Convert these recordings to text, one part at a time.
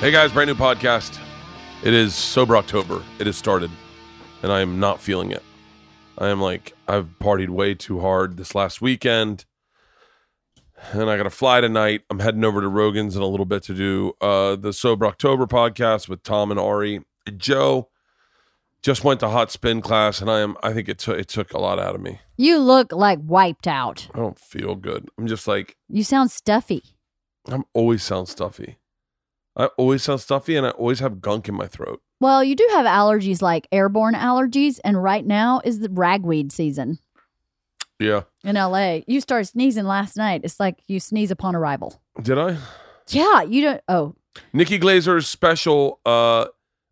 Hey guys, brand new podcast. It is Sober October. It has started, and I am not feeling it. I am like, I've partied way too hard this last weekend, and I got to fly tonight. I'm heading over to Rogan's in a little bit to do uh, the Sober October podcast with Tom and Ari. Joe just went to hot spin class, and I am. I think it took it took a lot out of me. You look like wiped out. I don't feel good. I'm just like You sound stuffy. I'm always sound stuffy. I always sound stuffy, and I always have gunk in my throat. Well, you do have allergies like airborne allergies, and right now is the ragweed season Yeah. in LA. You started sneezing last night. It's like you sneeze upon arrival. Did I? Yeah, you don't. Oh, Nikki Glazer's special uh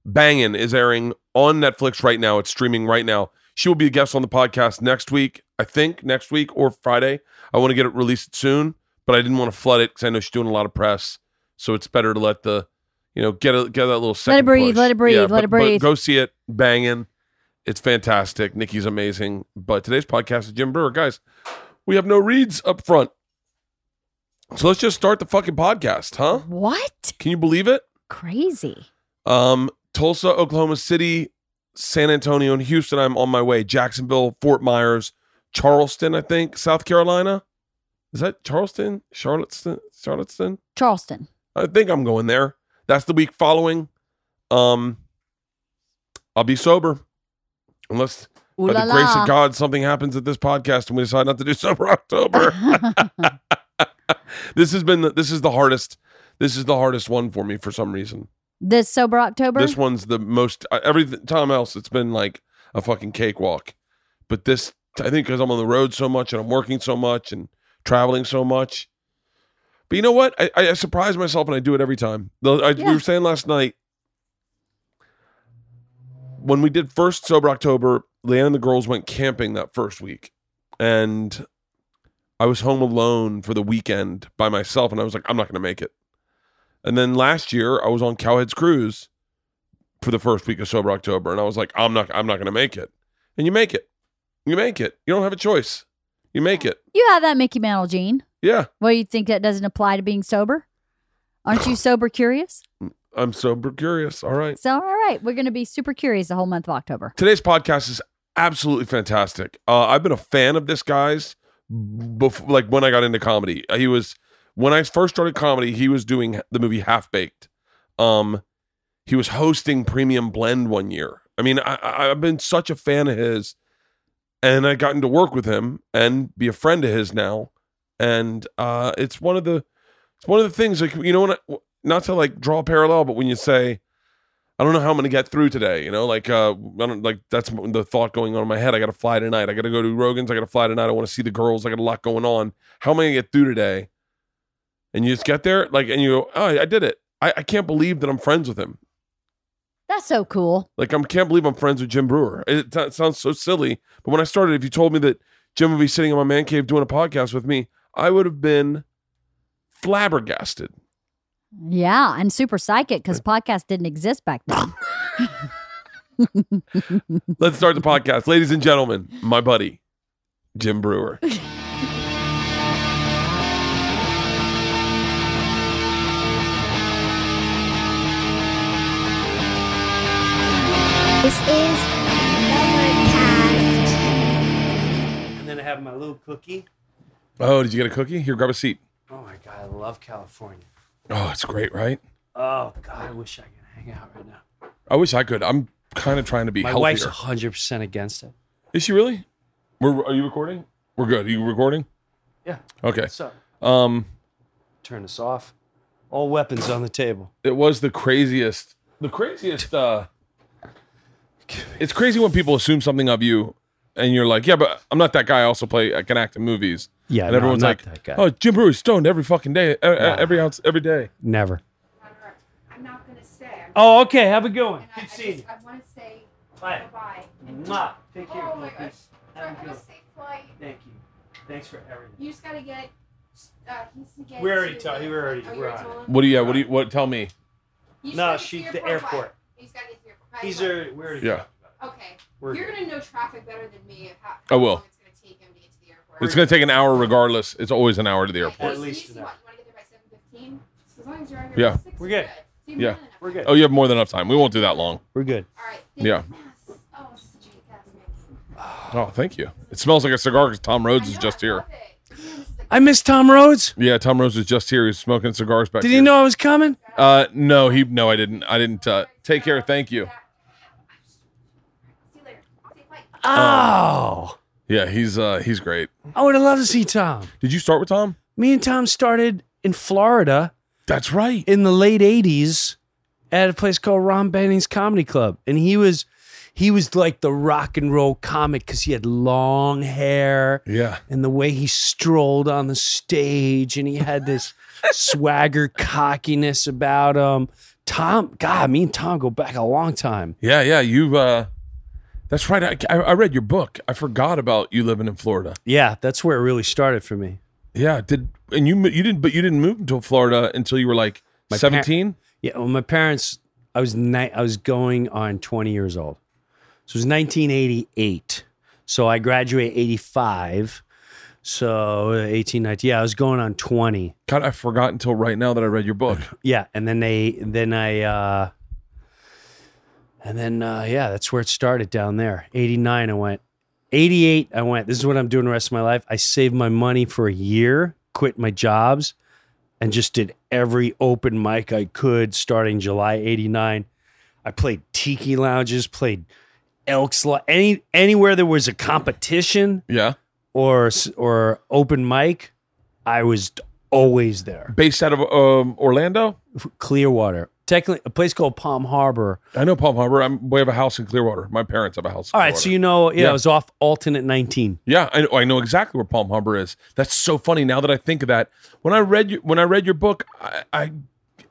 Bangin' is airing on Netflix right now. It's streaming right now. She will be a guest on the podcast next week, I think, next week or Friday. I want to get it released soon, but I didn't want to flood it because I know she's doing a lot of press. So it's better to let the, you know, get a, get that little second Let it breathe, push. let it breathe, let but- it breathe. But go see it, Bangin'. It's fantastic. Nikki's amazing. But today's podcast is Jim Breuer. Guys, we have no reads up front. So let's just start the fucking podcast, huh? what? Can you believe it? Crazy. Um, Tulsa, Oklahoma City, San Antonio, and Houston. I'm on my way. Jacksonville, Fort Myers, Charleston, I think, South Carolina. Is that Charleston? Charlotteston? Charlotteston? Charleston. I think I'm going there. That's the week following. Um, I'll be sober. Unless Ooh by la the grace la. of God something happens at this podcast and we decide not to do sober October. this has been the, this is the hardest this is the hardest one for me for some reason. this sober October. This one's the most. uh, Every time else, it's been like a fucking cakewalk. But this, I think, because I'm on the road so much and I'm working so much and traveling so much. But you know what? I, I, surprise myself and I do it every time. The, I, We were saying last night when we did first sober October. Leanne and the girls went camping that first week, and I was home alone for the weekend by myself, and I was like, I'm not going to make it. And then last year, I was on Cowheads Cruise for the first week of sober October, and I was like, I'm not, I'm not going to make it. And you make it, you make it. You don't have a choice. You make it. you have that Mickey Mantle gene. Yeah, Well, you think that doesn't apply to being sober? Aren't you sober curious? I'm sober curious. All right. So, all right, we're going to be super curious the whole month of October. Today's podcast is absolutely fantastic. Uh, I've been a fan of this guy's before, like when I got into comedy. Uh, He was when I first started comedy. He was doing the movie Half Baked. Um, he was hosting Premium Blend one year. I mean, I, I, I've been such a fan of his, and I gotten to work with him and be a friend of his now. And uh, it's one of the it's one of the things like you know when I, not to like draw a parallel, but when you say I don't know how I'm gonna get through today. You know, like uh, I don't like that's the thought going on in my head. I got to fly tonight. I got to go to Rogan's. I got to fly tonight. I want to see the girls. I got a lot going on. How am I gonna get through today? And you just get there, like, and you go, oh, I did it. I, I can't believe that I'm friends with him. That's so cool. Like, I can't believe I'm friends with Jim Breuer. It, it sounds so silly, but when I started, if you told me that Jim would be sitting in my man cave doing a podcast with me, I would have been flabbergasted. Yeah, and super psychic because podcast didn't exist back then. Let's start the podcast, ladies and gentlemen. My buddy, Jim Breuer. have my little cookie. Oh, did you get a cookie? Here, grab a seat. Oh my god, I love California. Oh, it's great, right? Oh god, I wish I could hang out right now. I wish I could. I'm kind of trying to be My healthier. wife's hundred percent against it. Is she really? We're, are you recording? We're good. Are you recording? Yeah. Okay. So. Um, Turn this off. All weapons on the table. it was the craziest. The craziest. uh It's crazy when people assume something of you, and you're like, "Yeah, but I'm not that guy. I also play. I can act in movies." Yeah, and no, everyone's I'm like, that guy. "Oh, Jim Breuer's stoned every fucking day, uh, every ounce, every day." Never. I'm not gonna stay. I'm Oh, okay. Have a good one. and I, I Good seeing you. I want to say Bye. bye. Mwah. Take care. Oh my cookies. gosh. Have a Have good a safe flight. Thank you. Thanks for everything. You just gotta get. Uh, he's to get We already to told- the- we already- Oh, you we're already on told it. him? What do you? Yeah, What do you? What? Tell me. No, gotta get to she the the airport. He's gotta get to the airport. Bye, These bye. are we already Yeah. Okay. We're You're gonna know traffic better than me. Of how, I how will. long it's gonna take him to get to the airport. It's gonna take an hour regardless. It's always an hour to the airport. At least an hour. You wanna get there by seven fifteen? So as long as you're out Yeah. here by six, We're you're good. Yeah. We're good. Oh, you have more than enough time. We won't do that long. We're good. All right. Yeah. Oh, such a good cast, man. Oh, thank you. It smells like a cigar because Tom Rhodes is just here. love it. Man, this is like- I miss Tom Rhodes. Yeah, Tom Rhodes is just here. He's smoking cigars back Did here. he know I was coming? Uh, no, he no, I didn't. I didn't. Uh, take care. Thank you later. See you. Bye. Oh, Yeah, he's uh, he's great. I would have loved to see Tom. Did you start with Tom? Me and Tom started in Florida That's right. in the late '80s at a place called Ron Benning's Comedy Club, and he was he was like the rock and roll comic because he had long hair Yeah. and the way he strolled on the stage, and he had this swagger cockiness about him. Tom, God, me and Tom go back a long time. Yeah, yeah. You've uh, that's right. I, I I read your book. I forgot about you living in Florida. Yeah, that's where it really started for me. Yeah. Did and you you didn't but you didn't move until Florida until you were like My par- seventeen. Yeah, well, my parents, I was ni- I was going on 20 years old. So it was 1988. So I graduate 85. So 18, 19. Yeah, I was going on 20. God, I forgot until right now that I read your book. Yeah, and then they, then I, uh, and then uh, yeah, that's where it started down there. 89, I went. 88, I went. This is what I'm doing the rest of my life. I saved my money for a year, quit my jobs, and just did every open mic I could starting July 89. I played tiki lounges, played Elks, any anywhere there was a competition Yeah. or or open mic, I was always there. Based out of um, Orlando. Clearwater, technically a place called Palm Harbor. I know Palm Harbor. I'm, we have a house in Clearwater. My parents have a house. In All right, so you know, yeah, Yeah. it was off alternate 19. Yeah, I know, I know exactly where Palm Harbor is. That's so funny now that I think of that. When I read your, when I read your book, I, I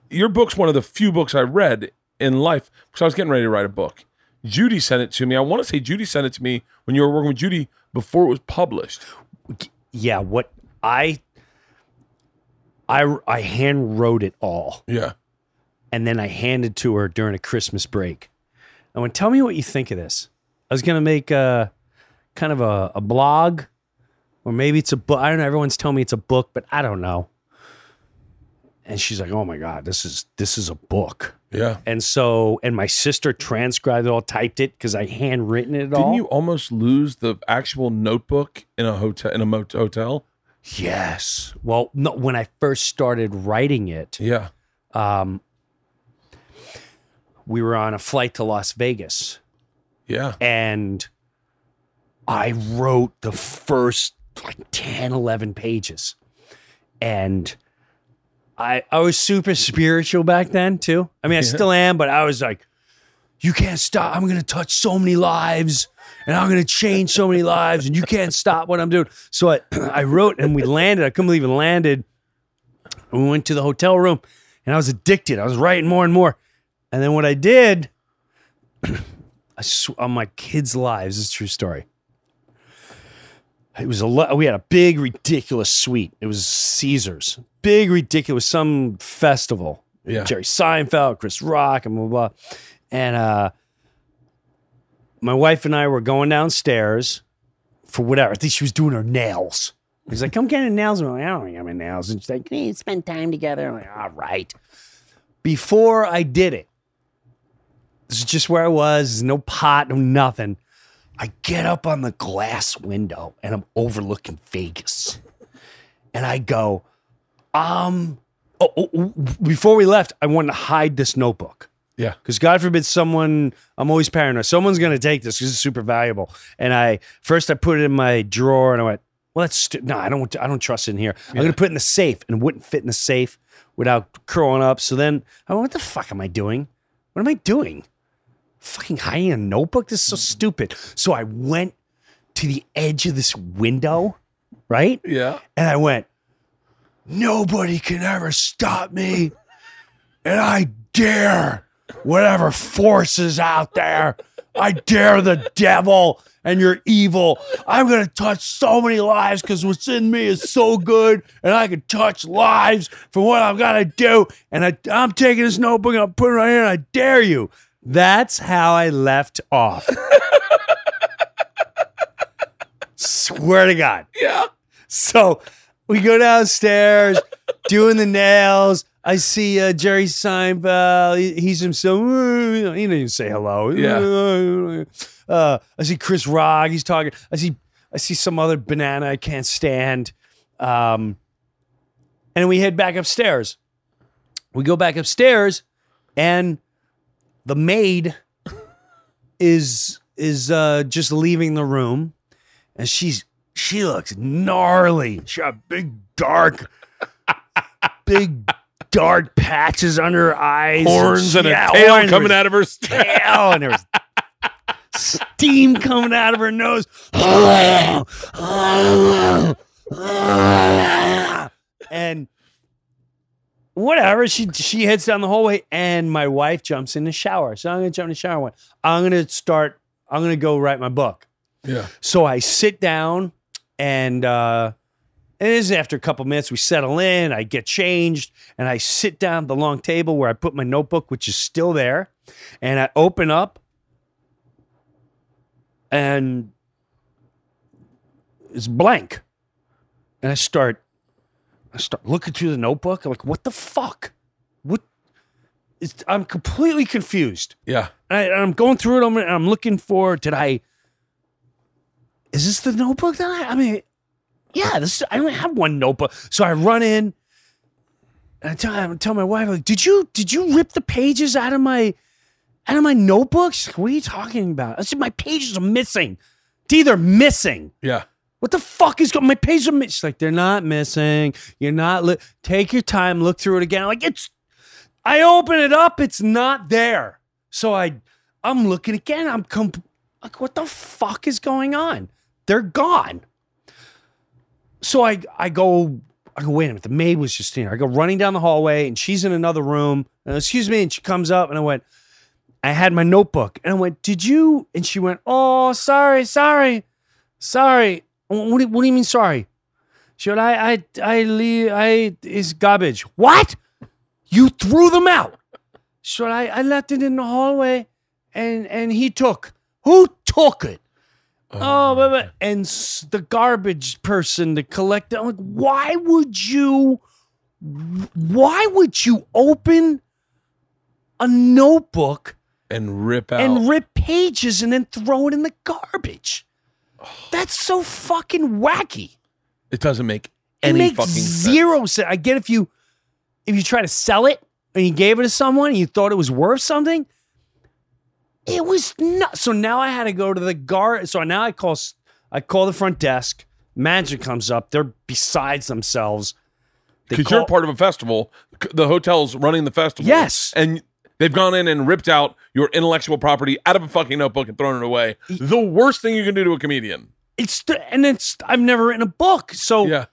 your book's one of the few books I read in life because I was getting ready to write a book. Judy sent it to me. I want to say Judy sent it to me when you were working with Judy before it was published. Yeah, what I I I hand wrote it all. Yeah. And then I handed to her during a Christmas break. I went, tell me what you think of this. I was gonna make a kind of a, a blog, or maybe it's a book. I don't know. Everyone's telling me it's a book, but I don't know. And she's like, "Oh my god, this is this is a book." Yeah. And so, and my sister transcribed it all, typed it because I handwritten it all. Didn't you almost lose the actual notebook in a hotel in a mot- hotel? Yes. Well, no. When I first started writing it, Yeah. um, we were on a flight to Las Vegas. Yeah. and I wrote the first like 10, 11 pages. And I I was super spiritual back then too. I mean, I still am, but I was like, you can't stop. I'm going to touch so many lives and I'm going to change so many lives and you can't stop what I'm doing. So I, I wrote and we landed. I couldn't believe it landed. And we went to the hotel room and I was addicted. I was writing more and more. And then what I did I sw- on my kids' lives. It's a true story. It was a lo- we had a big ridiculous suite. It was Caesars. Big ridiculous some festival. Yeah. Jerry Seinfeld, Chris Rock, and blah blah. blah. And uh, my wife and I were going downstairs for whatever. I think she was doing her nails. He's like, "Come get your nails." I'm like, "I don't get my nails." And she's like, "Hey, spend time together." I'm like, "All right." Before I did it, this is just where I was. There's no pot, no nothing. I get up on the glass window and I'm overlooking Vegas. And I go, um, oh, oh, oh, before we left, I wanted to hide this notebook. Yeah. Because God forbid someone, I'm always paranoid. Someone's going to take this because it's super valuable. And I, first I put it in my drawer and I went, well, that's, no, I don't, I don't trust it in here. I'm going to put it in the safe and it wouldn't fit in the safe without curling up. So then I went, what the fuck am I doing? What am I doing? Fucking hiding a notebook? This is so stupid. So I went to the edge of this window, right? Yeah. And I went, nobody can ever stop me. And I dare whatever forces out there. I dare the devil and you're evil. I'm going to touch so many lives because what's in me is so good. And I can touch lives for what I've got to do. And I, I'm taking this notebook and I'm putting it right here and I dare you. That's how I left off. Swear to God. Yeah. So we go downstairs doing the nails. I see uh, Jerry Seinfeld. He- He's himself. He didn't even say hello. Yeah. Uh, I see Chris Rock. He's talking. I see. I see some other banana I can't stand. Um, and we head back upstairs. We go back upstairs, and the maid is is uh, just leaving the room, and she's she looks gnarly. She got big dark, big dark patches under her eyes, Horns and a Yeah, tail coming out of her. tail, and there was steam coming out of her nose. and whatever, she she heads down the hallway, and my wife jumps in the shower. So I'm gonna jump in the shower. and went, I'm gonna start. I'm gonna go write my book. Yeah. So I sit down and uh and this is after a couple minutes we settle in, I get changed, and I sit down at the long table where I put my notebook, which is still there, and I open up and it's blank. And I start I start looking through the notebook. I'm like, what the fuck? What it's, I'm completely confused. Yeah. And I, and I'm going through it. I'm, I'm looking for. Did I? Is this the notebook that I? I mean, yeah. This I only have one notebook. So I run in. And I tell, I tell my wife, like, did you did you rip the pages out of my out of my notebook? She's like, what are you talking about? I said, my pages are missing. It's either missing. Yeah. What the fuck is going? My pages are missing. Like, they're not missing. You're not. Li- Take your time. Look through it again. Like it's. I open it up. It's not there. So I, I'm looking again. I'm com- like, what the fuck is going on? They're gone. So I, I go. I go. Wait a minute. The maid was just in here. I go running down the hallway, and she's in another room. And, Excuse me. And she comes up, and I went. I had my notebook, and I went. Did you? And she went. Oh, sorry, sorry, sorry. What do, what do you mean sorry? Should I I I leave I is garbage. What? You threw them out. Should I I left it in the hallway and and he took. Who took it? Oh, oh but, but- and the garbage person, the collector. I'm like, why would you? Why would you open a notebook And rip out. and rip pages and then throw it in the garbage? That's so fucking wacky. it doesn't make It any makes fucking zero sense. sense. I get if you if you try to sell it and you gave it to someone and you thought it was worth something. It was not. So now I had to go to the guard. So now I call s- I call the front desk. Manager comes up. They're besides themselves. Because you're part of a festival. The hotel's running the festival. Yes. And they've gone in and ripped out your intellectual property out of a fucking notebook and thrown it away. The worst thing you can do to a comedian. it's and it's I've never written a book. So Yeah.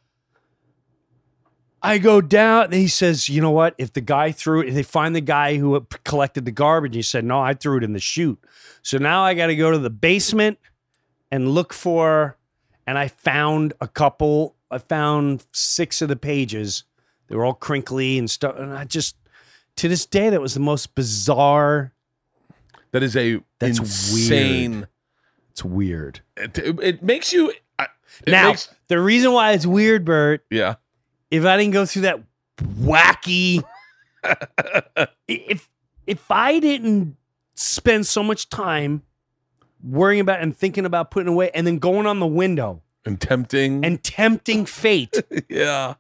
I go down and he says, you know what? If the guy threw it, if they find the guy who collected the garbage, he said, no, I threw it in the chute. So now I got to go to the basement and look for, and I found a couple, I found six of the pages. They were all crinkly and stuff. And I just, to this day, that was the most bizarre. That is a That's insane. It's weird. It, it- it makes you. It now, makes- the reason why it's weird, Bert, yeah. if I didn't go through that wacky if if I didn't spend so much time worrying about and thinking about putting away and then going on the window And tempting. and tempting fate, yeah.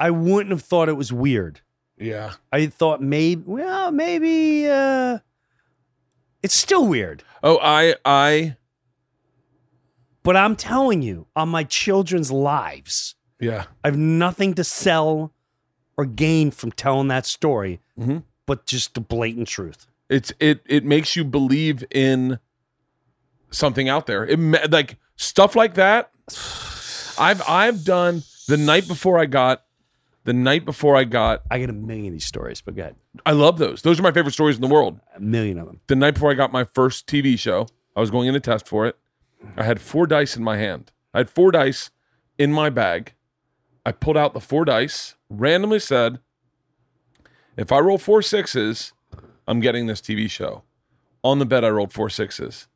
I wouldn't have thought it was weird. Yeah. I thought maybe well, maybe uh it's still weird. Oh, I, I, But I'm telling you, on my children's lives, yeah. I have nothing to sell or gain from telling that story, Mhm. but just the blatant truth. It's it it makes you believe in something out there. It like stuff like that. I've I've done the night before I got the night before I got. I get a million of these stories, but God, I love those. Those are my favorite stories in the world. a million of them. The night before I got my first TV show, I was going in to test for it. I had four dice in my hand. I had four dice in my bag. I pulled out the four dice, randomly said, if I roll four sixes, I'm getting this TV show. On the bed, I rolled four sixes.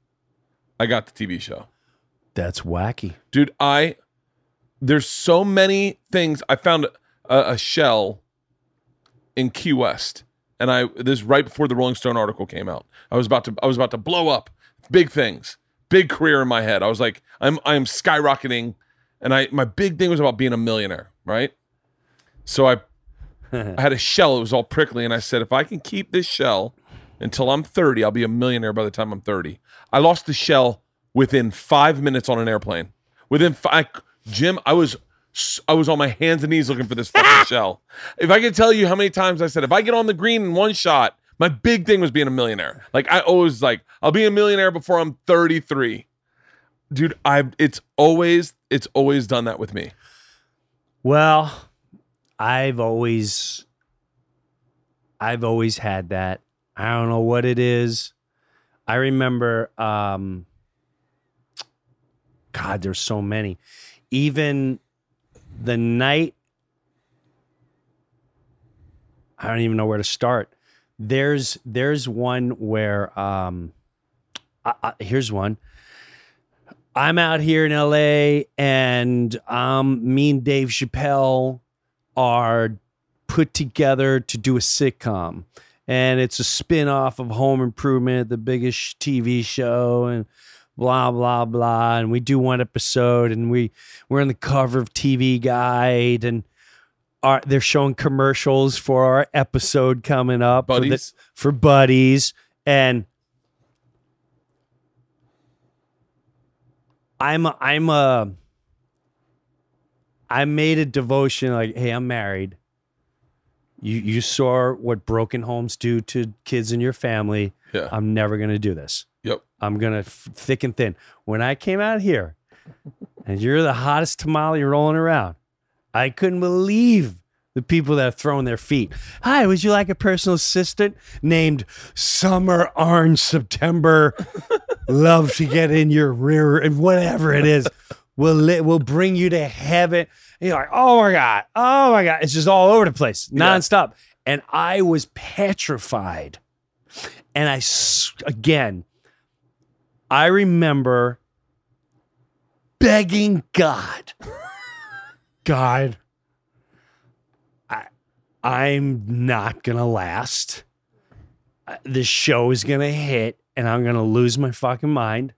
I got the TV show. That's wacky. Dude, I, there's so many things. I found a, a shell in Key West, and I this is right before the Rolling Stone article came out. I was about to I was about to blow up, big things, big career in my head. I was like, I'm I'm skyrocketing, and I my big thing was about being a millionaire, right? So I I had a shell. It was all prickly, and I said, if I can keep this shell until I'm 30, I'll be a millionaire by the time I'm 30. I lost the shell within five minutes on an airplane. Within five, Jim, I was I was on my hands and knees looking for this fucking shell. If I could tell you how many times I said, if I get on the green in one shot, my big thing was being a millionaire. Like I always like, I'll be a millionaire before I'm 33. Dude, I it's always it's always done that with me. Well, I've always I've always had that. I don't know what it is. I remember um God, there's so many. Even the night I don't even know where to start. There's there's one where um I, I, here's one. I'm out here in LA and um me and Dave Chappelle are put together to do a sitcom. And it's a spin-off of Home Improvement, the biggest TV show and blah blah blah and we do one episode and we we're on the cover of TV Guide and our, they're showing commercials for our episode coming up for the- Buddies. for buddies and I'm a, I'm a I made a devotion like hey I'm married you you saw what broken homes do to kids in your family Yeah. I'm never going to do this Yep. I'm going to f- thick and thin when I came out here and you're the hottest tamale rolling around I couldn't believe the people that have thrown their feet. Hi, would you like a personal assistant named Summer Orange September? Love to get in your rear and whatever it is. We'll li- we'll bring you to heaven. And you're like, oh my god, oh my god, it's just all over the place, nonstop. And I was petrified. And I s- again, I remember begging God, God, I, I'm not gonna last. Uh, This show is gonna hit, and I'm gonna lose my fucking mind.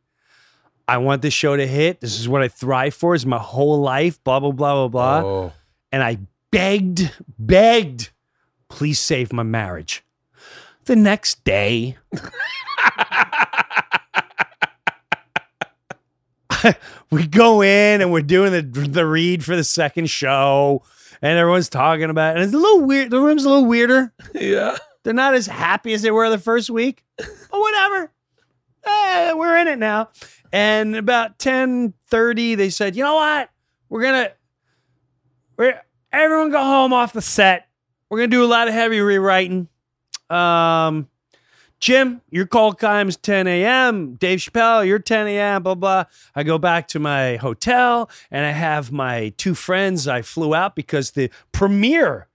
I want this show to hit. This is what I thrive for. Is my whole life. Blah blah blah blah blah. Oh. And I begged, begged, please save my marriage. The next day, we go in and we're doing the the read for the second show, and everyone's talking about it. And it's a little weird. The room's a little weirder. Yeah. They're not as happy as they were the first week, but whatever. Eh, we're in it now. And about 10:30, they said, you know what? We're gonna we're everyone go home off the set. We're gonna do a lot of heavy rewriting. Um Jim, your call time's 10 a.m. Dave Chappelle, you're 10 a.m. Blah blah. I go back to my hotel and I have my two friends. I flew out because the premiere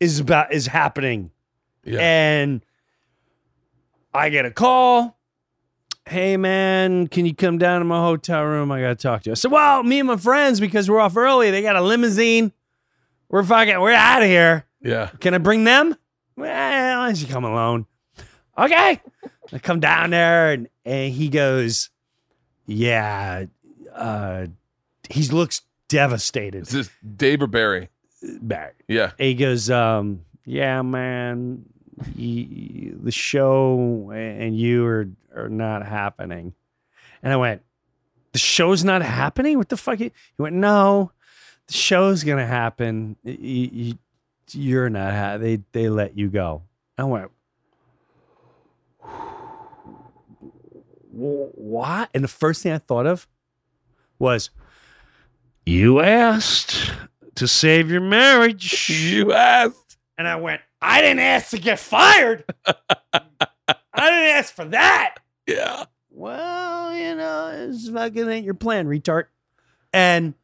is about is happening Yeah. and I get a call. Hey man, can you come down to my hotel room? I gotta talk to you. I said, Well, me and my friends, because we're off early, they got a limousine. We're fucking we're out of here. yeah. Can I bring them? Well, why don't you come alone? Okay. I come down there and, and he goes, Yeah, uh he looks devastated. Is this Dave or Barry? Back. Yeah. he goes, um, "Yeah, man, the show and you are are not happening." And I went, "The show's not happening? What the fuck?" He went, "No, the show's gonna happen. Y- y- you're not. Ha- they they let you go." I went, "What?" And the first thing I thought of was, "You asked." To save your marriage. You asked. And I went, I didn't ask to get fired. I didn't ask for that. Yeah. Well, you know, it's fucking ain't your plan, retard. And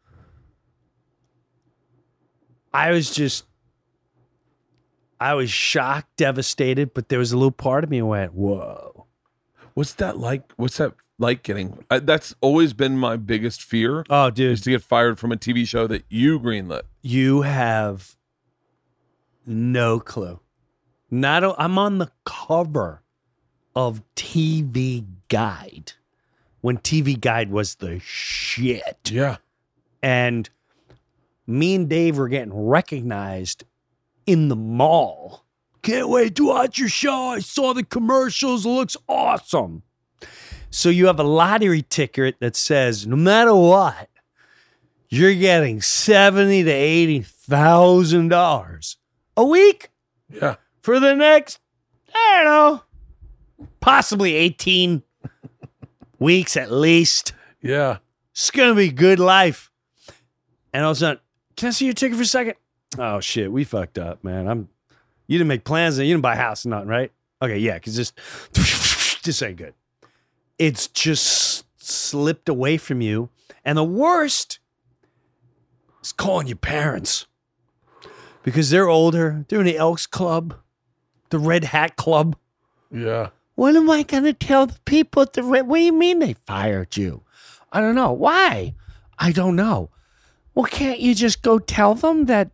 I was just, I was shocked, devastated, but there was a little part of me went, whoa. What's that like? What's that like getting? I, that's always been my biggest fear Oh, dude, is to get fired from a TV show that you greenlit. you have No clue. Not a, I'm on the cover of TV Guide when TV Guide was the shit. Yeah. And me and Dave were getting recognized in the mall. Can't wait to watch your show. I saw the commercials. It looks awesome. So you have a lottery ticket that says no matter what, you're getting seventy to eighty thousand dollars a week Yeah. for the next, I don't know, possibly 18 weeks at least. Yeah. It's gonna be good life. And all of a sudden, can I see your ticket for a second? Oh shit, we fucked up, man. I'm you didn't make plans and you didn't buy a house or nothing, right? Okay, yeah, because this this ain't good. It's just slipped away from you. And the worst is calling your parents. Because they're older, they're in the Elks Club, the Red Hat Club. Yeah. What am I going to tell the people at the Red? What do you mean they fired you? I don't know. Why? I don't know. Well, can't you just go tell them that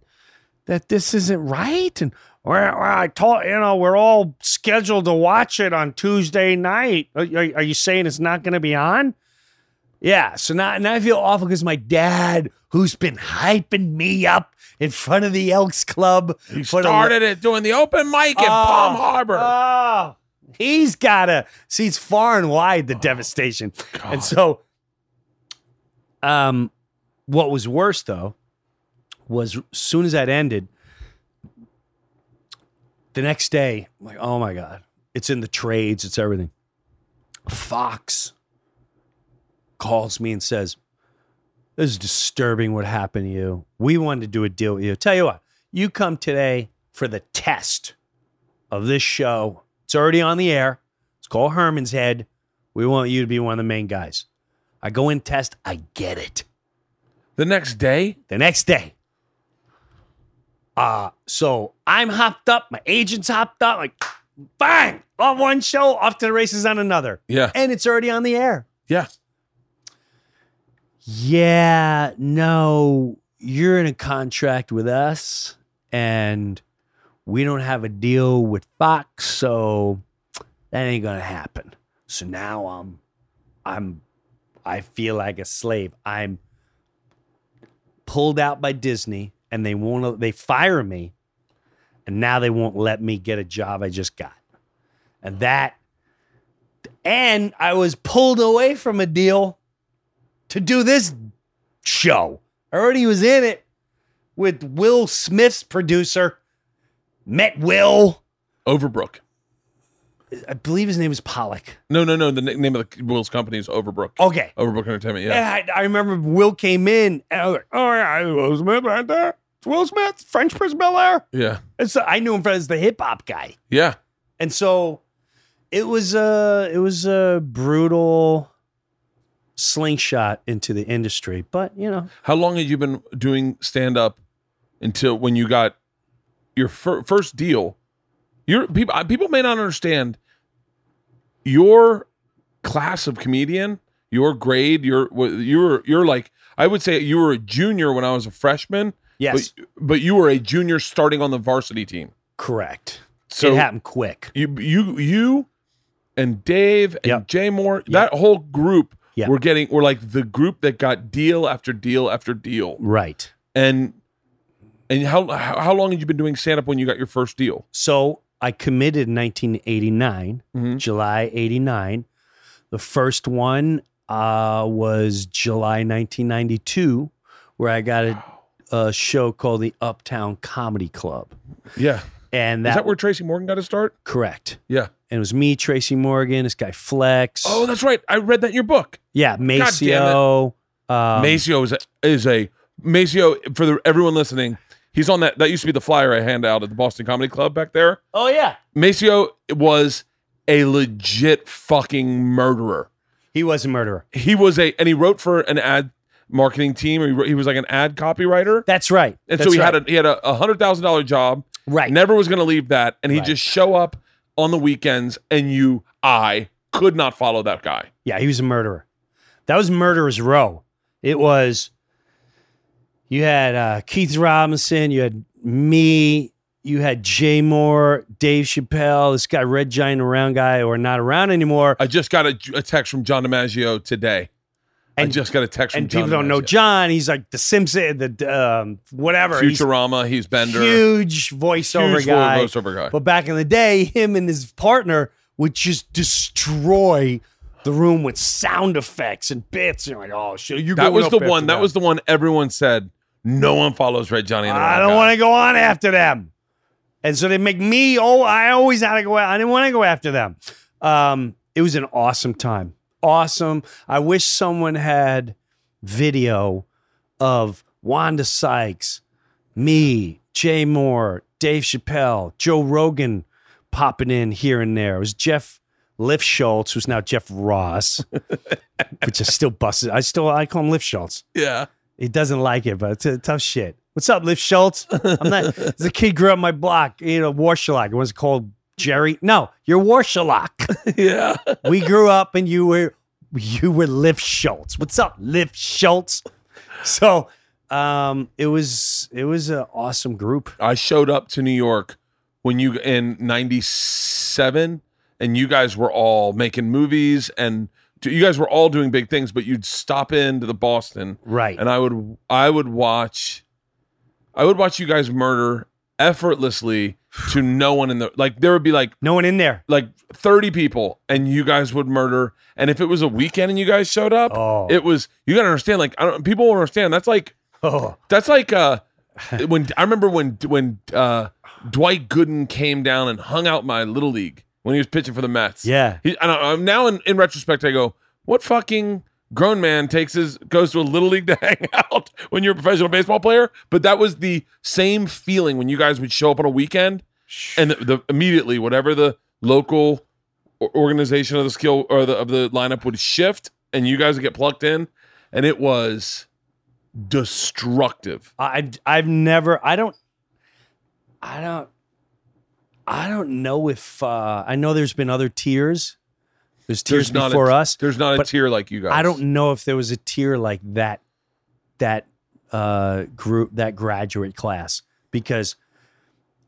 that this isn't right? And well, I told you know we're all scheduled to watch it on Tuesday night. Are, are- you saying it's not going to be on? Yeah. So now, now I feel awful because my dad, who's been hyping me up in front of the Elks Club, He for the- started it doing the open mic in Oh, Palm Harbor. Oh, he's got to sees far and wide the devastation. And so, um, what was worse though was as soon as that ended, the next day, I'm like, oh my god, it's in the trades, it's everything. Fox calls me and says, "This is disturbing. What happened to you? We wanted to do a deal with you. Tell you what, you come today for the test." of this show. It's already on the air. It's called Herman's Head. We want you to be one of the main guys. I go in test. I get it. the next day? The next day. Uh, so I'm hopped up. My agent's hopped up. Like, bang, on one show, off to the races on another. Yeah. And it's already on the air. Yeah. Yeah, no, you're in a contract with us and we don't have a deal with Fox, so that ain't gonna happen. So now I'm I'm I feel like a slave. I'm pulled out by Disney and they won't they fire me and now they won't let me get a job I just got. And that and I was pulled away from a deal to do this show. I already was in it with Will Smith's producer. Met Will. Overbrook. I believe his name is Pollock. No, no, no. The na- name of the Will's company is Overbrook. Okay. Overbrook Entertainment. Yeah. And I, I remember Will came in and I was like, oh yeah, it's Will Smith right there. It's Will Smith, French Prince Bel Air. Yeah. And so I knew him as the hip hop guy. Yeah. And so it was a it was a brutal slingshot into the industry. But you know, How long had you been doing stand up until when you got your fir- first deal? Your people uh, people may not understand your class of comedian, your grade, your wh- you're you're like I would say you were a junior when I was a freshman. Yes, But, but you were a junior starting on the varsity team. correct. So it happened quick. you you you and Dave and Yep. Jay Mohr, that whole group Yeah. were getting were like the group that got deal after deal after deal. Right. And and how how long had you been doing stand up when you got your first deal? So I committed in 1989, Mhm. July 89. The first one uh, was July 1992, where I got a, a show called the Uptown Comedy Club. Yeah. And that, Is that, where Tracy Morgan got his start? correct. Yeah. And it was me, Tracy Morgan, this guy Flex. Oh, that's right. I read that in your book. yeah, Maceo. Um, Maceo is a, is a Maceo for the, everyone listening. He's on that. That used to be the flyer I hand out at the Boston Comedy Club back there. oh, yeah. Maceo was a legit fucking murderer. He was a murderer. he was a and he wrote for an ad marketing team or he, he was like an ad copywriter That's right. and That's so he right. had a he had a hundred thousand dollar job Right. never was going to leave that and he'd Right. just show up on the weekends and you i could not follow that guy Yeah, he was a murderer. That was Murderer's Row. It was, you had uh, Keith Robinson, you had me, you had Jay Mohr, Dave Chappelle, this guy Red Giant around guy, or not around anymore. I just got a, a text from John DiMaggio today. I And- just got a text from and people don't know DiMaggio. John. He's like the Simpson, the um, whatever. Futurama. He's Bender. huge voiceover Huge guy. voiceover guy. But back in the day, him and his partner would just destroy the room with sound effects and bits. And you're like, oh shit, you that was the one. That was the one everyone said. No one follows Red Johnny. And the I don't want to go on after them. And so they make me, oh, I always had to go, I didn't want to go after them. Um, it was an awesome time. Awesome. I wish someone had video of Wanda Sykes, me, Jay Mohr, Dave Chappelle, Joe Rogan popping in here and there. It was Jeff Lifschultz, who's now Jeff Ross, which is still busted. I still I call him Lifschultz. Yeah. He doesn't like it, but it's a tough shit. What's up, Lifschultz? I'm not. As a kid, grew up my block. You know, Warshalock. It was called Jerry. No, you're Warshalock. Yeah. we grew up, and you were you were Lifschultz. What's up, Lifschultz? So, um, it was it was an awesome group. I showed up to New York when you in '97, and you guys were all making movies, and you guys were all doing big things. But you'd stop into the Boston, Right. and I would I would watch, I would watch you guys murder effortlessly to no one in the like. There would be like no one in there. like 30 people and you guys would murder and if it was a weekend and you guys showed up Oh. it was you gotta understand like I don't people won't understand that's like Oh, that's like uh when I remember when when uh Dwight Gooden came down and hung out my little league when he was pitching for the Mets yeah. he, and I, I'm now in, in retrospect I go what fucking grown man takes his goes to a little league to hang out when you're a professional baseball player but that was the same feeling when you guys would show up on a weekend and the, the immediately whatever the local organization of the skill or the of the lineup would shift and you guys would get plugged in and it was destructive I I've never I don't I don't I don't know if uh I know there's been other tiers. There's tiers not before a, us. there's not a tier like you guys. I don't know if there was a tier like that that uh group that graduate class because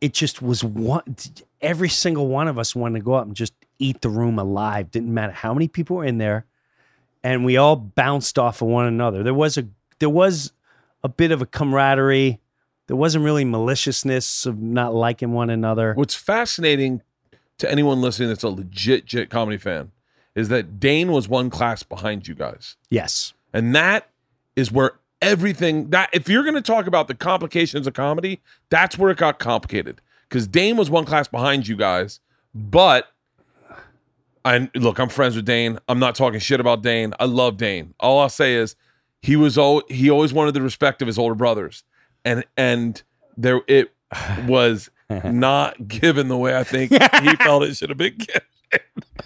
it just was one every single one of us wanted to go up and just eat the room alive. Didn't matter how many people were in there and we all bounced off of one another. There was a there was a bit of a camaraderie. There wasn't really maliciousness of not liking one another. What's fascinating to anyone listening that's a legit legit comedy fan is that Dane was one class behind you guys yes And that is where everything that if you're going to talk about the complications of comedy, that's where it got complicated. Because Dane was one class behind you guys, but I look, I'm friends with Dane. I'm not talking shit about Dane. I love Dane. All I'll say is he was all he always wanted the respect of his older brothers, and and there it was not given the way I think he felt it should have been given.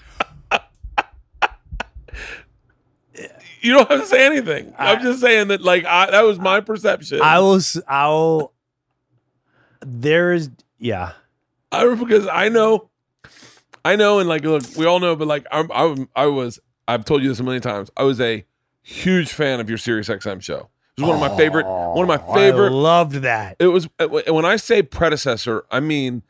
You don't have to say anything. I'm just saying that, like, I, that was my perception. i was i'll there's yeah I because I know, I know, and like, look, we all know, but like, I'm, I'm, I was, I've told you this a million times. I was a huge fan of your Sirius XM show. It was one of my favorite, one of my I favorite. loved that. It was uh, when I say predecessor, I mean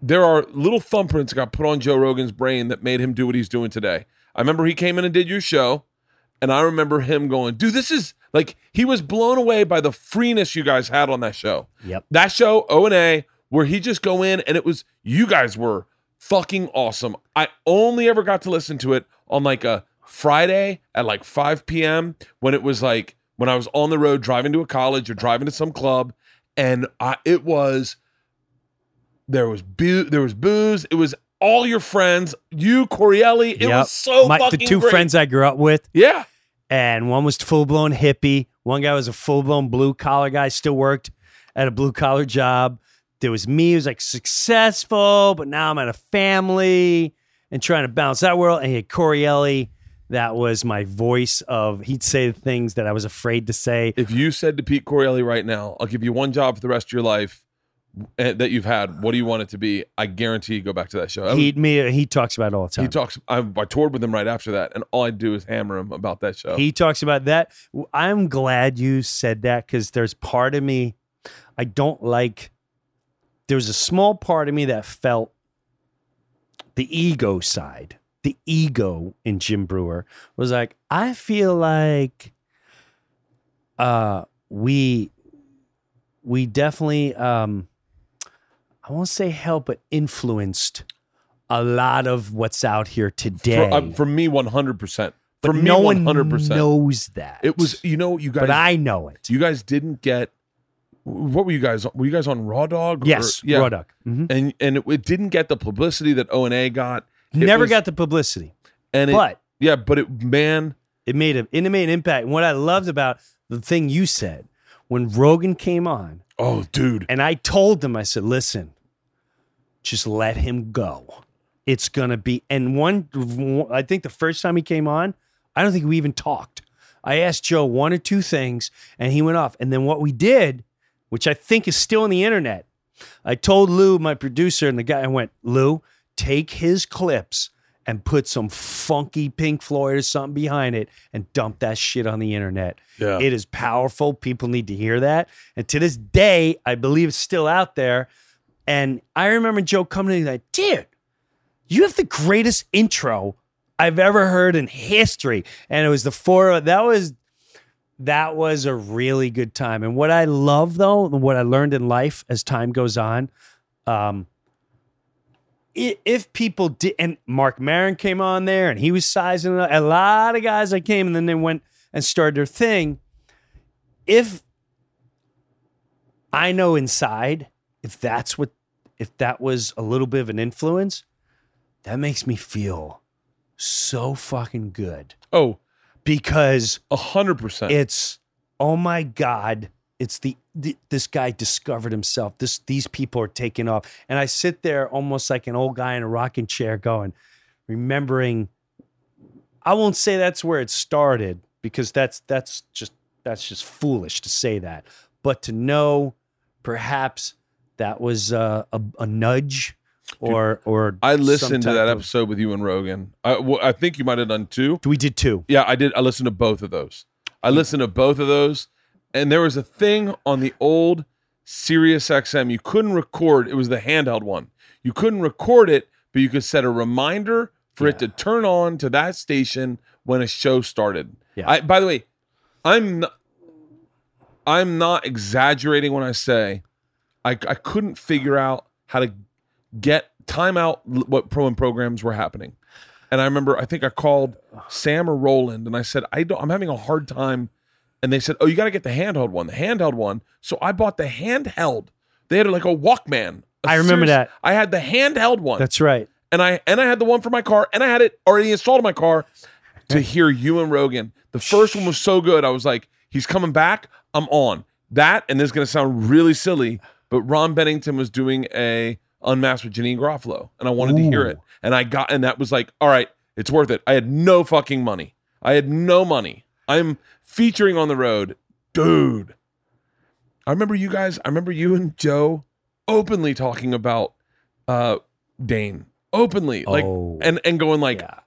there are little thumbprints that got put on Joe Rogan's brain that made him do what he's doing today. I remember he came in and did your show, and I remember him going, "Dude, this is like." He was blown away by the freeness you guys had on that show. Yep. That show, O and A, where he just go in and it was you guys were fucking awesome. I only ever got to listen to it on like a Friday at like 5 p.m. when it was like when I was on the road driving to a college or driving to some club, and I it was there was boo there was booze. It was all your friends, you Correale. It Yep. was so My, the two great. friends I grew up with, Yeah, and one was full blown hippie. One guy was a full blown blue collar guy, still worked at a blue collar job. There was me, who was like successful, but now I'm at a family and trying to balance that world. And he had Correale, that was my voice of he'd say the things that I was afraid to say. if you said to Pete Correale right now, "I'll give you one job for the rest of your life." Eh, That you've had, what do you want it to be? I guarantee you go back to that show. He me he talks about it all the time. He talks. I, I toured with him right after that, and all I do is hammer him about that show. He talks about that. I'm glad you said that because there's part of me I don't like there was a small part of me that felt the ego side. The ego in Jim Breuer was like, I feel like uh we we definitely um I won't say help, but influenced a lot of what's out here today. For, uh, for me, one hundred percent. but For me, no one one hundred percent. knows that. It was you know you guys. but I know it. you guys didn't get. What were you guys? Were you guys on Raw Dog? or- Yes, yeah. Raw Dog. Mm -hmm. And and it, it didn't get the publicity that O and A got. It Never was- got the publicity, And it, but yeah, but it man, it made a it made an impact. And what I loved about the thing you said when Rogan came on, oh dude, and I told them, I said, "Listen, just let him go. It's gonna be." And one, I think the first time he came on, I don't think we even talked. I asked Joe one or two things, and he went off. And then what we did, which I think is still on the internet, I told Lou, my producer, and the guy, I went, Lou, take his clips and put some funky Pink Floyd or something behind it and dump that shit on the internet. yeah, It is powerful. People need to hear that. And to this day, I believe it's still out there. And I remember Joe coming in like, dude, you have the greatest intro I've ever heard in history. And it was the four that was that was a really good time. And what I love though, what I learned in life as time goes on, um, if people did, and Marc Maron came on there and he was sizing up, a lot of guys that came and then they went and started their thing. If I know inside, if that's what, if that was a little bit of an influence, that makes me feel so fucking good. Oh, because a hundred percent. it's oh my god it's the, the this guy discovered himself. This these people are taking off. And i sit there almost like an old guy in a rocking chair going remembering i won't say that's where it started because that's that's just that's just foolish to say that. But to know perhaps that was uh, a, a nudge or or I listened to that of- episode with you and Rogan. I, well, I think you might have done two. we did two. Yeah, I did. I listened to both of those. I listened to both of those, and there was a thing on the old Sirius XM you couldn't record. It was the handheld one. You couldn't record it, but you could set a reminder for it to turn on to that station when a show started. Yeah. I, by the way, I'm not, I'm not exaggerating when I say I, I couldn't figure out how to get time out what pro and programs were happening. And I remember I think I called Sam or Roland and I said, I don't I'm having a hard time. And they said, Oh, you gotta get the handheld one, the handheld one. So I bought the handheld. They had like a Walkman. a I remember that. I had the handheld one. that's right and I and I had the one for my car, and I had it already installed in my car to hear you and Rogan. The first one was so good. I was like, he's coming back. I'm on that, and this is gonna sound really silly, but Ron Bennington was doing a unmasked with Janeane Garofalo, and I wanted to hear it, and I got, and that was like, all right, it's worth it. I had no fucking money. I had no money. I'm featuring on the road, dude. I remember you guys. I remember you and Joe openly talking about uh Dane openly, like, Oh. and and going like, Yeah.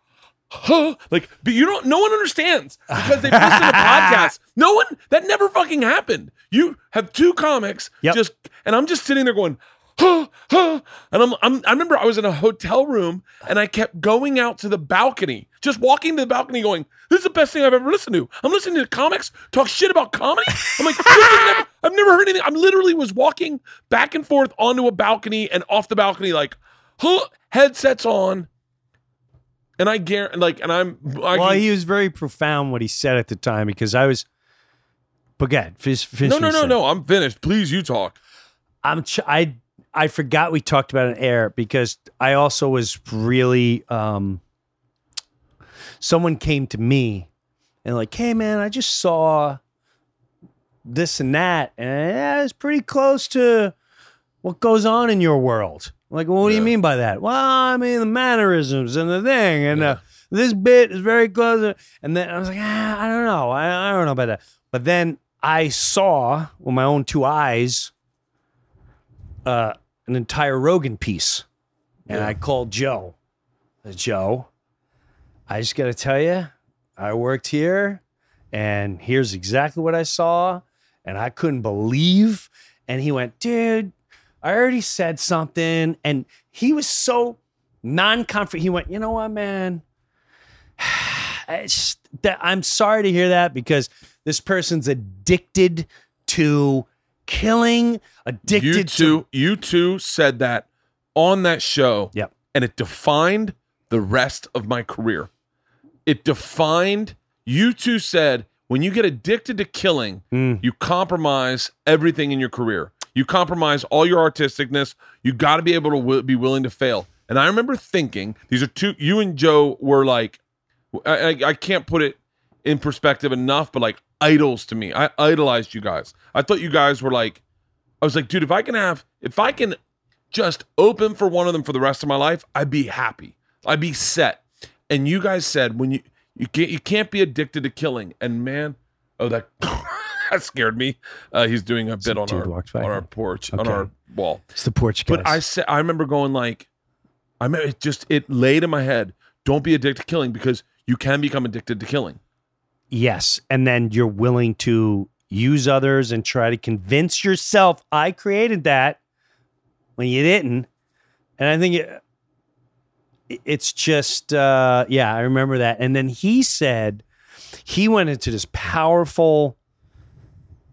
Huh? Like, but you don't. No one understands because they've listened to podcasts. No one. That never fucking happened. You have two comics, Yep. just, and I'm just sitting there going. Huh, huh. And I'm, I'm, I remember I was in a hotel room and I kept going out to the balcony, just walking to the balcony, going, "This is the best thing I've ever listened to." I'm listening to comics talk shit about comedy. I'm like, never, I've never heard anything. I literally was walking back and forth onto a balcony and off the balcony, like, huh, headsets on, and I guarantee, like, and I'm, I well, can- he was very profound what he said at the time because I was. But finish, finish no, no, no, no. I'm finished. Please, you talk. I'm. Ch- I I forgot we talked about an air because I also was really. um Someone came to me and like, hey man, I just saw this and that, and yeah, it's pretty close to what goes on in your world. I'm like, well, what do you mean by that? Well, I mean the mannerisms and the thing, and uh, this bit is very close. And then I was like, ah, I don't know, I, I don't know about that. But then I saw with my own two eyes uh, an entire Rogan piece, and. I called Joe. I said, Joe, I just got to tell you, I worked here, and here's exactly what I saw, and I couldn't believe. And he went, dude, I already said something. And he was so non comfort. He went, you know what, man? That, I'm sorry to hear that because this person's addicted to killing, addicted you to. you two said that on that show. Yep. And it defined the rest of my career. It defined, you two said, when you get addicted to killing, Mm. you compromise everything in your career. You compromise all your artisticness. You got to be able to wi- be willing to fail. And I remember thinking, these are two, you and Joe were like, I, I, I can't put it in perspective enough, but like idols to me. I idolized you guys. I thought you guys were like, I was like, dude, if I can have, if I can just open for one of them for the rest of my life, I'd be happy. I'd be set. And you guys said when you you can't you can't be addicted to killing. And man, oh that that scared me. Uh, he's doing a bit on our on our porch on our wall. It's the porch guys. But I said I remember going like, I mean, it just it laid in my head. Don't be addicted to killing because you can become addicted to killing. Yes. And then you're willing to use others and try to convince yourself I created that when you didn't. And I think it, it's just, uh, yeah, I remember that. And then he said, he went into this powerful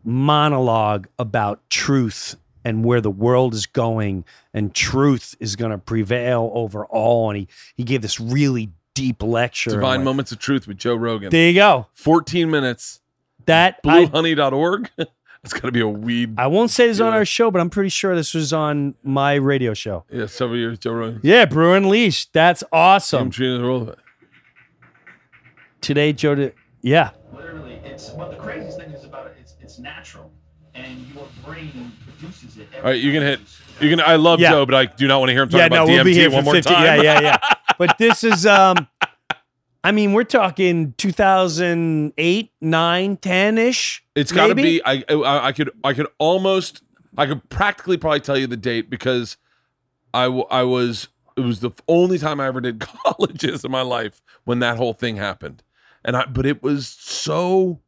monologue about truth and where the world is going and truth is going to prevail over all. And he, he gave this really deep lecture. Divine like, Moments of Truth with Joe Rogan. There you go. 14 minutes. That I, Bluehoney.org. That's got to be a weed. I won't say this on our show, but I'm pretty sure this was on my radio show. Yeah, several years, Joe Rogan. Yeah, Breuer Unleashed. That's awesome. I'm treating the world of it. Today, Joe. Did, yeah, Literally, it's what the craziest thing is about it. It's it's natural, and your brain produces it. All right, you can hit. You can. I love Yeah. Joe, but I do not want to hear him talk yeah. about No, DMT we'll be here one for more 50. time. Yeah, yeah, yeah. but this is, um, I mean, we're talking 2008, 9, 10 ish. It's got to Maybe? be. I, I I could I could almost I could practically probably tell you the date because I w- I was it was the only time I ever did colleges in my life when that whole thing happened, and I but it was so.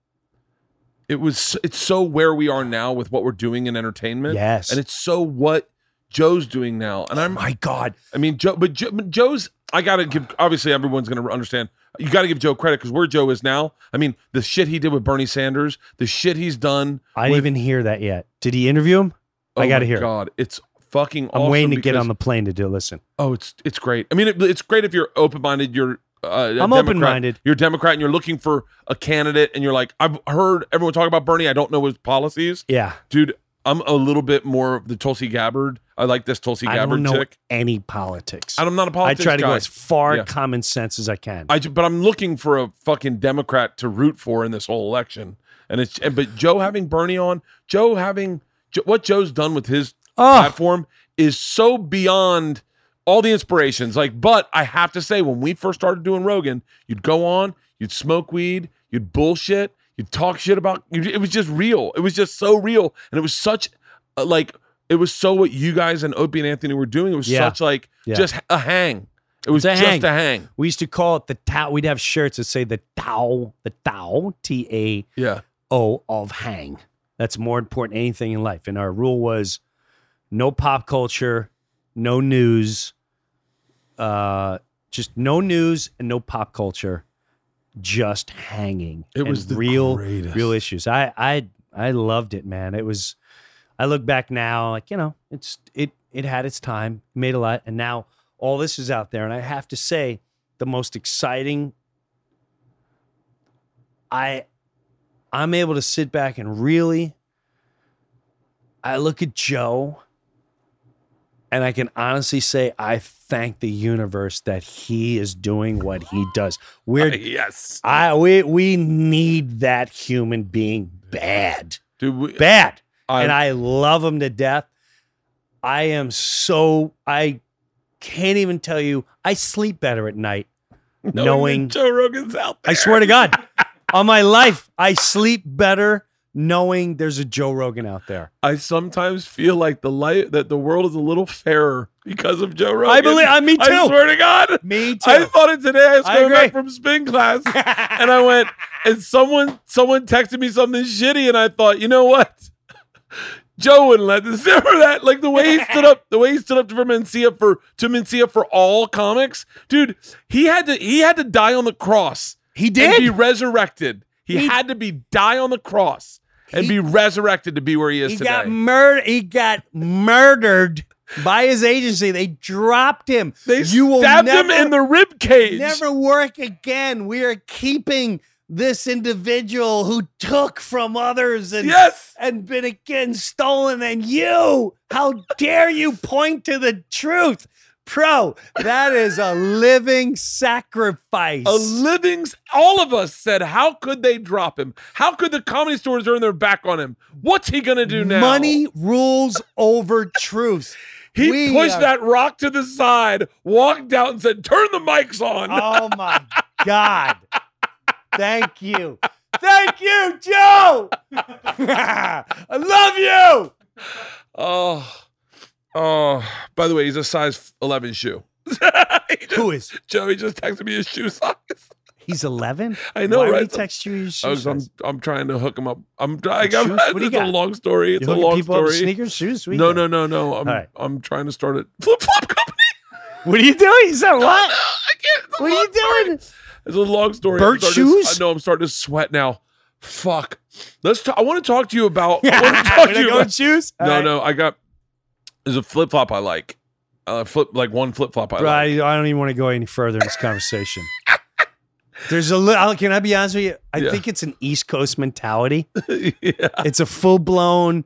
It was it's so where we are now with what we're doing in entertainment. Yes. and it's so what Joe's doing now, and I'm My God. I mean, Joe, but, Joe, but Joe's. I gotta give. Obviously, everyone's gonna understand. You got to give Joe credit because where Joe is now. I mean, the shit he did with Bernie Sanders, the shit he's done. I didn't with- even hear that yet. Did he interview him? Oh I got to my hear. it. Oh god, it's fucking. I'm awesome waiting to get on the plane to do listen. Oh, it's it's great. I mean, it, it's great if you're open minded. You're. Uh, I'm open-minded. You're a Democrat, and you're looking for a candidate, and you're like, I've heard everyone talk about Bernie. I don't know his policies, Yeah. dude. I'm a little bit more of the Tulsi Gabbard. I like this Tulsi I don't Gabbard know chick. any politics. And I'm not a politics I try to guy. go as far Yeah. common sense as I can. I but I'm looking for a fucking Democrat to root for in this whole election. And it's and, but Joe having Bernie on, Joe having what Joe's done with his Oh. platform is so beyond all the inspirations. Like, but I have to say, when we first started doing Rogan, you'd go on, you'd smoke weed, you'd bullshit, you'd talk shit about. It was just real. It was just so real, and it was such uh, like it was so what you guys and Opie and Anthony were doing. It was Yeah. such like Yeah. just a hang. It was a just hang. a hang. We used to call it the Tao. We'd have shirts that say the Tao, the Tao, T A Yeah. O of hang. That's more important than anything in life. And our rule was no pop culture, no news, uh, just no news and no pop culture, just hanging. It and was the real, greatest. real issues. I, I, I loved it, man. It was. I look back now, like you know, it's it it had its time, made a lot, and now all this is out there. And I have to say, the most exciting. I, I'm able to sit back and really. I look at Joe. And I can honestly say, I thank the universe that he is doing what he does. We're yes, I we we need that human being bad, dude. We, bad, I- and I love him to death. I am so I can't even tell you. I sleep better at night knowing. that Joe Rogan's out there. I swear to God, on my life, I sleep better knowing there's a Joe Rogan out there. I sometimes feel like the light that the world is a little fairer because of Joe Rogan. I believe- uh, me too. I swear to God. Me too. I thought it today. I was coming back from spin class, and I went, and someone someone texted me something shitty, and I thought, you know what? Joe wouldn't let this. Remember that? Like the way he stood up, the way he stood up for Mencia for to Mencia for all comics, dude. He had to he had to die on the cross. He and did. be resurrected. He, He- had to be die on the cross and He- be resurrected to be where he is he today. got murdered. He got murdered by his agency. They dropped him. they you will stabbed never, him in the rib cage. never work again. We are keeping this individual who took from others and Yes. and been again stolen. And you, how dare you point to the truth? Pro, that is a living sacrifice. A living, all of us said, how could they drop him? How could the comedy stores turn their back on him? What's he gonna do now? Money rules over truth. He We pushed are- that rock to the side, walked out, and said, "Turn the mics on." Oh my God. Thank you. Thank you, Joe. I love you. Oh, oh. By the way, he's a size eleven shoe. Just- Who is? Joey just texted me his shoe size. He's 11? I know, Why right? he text you his I was, I'm. I'm trying to hook him up. I'm trying. Shoes? What do you it's a got? long story. It's You a hooking long people up with story. sneakers, shoes? What you No, got? no, no, no. I'm All right. I'm trying to start a flip flop company. What are you doing? You said what? I can't. it's a What are long you story. doing? It's a long story. I'm starting to- shoes? I know. I'm starting to sweat now. Fuck. Let's. talk. I want to talk to you about. I want to talk we're to you about. shoes? All No, right. no. I got. There's a flip flop I like. Uh, flip like one flip flop I Bro, I, like. I don't even want to go any further in this conversation. There's a little, can I be honest with you? I Yeah. think it's an East Coast mentality. yeah. It's a full blown,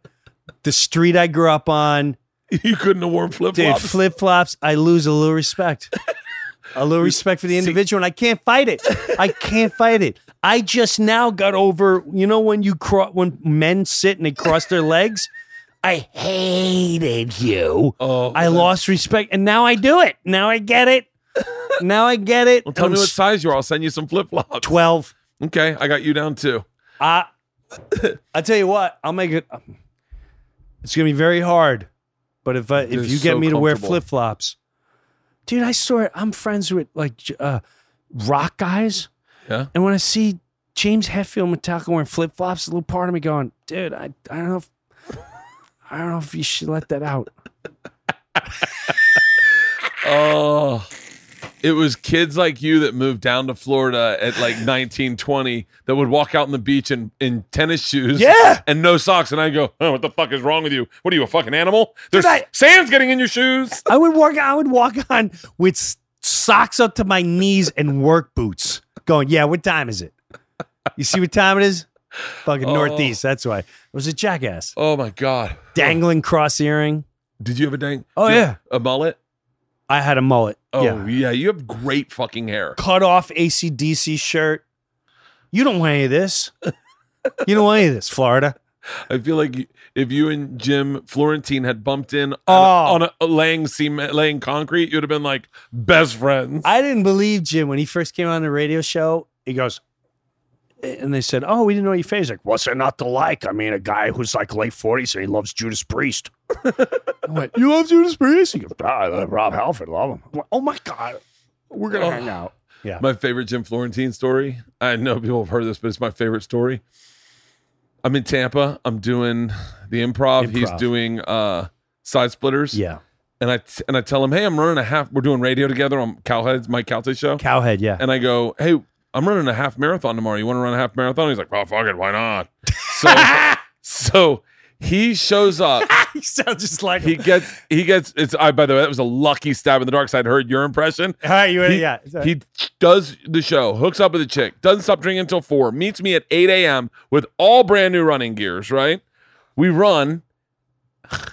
the street I grew up on, You couldn't have worn flip Dude, flops. flip flops, I lose a little respect. a little respect for the individual, and I can't fight it. I can't fight it. I just now got over, you know, when you cro- when men sit and they cross their legs. I hated you. oh, I lost respect, and now I do it. Now I get it. Now I get it. Well, tell I'm me what size you are. I'll send you some flip flops. twelve. Okay, I got you down too. I I tell you what, I'll make it. It's gonna be very hard, but if I, if They're you get so me to wear flip flops, dude, I swear I'm friends with like uh, rock guys, Yeah. and when I see James Hetfield Metallica wearing flip flops, a little part of me going, dude, I I don't know if I don't know if you should let that out. Oh, it was kids like you that moved down to Florida at like 19, 20 that would walk out on the beach in, in tennis shoes. Yeah. And no socks. And I go, oh, what the fuck is wrong with you? What are you, a fucking animal? There's I- sand's getting in your shoes. I would walk. I would walk on with socks up to my knees and work boots, going, yeah. What time is it? You see what time it is? Fucking Oh. northeast. That's why. It was a jackass. Oh my God. Dangling cross earring. Did you have a dang? Oh, yeah. A mullet? I had a mullet. Oh, yeah. yeah. You have great fucking hair. Cut off ACDC shirt. You don't want any of this. You don't want any of this, Florida. I feel like if you and Jim Florentine had bumped in on, Oh. a, on a, a laying cement, laying concrete, you'd have been like best friends. I didn't believe Jim when he first came on the radio show. He goes, and they said, "Oh, we didn't know your face." Like, what's there not to like? I mean, a guy who's like late forties and he loves Judas Priest. Went, "You love Judas Priest?" He goes, "Ah, I love Rob Halford, love him." I'm oh my god, we're gonna Oh. hang out. Yeah, My favorite Jim Florentine story. I know people have heard this, but it's my favorite story. I'm in Tampa. I'm doing the improv. He's doing uh side splitters. yeah, And I t- and I tell him, hey, I'm running a half. We're doing radio together on Cowheads, Mike Calta show. cowhead. Yeah, And I go, hey, I'm running a half marathon tomorrow. You want to run a half marathon? He's like, well, fuck it, why not? So so he shows up. he sounds just like He him. gets he gets it's I by the way, that was a lucky stab in the dark side. Heard your impression. All right, you? He, yeah, he does the show, hooks up with a chick, doesn't stop drinking until four, meets me at 8 a.m. with all brand new running gears, right? We run.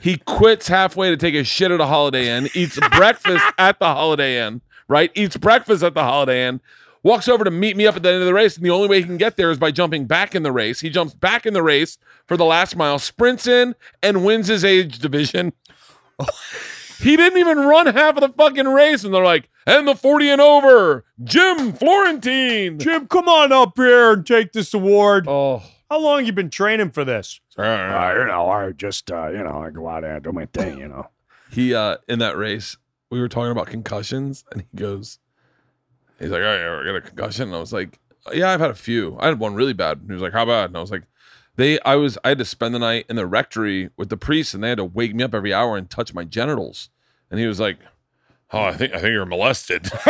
He quits halfway to take a shit at a Holiday Inn, eats breakfast at the Holiday Inn, right? Eats breakfast at the Holiday Inn, walks over to meet me up at the end of the race, and the only way he can get there is by jumping back in the race. He jumps back in the race for the last mile, sprints in, and wins his age division. He didn't even run half of the fucking race, and they're like, and the 40 and over, Jim Florentine. Jim, come on up here and take this award. Oh, How long you been training for this? uh, you know, I just, uh, you know, I go out there and do my thing, you know. he uh in that race, we were talking about concussions, and he goes, he's like, oh, you ever get a concussion? And I was like, yeah, I've had a few. I had one really bad. And he was like, how bad? And I was like, They, I was, I had to spend the night in the rectory with the priest, and they had to wake me up every hour and touch my genitals. And he was like, "Oh, I think, I think you're molested."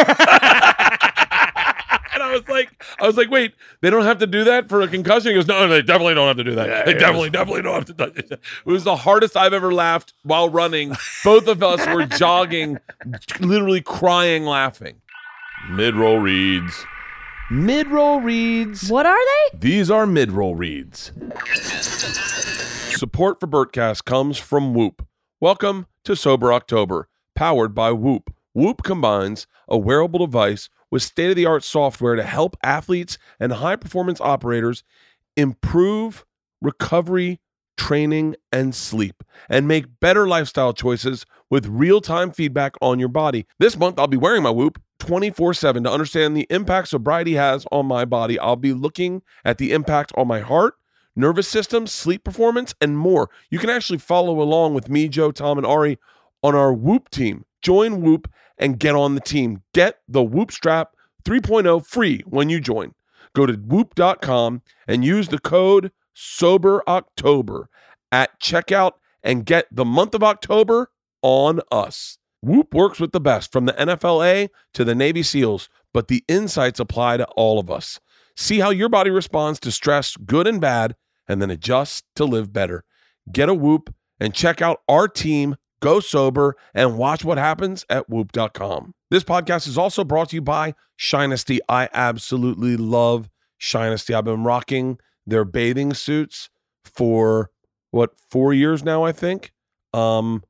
and I was like, I was like, wait, they don't have to do that for a concussion. He goes, no, they definitely don't have to do that. they definitely, definitely don't have to. Do it. it was the hardest I've ever laughed while running. Both of us were jogging, literally crying, laughing. Mid roll reads. Mid roll reads. What are they? These are mid roll reads. Support for Bertcast comes from Whoop. Welcome to Sober October, powered by Whoop. Whoop combines a wearable device with state of the art software to help athletes and high performance operators improve recovery, training, and sleep, and make better lifestyle choices with real time feedback on your body. This month, I'll be wearing my Whoop 24 7 to understand the impact sobriety has on my body. I'll be looking at the impact on my heart, nervous system, sleep performance, and more. You can actually follow along with me, Joe, Tom, and Ari on our Whoop team. Join Whoop and get on the team. Get the Whoop Strap 3.0 free when you join. Go to whoop.com and use the code Sober October at checkout and get the month of October on us. Whoop works with the best from the NFLA to the Navy SEALs, but the insights apply to all of us. See how your body responds to stress, good and bad, and then adjust to live better. Get a Whoop and check out our team, Go Sober, and watch what happens at whoop.com. This podcast is also brought to you by Shinesty. I absolutely love Shinesty. I've been rocking their bathing suits for what, four years now, I think. Um,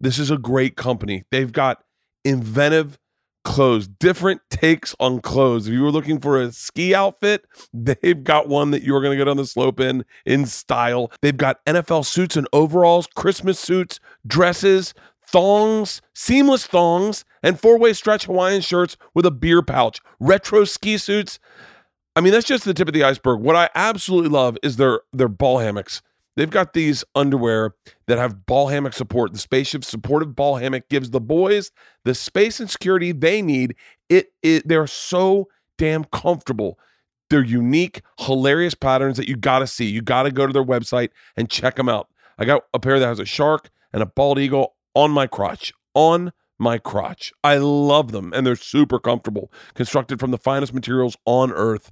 this is a great company. They've got inventive clothes, different takes on clothes. If you were looking for a ski outfit, they've got one that you're going to get on the slope in in style. They've got NFL suits and overalls, Christmas suits, dresses, thongs, seamless thongs, and four-way stretch Hawaiian shirts with a beer pouch, retro ski suits. I mean, that's just the tip of the iceberg. What I absolutely love is their their ball hammocks. They've got these underwear that have ball hammock support. The spaceship supportive ball hammock gives the boys the space and security they need. It, it they're so damn comfortable. They're unique, hilarious patterns that you got to see. You got to go to their website and check them out. I got a pair that has a shark and a bald eagle on my crotch. On my crotch. I love them and they're super comfortable. Constructed from the finest materials on earth.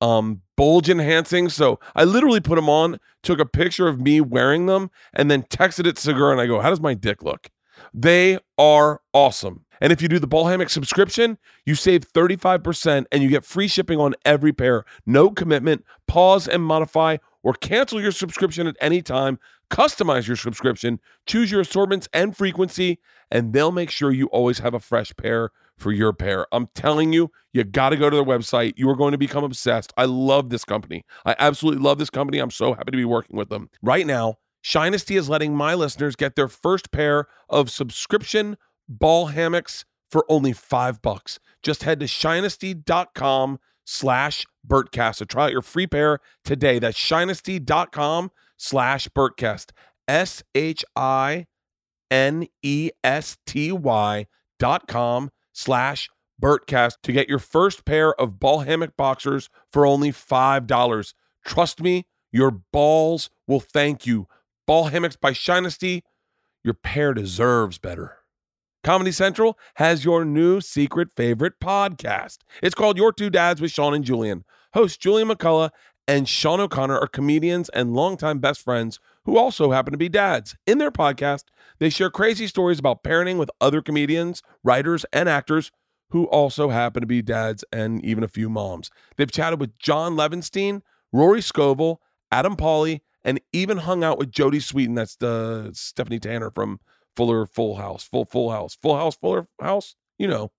Um, bulge enhancing. So I literally put them on, took a picture of me wearing them, and then texted it to Segura and I go, How does my dick look? They are awesome. And if you do the ball hammock subscription, you save 35% and you get free shipping on every pair. No commitment. Pause and modify or cancel your subscription at any time. Customize your subscription, choose your assortments and frequency, and they'll make sure you always have a fresh pair for your pair. I'm telling you, you got to go to their website. You are going to become obsessed. I love this company. I absolutely love this company. I'm so happy to be working with them. Right now, Shinesty is letting my listeners get their first pair of subscription ball hammocks for only five bucks. Just head to shinesty.com slash Bertcast to try out your free pair today. That's shinesty.com slash Bertcast. S H I N E S T Y dot com slash Bertcast to get your first pair of ball hammock boxers for only $5. Trust me, your balls will thank you. Ball hammocks by Shinesty, your pair deserves better. Comedy Central has your new secret favorite podcast. It's called Your Two Dads with Sean and Julian. Host Julian McCullough and Sean O'Connor are comedians and longtime best friends who also happen to be dads. In their podcast, they share crazy stories about parenting with other comedians, writers, and actors who also happen to be dads and even a few moms. They've chatted with John Levenstein, Rory Scovel, Adam Pauly, and even hung out with Jodie Sweetin. That's the Stephanie Tanner from Fuller Full House, Full Full House, Full House, Fuller House, you know,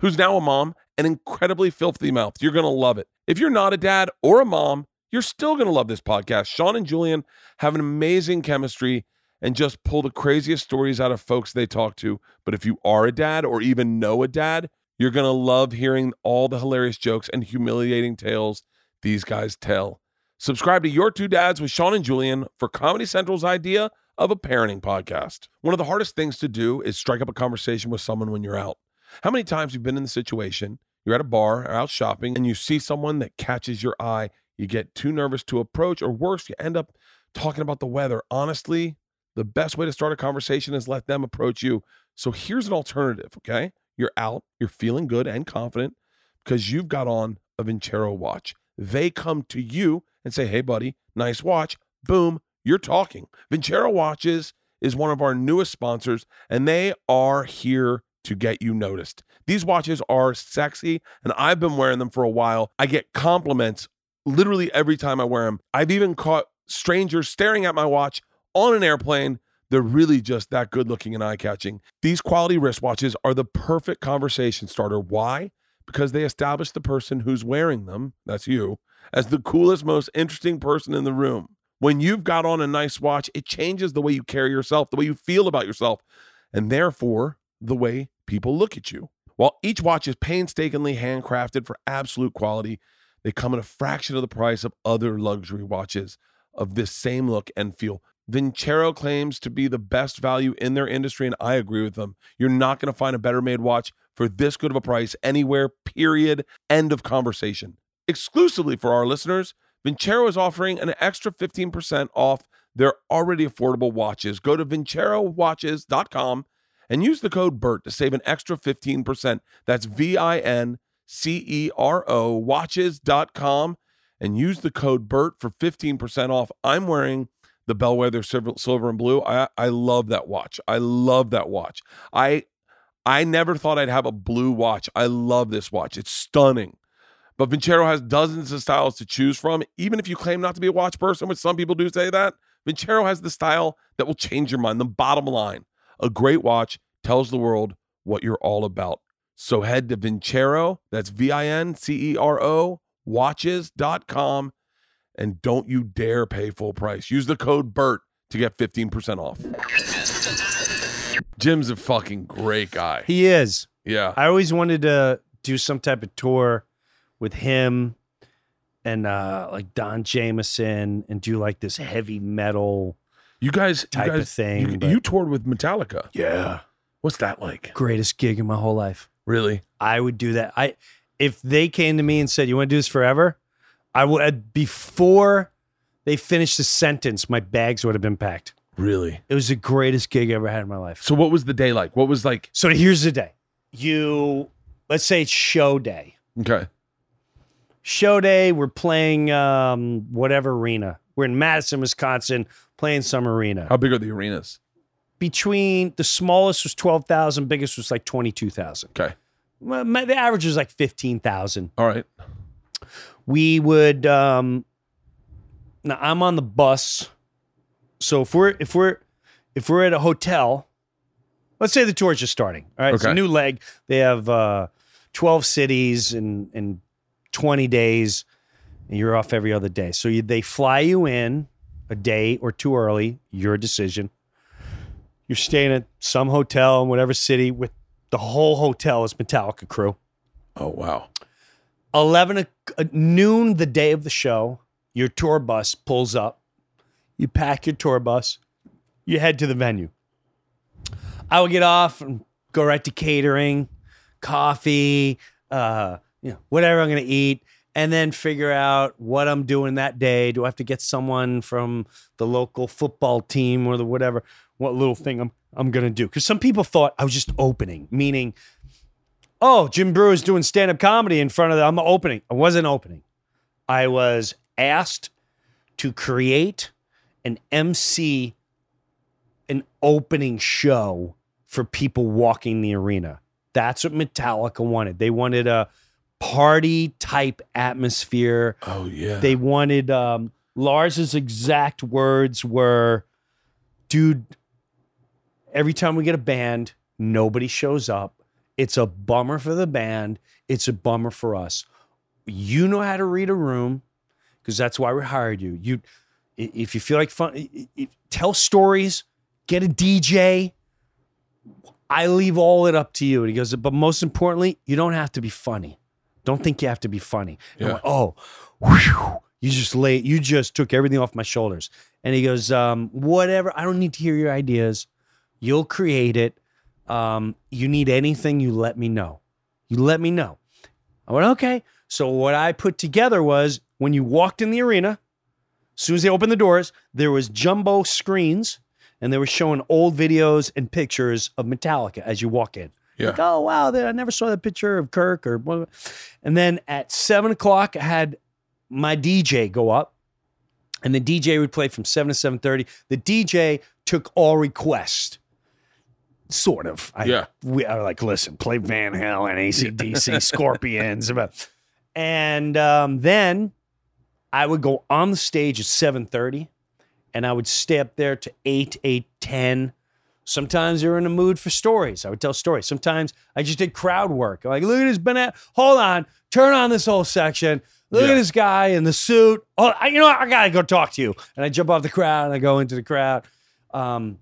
who's now a mom, an incredibly filthy mouth. You're going to love it. If you're not a dad or a mom, you're still going to love this podcast. Sean and Julian have an amazing chemistry and just pull the craziest stories out of folks they talk to. But if you are a dad or even know a dad, you're going to love hearing all the hilarious jokes and humiliating tales these guys tell. Subscribe to Your Two Dads with Sean and Julian for Comedy Central's idea of a parenting podcast. One of the hardest things to do is strike up a conversation with someone when you're out. How many times you've been in the situation, you're at a bar or out shopping, and you see someone that catches your eye, you get too nervous to approach, or worse, you end up talking about the weather. Honestly, the best way to start a conversation is let them approach you. So here's an alternative, okay? You're out, you're feeling good and confident because you've got on a Vincero watch. They come to you and say, hey, buddy, nice watch. Boom, you're talking. Vincero Watches is one of our newest sponsors, and they are here to get you noticed. These watches are sexy, and I've been wearing them for a while. I get compliments literally every time I wear them. I've even caught strangers staring at my watch on an airplane. They're really just that good looking and eye catching. These quality wristwatches are the perfect conversation starter. Why? Because they establish the person who's wearing them, that's you, as the coolest, most interesting person in the room. When you've got on a nice watch, it changes the way you carry yourself, the way you feel about yourself, and therefore the way people look at you. While each watch is painstakingly handcrafted for absolute quality, they come at a fraction of the price of other luxury watches of this same look and feel. Vincero claims to be the best value in their industry, and I agree with them. You're not going to find a better made watch for this good of a price anywhere, period. End of conversation. Exclusively for our listeners, Vincero is offering an extra 15% off their already affordable watches. Go to vincerowatches.com and use the code BERT to save an extra 15%. That's V I N C E R O watches.com and use the code BERT for 15% off. I'm wearing the Bellwether silver, silver and blue. I, I love that watch. I love that watch. I I never thought I'd have a blue watch. I love this watch. It's stunning. But Vincero has dozens of styles to choose from. Even if you claim not to be a watch person, which some people do say that, Vincero has the style that will change your mind. The bottom line a great watch tells the world what you're all about. So head to Vincero, that's V I N C E R O, watches.com, and don't you dare pay full price. Use the code BERT to get 15% off. Jim's a fucking great guy. He is. Yeah. I always wanted to do some type of tour with him and uh like Don Jamieson and do like this heavy metal You guys, you type of guys- thing, You, but- you toured with Metallica. Yeah. What's that like? Greatest gig in my whole life. Really? I would do that. I if they came to me and said, "You want to do this forever?" I would before they finished the sentence, my bags would have been packed. Really? It was the greatest gig I ever had in my life. So what was the day like? What was like? So here's the day. You let's say it's show day. Okay. Show day, we're playing um whatever arena. We're in Madison, Wisconsin, playing some arena. How big are the arenas? Between the smallest was 12,000, biggest was like 22,000. Okay. Well, my- the average was like 15,000. All right. we would um now i'm on the bus so if we're if we're if we're at a hotel let's say the tour's just starting all right it's a Okay. new leg they have uh 12 cities in in 20 days and you're off every other day so you, they fly you in a day or two early your decision. You're staying at some hotel in whatever city with the whole hotel is metallica crew. Oh wow. Eleven uh, noon the day of the show your tour bus pulls up. You pack your tour bus. You head to the venue. I would get off and go right to catering coffee uh you know whatever i'm gonna eat and then figure out what i'm doing that day do i have to get someone from the local football team or the whatever what little thing i'm i'm gonna do because some people thought i was just opening meaning oh, Jim Breuer is doing stand up comedy in front of the, I'm opening. I wasn't opening. I was asked to create an MC an opening show for people walking the arena. That's what Metallica wanted. They wanted a party type atmosphere. Oh yeah. They wanted um, Lars's exact words were, "Dude, every time we get a band, nobody shows up. It's a bummer for the band. It's a bummer for us. You know how to read a room because that's why we hired you. You, if you feel like fun, tell stories. Get a DJ. I leave all it up to you." And he goes, "But most importantly, you don't have to be funny. Don't think you have to be funny." Yeah. went, oh, whew, you just lay, you just took everything off my shoulders. And he goes, um, whatever. I don't need to hear your ideas. You'll create it. Um, you need anything, you let me know. You let me know. I went, okay. So what I put together was when you walked in the arena, as soon as they opened the doors, there was jumbo screens and they were showing old videos and pictures of Metallica as you walk in. Yeah. Like, oh wow, I never saw that picture of Kirk or blah, blah. and then at seven o'clock I had my DJ go up and the DJ would play from seven to seven thirty. The DJ took all requests. Sort of. I, Yeah. We are like, listen, play Van Halen, ACDC, Scorpions, about and um, then I would go on the stage at 7:30 and I would stay up there to 8, 8, 10. Sometimes you're in a mood for stories. I would tell stories. Sometimes I just did crowd work. I'm like, look at this Bennett. Hold on. Turn on this whole section. Look Yeah. at this guy in the suit. Oh, I, you know what? I gotta go talk to you. And I jump off the crowd and I go into the crowd. Um,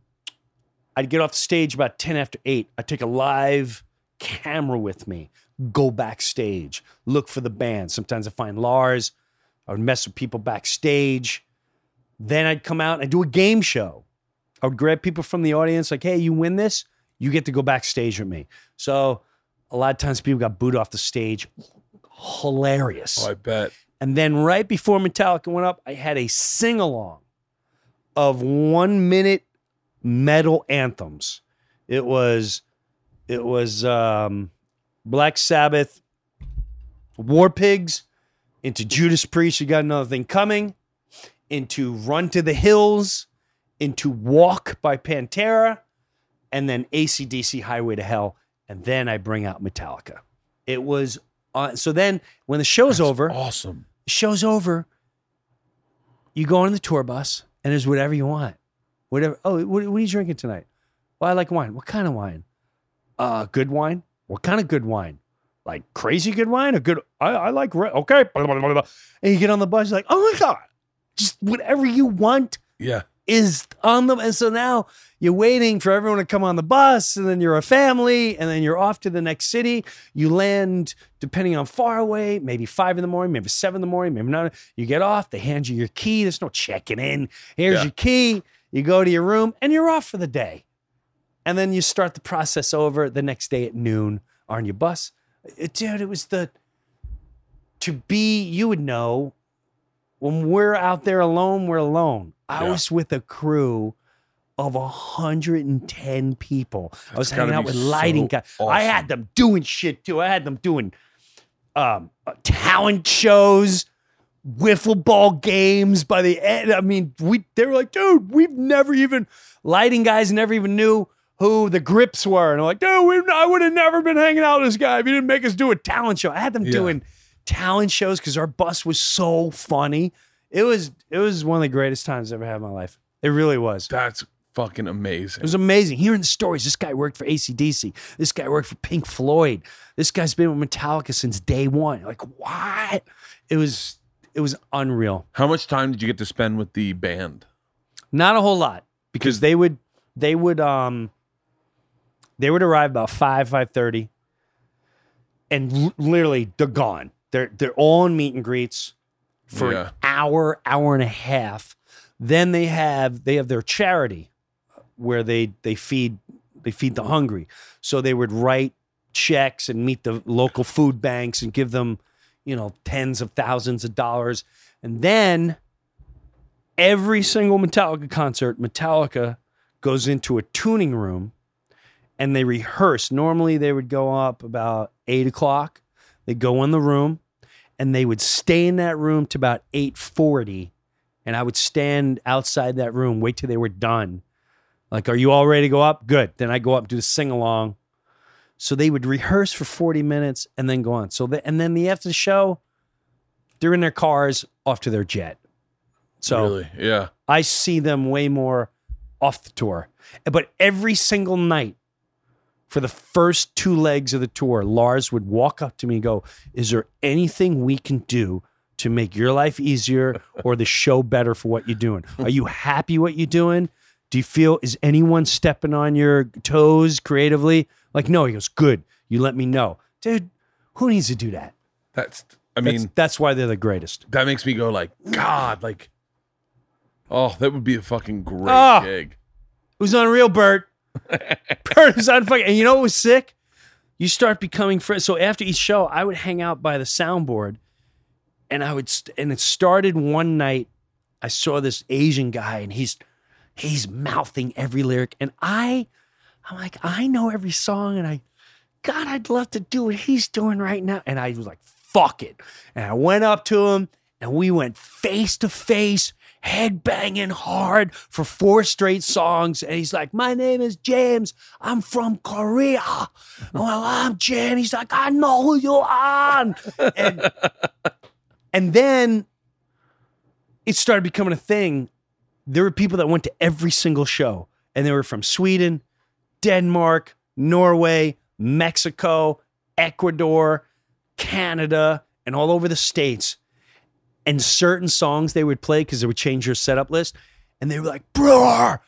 I'd get off the stage about 10 after 8. I'd take a live camera with me, go backstage, look for the band. Sometimes I find Lars. I would mess with people backstage. Then I'd come out and I'd do a game show. I would grab people from the audience, like, hey, you win this, you get to go backstage with me. So a lot of times people got booed off the stage. Hilarious. Oh, I bet. And then right before Metallica went up, I had a sing along of one minute metal anthems. It was it was um, Black Sabbath, War Pigs, into Judas Priest. You got another thing coming. Into Run to the Hills, into Walk by Pantera, and then ACDC Highway to Hell. And then I bring out Metallica. It was uh, so then when the show's That's over, Awesome. show's over. You go on the tour bus and there's whatever you want. Whatever. Oh, what, what are you drinking tonight? Well, I like wine. What kind of wine? Uh, good wine. What kind of good wine? Like crazy good wine or good? I, I like red. Okay. And you get on the bus, you're like, oh my God. Just whatever you want Yeah. Is on the And so now you're waiting for everyone to come on the bus, and then you're a family, and then you're off to the next city. You land, depending on far away, maybe five in the morning, maybe seven in the morning, maybe not. You get off, they hand you your key. There's no checking in. Here's Yeah. your key. You go to your room, and you're off for the day. And then you start the process over the next day at noon on your bus. It- dude, it was the to be, you would know when we're out there alone, we're alone. I Yeah. was with a crew of 110 people. I was hanging out with lighting so guys. I had them doing shit too. I had them doing um, uh, talent shows, wiffle ball games. By the end, I mean, we they were like, dude, we've never even lighting guys never even knew who the grips were, and I'm like, dude, we, I would have never been hanging out with this guy if he didn't make us do a talent show. I had them Yeah. doing talent shows because our bus was so funny. It was it was one of the greatest times I've ever had in my life. It really was. That's fucking amazing. It was amazing hearing the stories. This guy worked for ACDC. This guy worked for Pink Floyd. This guy's been with Metallica since day one. Like what? It was it was unreal. How much time did you get to spend with the band? Not a whole lot because they would they would um they would arrive about five five thirty, and literally they're gone. They're they're all in meet and greets for Yeah. an hour hour and a half. Then they have they have their charity where they they feed they feed the hungry. So they would write checks and meet the local food banks and give them you know tens of thousands of dollars, and then every single Metallica concert, Metallica goes into a tuning room and they rehearse. Normally, they would go up about eight o'clock. They go in the room and they would stay in that room to about eight forty, and I would stand outside that room, wait till they were done. Like, are you all ready to go up? Good. Then I go up, do the sing along. So they would rehearse for forty minutes and then go on. So the, and then the after the show, they're in their cars off to their jet. So really, yeah. I see them way more off the tour. But every single night for the first two legs of the tour, Lars would walk up to me and go, Is there anything we can do to make your life easier or the show better for what you're doing? Are you happy what you're doing? Do you feel, is anyone stepping on your toes creatively? Like, no, he goes, Good. You let me know. Dude, who needs to do that? That's. I mean, that's why they're the greatest. that makes me go like, God, like, oh, that would be a fucking great Ah. gig. It was unreal, Bert. Was on fucking. And you know what was sick? You start becoming friends. So after each show, I would hang out by the soundboard, and I would st- and it started one night. I saw this Asian guy, and he's he's mouthing every lyric, and I I'm like I know every song, and I God I'd love to do what he's doing right now, and I was like fuck it, and I went up to him, and we went face to face. Head banging hard for four straight songs. And he's like, My name is James. I'm from Korea. Well, I'm Jen. He's like, I know who you are. And, and then it started becoming a thing. There were people that went to every single show, and they were from Sweden, Denmark, Norway, Mexico, Ecuador, Canada, and all over the States. And certain songs they would play because it would change your setup list. And they were like, Breuer,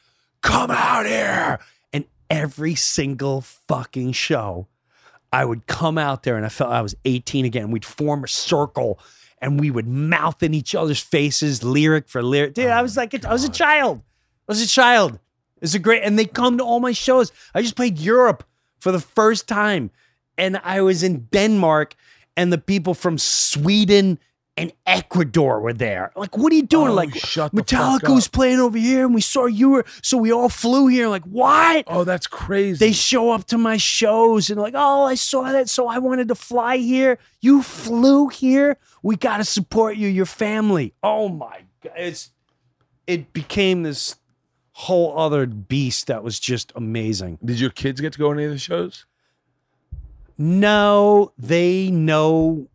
come out here. And every single fucking show, I would come out there and I felt I was 18 again. We'd form a circle and we would mouth in each other's faces, lyric for lyric. Dude, I oh was like, I was a child. I was a child. It's a great, and they come to all my shows. I just played Europe for the first time, and I was in Denmark, and the people from Sweden and Ecuador were there. Like, what are you doing? Oh, like, shut Metallica was playing over here, and we saw you were, so we all flew here. Like, what? Oh, that's crazy. They show up to my shows and like, oh, I saw that, so I wanted to fly here. You flew here. We got to support you, your family. Oh my god, it's it became this whole other beast that was just amazing. Did your kids get to go to any of the shows? No, they know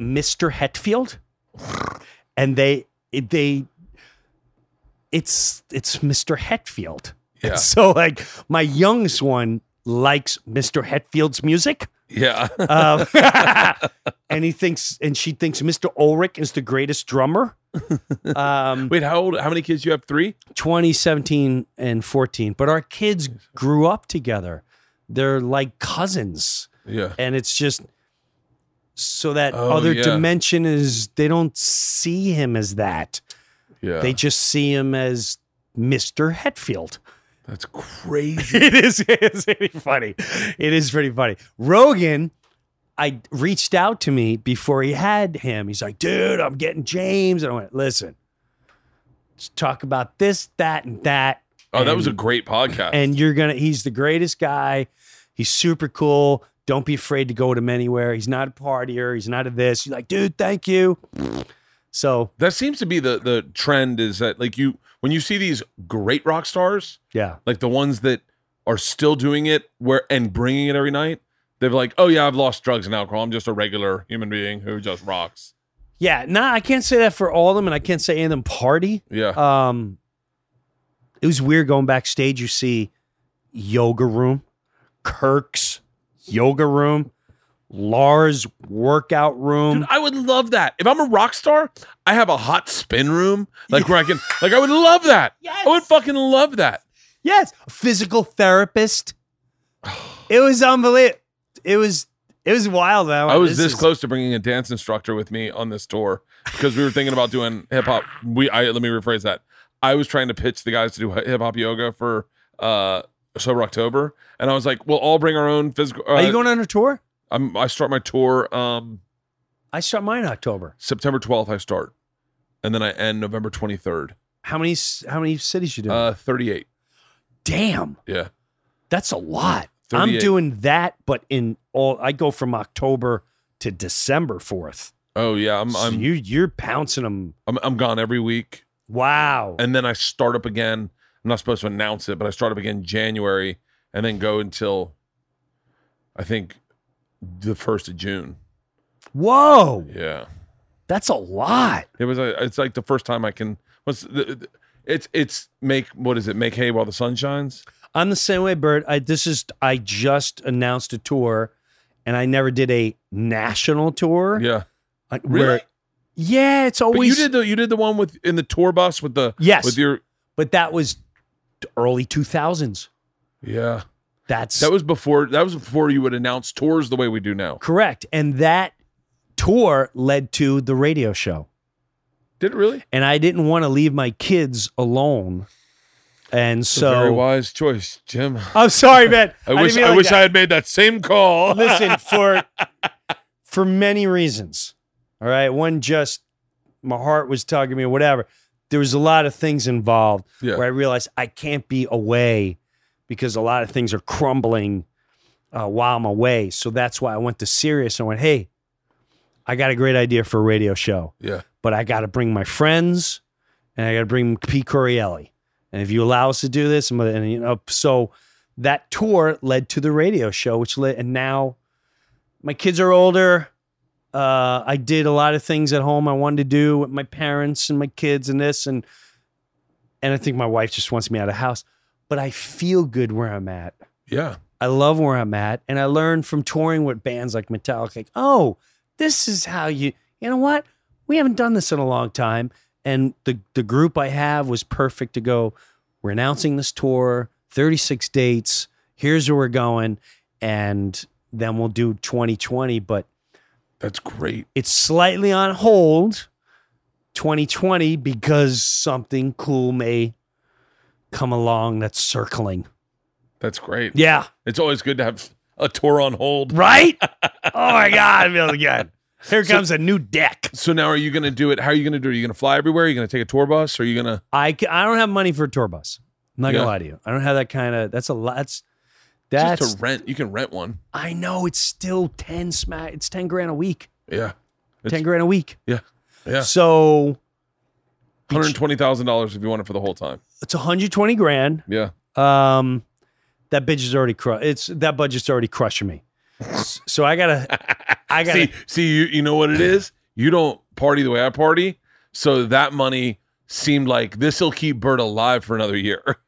Mr. Hetfield, and they they it's it's Mr. Hetfield. Yeah. So like my youngest one likes Mr. Hetfield's music. Yeah. Um, and he thinks, and she thinks Mr. Ulrich is the greatest drummer. Um, Wait, how old? How many kids you have? Three. 2017 and 14. But our kids grew up together. They're like cousins. Yeah. And it's just so that Oh, other yeah. dimension is they don't see him as that. Yeah. They just see him as Mr. Hetfield. that's crazy. it is it's pretty funny. It is pretty funny. Rogan, I reached out to me before he had him. He's like, dude, I'm getting James. And I went, listen, let's talk about this, that, and that. Oh, that was a great podcast. And you're gonna, he's the greatest guy. He's super cool. Don't be afraid to go with him anywhere. He's not a partier. He's not a this. He's like, dude, thank you. So that seems to be the the trend is that like you when you see these great rock stars, yeah. like the ones that are still doing it where and bringing it every night, they're like, "Oh yeah, I've lost drugs and alcohol. I'm just a regular human being who just rocks." Yeah. Nah, I can't say that for all of them, and I can't say any of them party. Yeah. Um, it was weird going backstage. You see yoga room, Kirk's yoga room, Lars workout room. Dude, I would love that. If I'm a rock star, I have a hot spin room, like where I can, like, I would love that. Yes. I would fucking love that. Yes, a physical therapist. It was unbelievable. It was it was wild. Man. I was this is- close to bringing a dance instructor with me on this tour because we were thinking about doing hip hop. We, I let me rephrase that. I was trying to pitch the guys to do hip hop yoga for uh sober October, and I was like, "We'll all bring our own physical." Uh, Are you going on a tour? I'm, I start my tour um I start mine October. September 12th. I start, and then I end November 23rd. How many how many cities you doing? Uh, 38. Damn, Yeah. that's a lot. I'm doing that, but in all I go from October to December fourth. Oh yeah. I'm So I'm, you you're pouncing them. I'm I'm gone every week. Wow. and then I start up again. I'm not supposed to announce it, but I start up again January and then go until I think the first of June. Whoa, Yeah, that's a lot. it was. A, it's like the first time I can. What's the, it's it's make what is it? Make hay while the sun shines. I'm the same way, Bert. I this is I just announced a tour, and I never did a national tour. Yeah, I- really. where- yeah, it's but always you did the you did the one with in the tour bus with the Yes. with your but that was early 2000s. yeah. That's That was before that was before you would announce tours the way we do now. correct, and that tour led to the radio show. Did it really? And I didn't want to leave my kids alone, and It's a very so wise choice, Jim. I'm sorry, man. I, didn't wish mean I like wish that. I had made that same call. listen for for many reasons All right. One just my heart was tugging me, or whatever. There was a lot of things involved Yeah. where I realized I can't be away because a lot of things are crumbling uh, while I'm away. So that's why I went to Sirius and went, hey, I got a great idea for a radio show, Yeah. but I got to bring my friends and I got to bring Pete Correale. And if you allow us to do this, and, and you know, so that tour led to the radio show, which led, and now my kids are older. Uh, I did a lot of things at home I wanted to do with my parents and my kids and this and and I think my wife just wants me out of the house. But I feel good where I'm at. Yeah. I love where I'm at, and I learned from touring with bands like Metallica. Like, oh, this is how you. You know what? We haven't done this in a long time, and the the group I have was perfect to go. We're announcing this tour, 36 dates. Here's where we're going, and then we'll do 2020. But That's great. it's slightly on hold 2020 because something cool may come along that's circling. That's great. Yeah. It's always good to have a tour on hold. Right? oh my God, feels good. Here comes a new deck. So now are you going to do it? How are you going to do it? Are you going to fly everywhere? Are you going to take a tour bus? Or are you going to? I, I don't have money for a tour bus. I'm not Yeah. gonna lie to you. I don't have that kind of. That's a lot. That's that's. Just to rent. You can rent one. I know it's still ten smack. It's ten grand a week. Yeah. It's- ten grand a week. Yeah. Yeah. So $120,000 if you want it for the whole time. it's 120 grand. Yeah. Um, that bitch is already cru- It's that budget's already crushing me. So I gotta. I gotta. See, see, you, you know what it is? You don't party the way I party. So that money seemed like this will keep Bert alive for another year.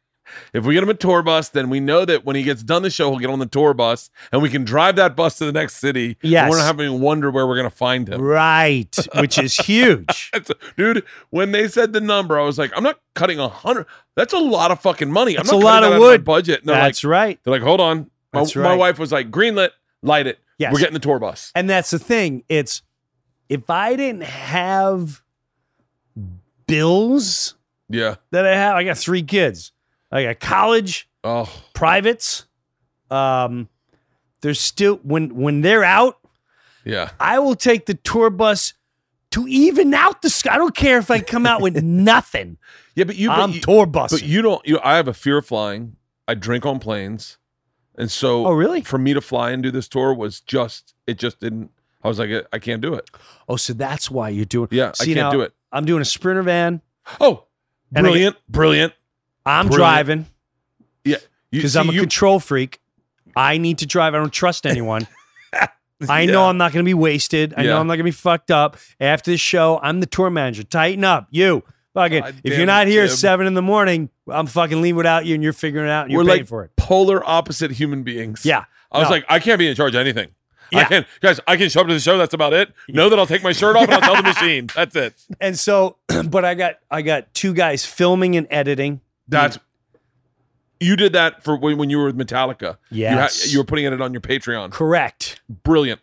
If we get him a tour bus, then we know that when he gets done the show, he'll get on the tour bus and we can drive that bus to the next city. Yes. We're not having to wonder where we're going to find him. right, which is huge. Dude, when they said the number, I was like, I'm not cutting a hundred. That's a lot of fucking money. I'm That's not a lot of wood. budget. That's like, right. they're like, hold on. My, That's my wife was like, greenlit, light it. Yes. We're getting the tour bus. And that's the thing. It's if I didn't have bills Yeah. that I have, I got three kids. I got college, Oh, privates. Um, there's still when when they're out, yeah. I will take the tour bus to even out the. sky. I don't care if I come out with nothing. Yeah, but you, but I'm you- tour bus. But you don't. You, I have a fear of flying. I drink on planes, and so Oh, really? for me to fly and do this tour was just it just didn't. I was like, I can't do it. oh, so that's why you're doing. Yeah, See, I can't now, do it. I'm doing a sprinter van. Oh, brilliant, brilliant. I'm Brilliant. driving Yeah, because I'm a you, control freak. I need to drive. I don't trust anyone. I know Yeah. I'm not going to be wasted. I know I'm not going to be fucked up. After the show, I'm the tour manager. Tighten up. You. Fucking, God if you're not here at seven in the morning, I'm fucking leaving without you and you're figuring it out and you're We're paying like for it. polar opposite human beings. Yeah. I was like, I can't be in charge of anything. I Yeah. can, guys. I can show up to the show. That's about it. Know that I'll take my shirt off and I'll tell the machine. That's it. And so, but I got I got two guys filming and editing. That's you did that for when, when you were with Metallica. You, had- Yes. you were putting it on your Patreon. Correct. Brilliant,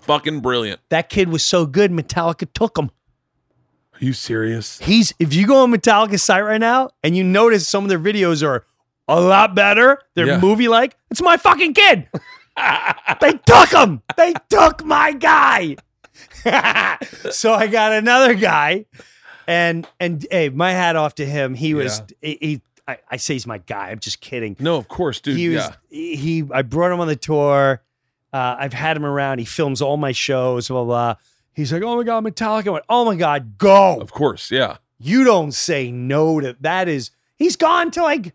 fucking brilliant. That kid was so good, Metallica took him. Are you serious? He's if you go on Metallica's site right now and you notice some of their videos are a lot better, they're Yeah. movie like, it's my fucking kid. they took him. They took my guy. so I got another guy, and and hey, my hat off to him. He was he. he I, I say he's my guy. I'm just kidding. No, of course, dude. he was yeah. he, he- I brought him on the tour. Uh, I've had him around. He films all my shows. Blah blah. He's like, oh my god, Metallica. I went, oh my god, go. Of course, yeah. You don't say no to that. Is he's gone to like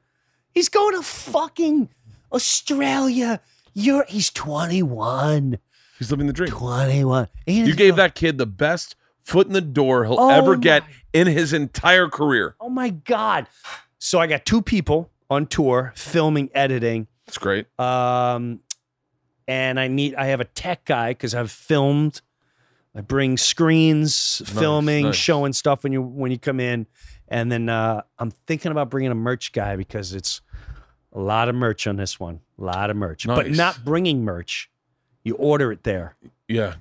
he's going to fucking Australia. You're he's 21. He's living the dream. 21. You gave that kid the best foot in the door he'll Oh ever get in his entire career. Oh my god. So I got two people on tour filming, editing. It's great. Um, and I need I have a tech guy because I've filmed. I bring screens, filming, nice. showing stuff when you when you come in, and then uh, I'm thinking about bringing a merch guy because it's a lot of merch on this one, a lot of merch, but not bringing merch. You order it there. Yeah.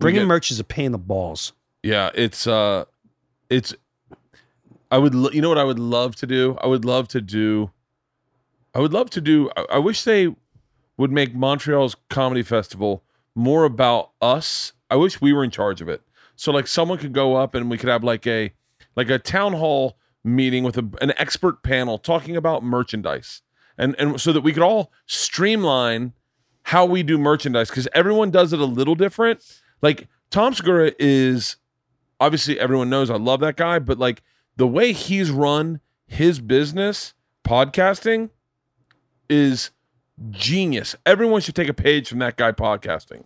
Bringing get- merch is a pain in the balls. Yeah, it's uh it's I would lo- you know what I would love to do? I would love to do I would love to do I, I wish they would make Montreal's comedy festival more about us I wish we were in charge of it. So like someone could go up and we could have like a like a town hall meeting with a, an expert panel talking about merchandise, and and so that we could all streamline how we do merchandise because everyone does it a little different. Like Tom Segura is obviously everyone knows I love that guy, but like the way he's run his business, podcasting, is genius. Everyone should take a page from that guy podcasting.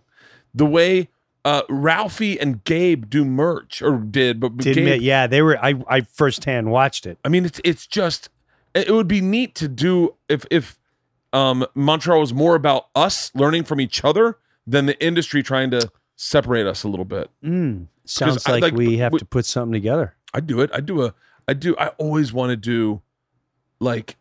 The way uh, Ralphie and Gabe do merch or did, but Did Gabe, yeah, they were. I I firsthand watched it. I mean, it's it's just it would be neat to do if if um, Montreal was more about us learning from each other than the industry trying to separate us a little bit. Mm, sounds I- like, like, we have we- to put something together. I do it. I do a. I do. I always want to do, like,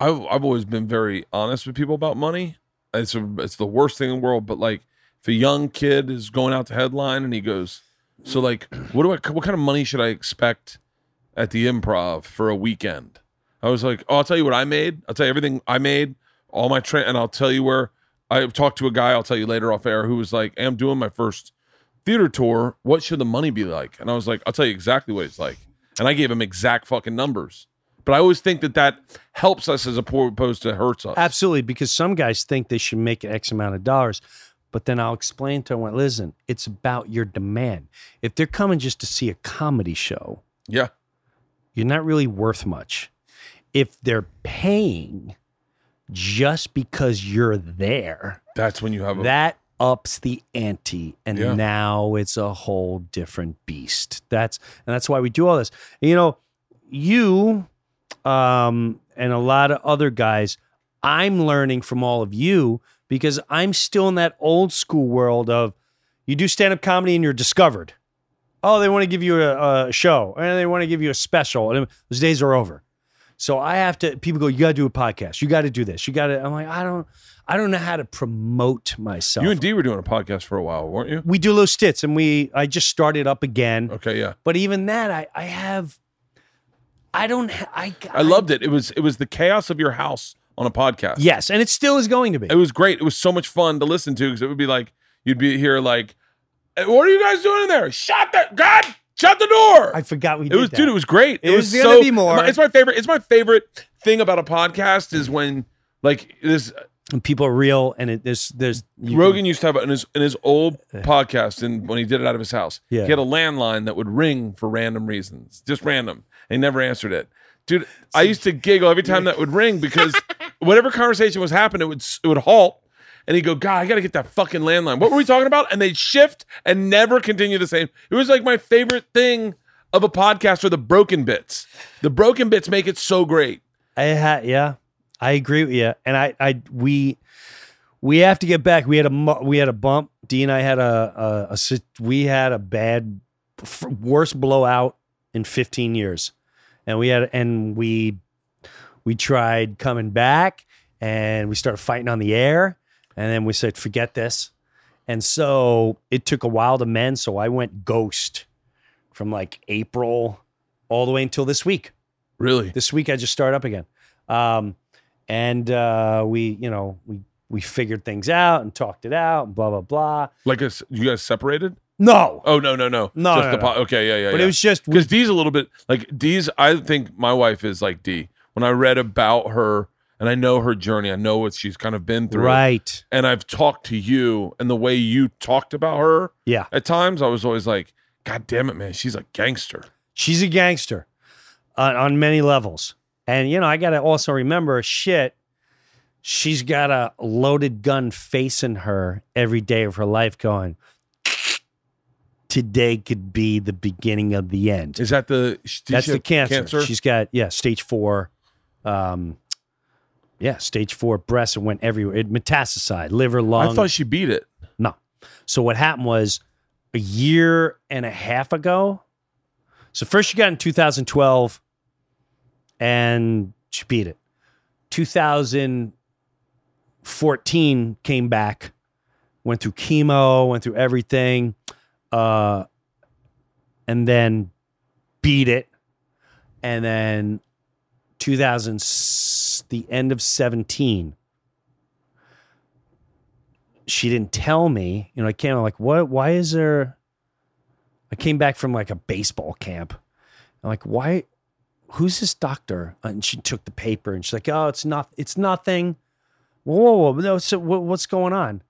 I've I've always been very honest with people about money. It's a, it's the worst thing in the world. But like, if a young kid is going out to headline and he goes, so like, what do I? What kind of money should I expect at the improv for a weekend? I was like, oh, I'll tell you what I made. I'll tell you everything I made, all my train, and I'll tell you where. I talked to a guy. I'll tell you later off air who was like, "I'm doing my first theater tour. What should the money be like?" And I was like, "I'll tell you exactly what it's like." And I gave him exact fucking numbers. But I always think that that helps us as a poor opposed to hurts us. Absolutely, because some guys think they should make X amount of dollars. But then I'll explain to them, listen, it's about your demand. If they're coming just to see a comedy show, Yeah. you're not really worth much. If they're paying just because you're there, That's when you have a that ups the ante and Yeah. now it's a whole different beast. That's and that's why we do all this. You know you um and a lot of other guys i'm learning from all of you because i'm still in that old school world of you do stand-up comedy and you're discovered. Oh they want to give you a, a show and they want to give you a special and those days are over so i have to people go you got to do a podcast you got to do this you got to i'm like i don't i don't know how to promote myself you and D were doing a podcast for a while, weren't you? we do little stits and we i just started up again Okay, yeah. but even that i i have i don't ha- i I loved it. It was it was the chaos of your house on a podcast. yes and it still is going to be It was great. It was so much fun to listen to because it would be like you'd be here like, "Hey, "What are you guys doing in there? Shut the God, shut the door!" i forgot we it did was, that. dude. It was great. It It, was was, gonna so. be more. It's my favorite. It's my favorite thing about a podcast is when like this. and people are real and it, there's there's you Rogan used to have in his in his old podcast, and when he did it out of his house, Yeah. he had a landline that would ring for random reasons, just random. And he never answered it, dude. I used to giggle every time that would ring because whatever conversation was happening, it would it would halt, and he'd go, "God, I got to get that fucking landline." What were we talking about? And they'd shift and never continue the same. It was like my favorite thing of a podcast are the broken bits. The broken bits make it so great. I had, yeah, I agree with you. And I, I, we, we have to get back. We had a, we had a bump. D and I had a, a, a we had a bad, worst blowout in 15 years. And we had, and we, we tried coming back and we started fighting on the air. And then we said, forget this. And so it took a while to mend. So I went ghost from like April all the way until this week Really, this week I just started up again. Um, and uh, we, you know, we we figured things out and talked it out and blah blah blah. like a, you guys separated? No, Oh no no no No, Just no, the no. po- okay yeah yeah. Yeah. But yeah. it was just because D's a little bit like D's. I think my wife is like D. When I read about her and I know her journey, I know what she's kind of been through. right. And I've talked to you, and the way you talked about her Yeah, at times, I was always like, God damn it, man, she's a gangster. she's a gangster on, on many levels. And you know, I got to also remember, shit, she's got a loaded gun facing her every day of her life, going. Today could be the beginning of the end. Is that the? That's the have cancer. She's got yeah, stage four. Um, yeah, stage four breast. It went everywhere. It metastasized, liver, lung. I thought she beat it. no. So what happened was a year and a half ago. So first she got in 2012, and she beat it. 2014 came back, went through chemo, went through everything, uh, and then beat it. And then 2000, s- the end of 17, she didn't tell me. You know, I came I'm like, what? Why is there? I came back from like a baseball camp. I'm like, why? Who's this doctor? And she took the paper and she's like, oh, it's not. It's nothing. Whoa, whoa, whoa. No, so what, what's going on?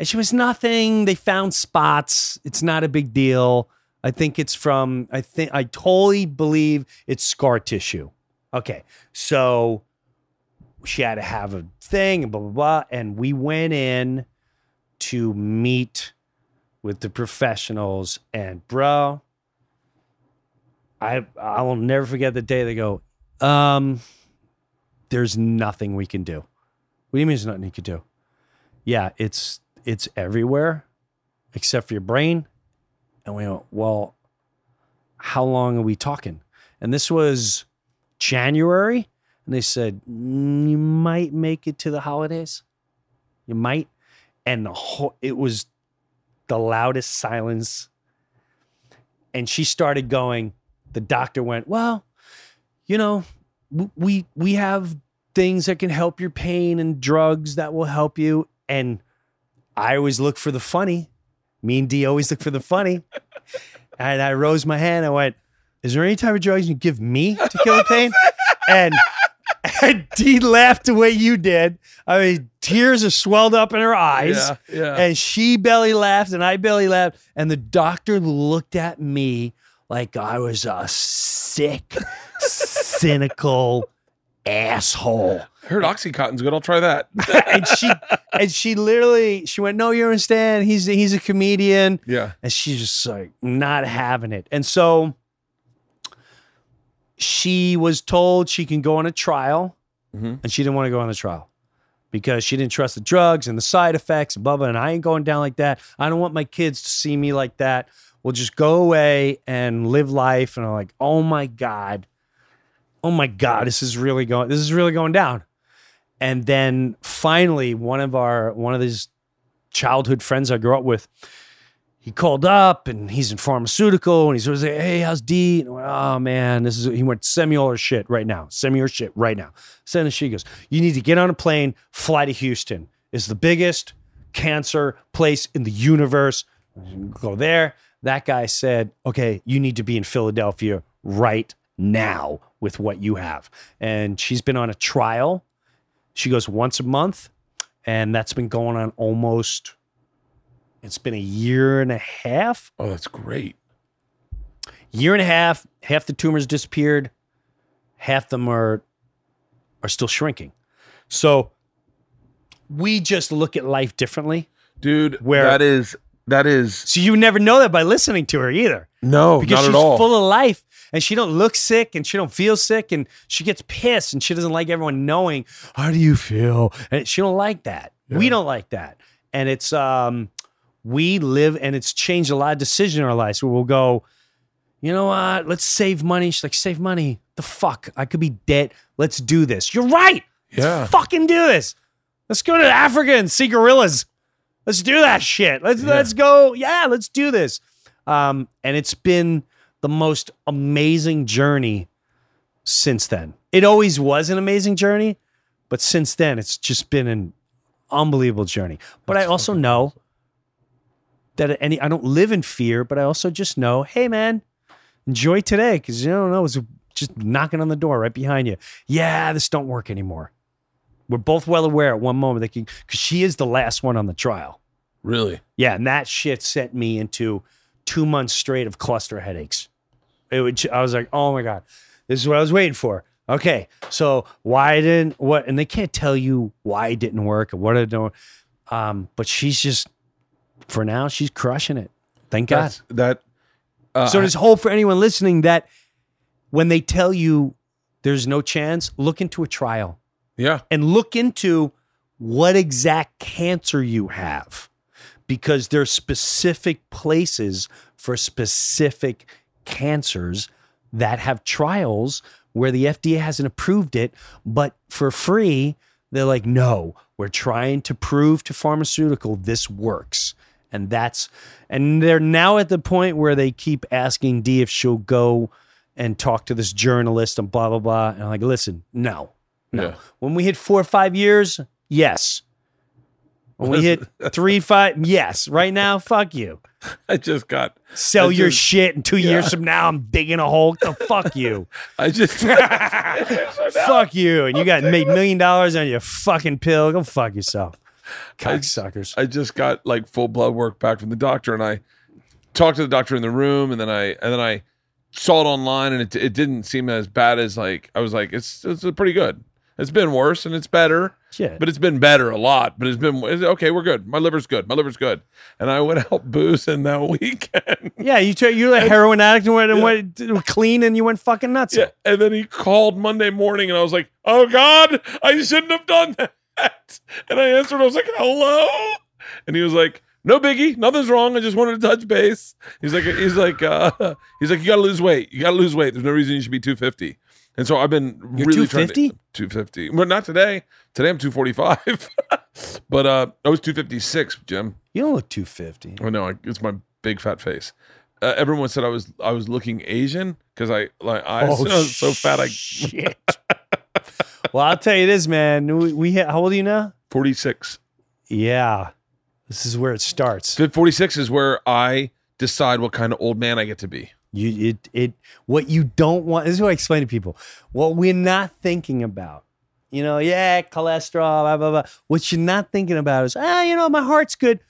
And she was nothing. They found spots. It's not a big deal. I think it's from. I think I totally believe it's scar tissue. Okay, so she had to have a thing and blah blah blah. And we went in to meet with the professionals. And bro i i will never forget the day they go um there's nothing we can do. What do you mean there's nothing you can do? Yeah it's it's everywhere except for your brain. And we went well how long are we talking? And this was january and they said "Mm, you might make it to the holidays. You might. And the whole it was the loudest silence. And she started going. The doctor went well you know we we have things that can help your pain and drugs that will help you. And i always look for the funny. Me and d always look for the funny. And i rose my hand. I went is there any type of drugs you can give me to kill the pain and and Dee laughed the way you did. I mean, tears are swelled up in her eyes. Yeah, yeah. And she belly laughed and I belly laughed. And the doctor looked at me like I was a sick, cynical asshole. I heard Oxycontin's good. I'll try that. And she and she literally she went, No, you understand. He's he's a comedian. yeah. And she's just like not having it. And so she was told she can go on a trial, Mhm. and she didn't want to go on the trial because she didn't trust the drugs and the side effects and blah blah. And I ain't going down like that. I don't want my kids to see me like that. We'll just go away and live life. And I'm like, oh my god, oh my god, this is really going. This is really going down. And then finally, one of our one of these childhood friends I grew up with, he called up and he's in pharmaceutical and he's always like, hey, how's D? And went, oh man, this is he went send me all her shit right now. Send me your shit right now. Send and she goes, you need to get on a plane, fly to Houston. It's the biggest cancer place in the universe. Go there. That guy said, okay, you need to be in Philadelphia right now with what you have. And she's been on a trial. She goes once a month, and that's been going on almost it's been a year and a half. Oh, that's great. year and a half half the tumors disappeared half them are are still shrinking. So we just look at life differently. Dude, Where- that is that is so you never know that by listening to her either. No, because not she's at all. full of life and she don't look sick and she don't feel sick and she gets pissed and she doesn't like everyone knowing how do you feel? And she don't like that. We don't like that. And it's um we live and it's changed a lot of decisions in our lives where we'll go you know what? Let's save money. She's like save money? The fuck? I could be dead. Let's do this. You're right. Yeah. let's fucking do this. Let's go to africa and see gorillas. Let's do that shit. Let's Yeah. let's go. Yeah let's do this. Um and it's been the most amazing journey since then. It always was an amazing journey but since then it's just been an unbelievable journey. But i also know that any i don't live in fear but i also just know hey man enjoy today because you don't know it's just knocking on the door right behind you. Yeah this don't work anymore. We're both well aware at one moment that because she is the last one on the trial. Really? yeah and that shit sent me into two months straight of cluster headaches. It would i was like oh my god this is what i was waiting for. Okay so why didn't what and they can't tell you why it didn't work and what it don't um but she's just for now she's crushing it thank god That's, that uh, so there's hope for anyone listening that when they tell you there's no chance, look into a trial yeah. and look into what exact cancer you have because there's specific places for specific cancers that have trials where the FDA hasn't approved it, but for free, they're like, no, we're trying to prove to pharmaceutical this works. And that's, and they're now at the point where they keep asking D if she'll go and talk to this journalist and blah, blah, blah. And I'm like, listen, no, no. Yeah. When we hit four or five years, yes. When we hit three, five, yes. Right now, fuck you. I just got. Sell I your just- shit, and two years from now, I'm digging a hole. The fuck you. I just. fuck you. And you got made million dollars on your fucking pill. Go fuck yourself. I- Cocksuckers. I just got like full blood work back from the doctor, and I talked to the doctor in the room, and then I and then I saw it online, and it it didn't seem as bad as like I was like it's it's pretty good. It's been worse and it's better, Shit. but it's been better a lot. But it's been okay. We're good. My liver's good. My liver's good. And I went out boozing that weekend. yeah, you t- you're a heroin addict and went, and went clean and you went fucking nuts. Yeah, and then he called Monday morning, and I was like, "Oh God, I shouldn't have done that." And I answered. I was like, "Hello," and he was like, "No biggie, nothing's wrong. I just wanted to touch base." He's like, "He's like, uh, he's like, you got to lose weight. You got to lose weight. There's no reason you should be 250." And so I've been You're really trying 250? to 250. Well, not today. Today I'm 245, but uh, I was 256, Jim. You don't look 250. I know it's my big fat face. Uh, everyone said I was I was looking Asian because I like I was so fat I shit. well, I'll tell you this, man. We, we hit, how old are you now? 46. Yeah, this is where it starts. 46 is where I decide what kind of old man I get to be. You it it what you don't want. This is what I explain to people. What we're not thinking about. You know, yeah, cholesterol, blah blah blah. What you're not thinking about is, ah, you know, my heart's good.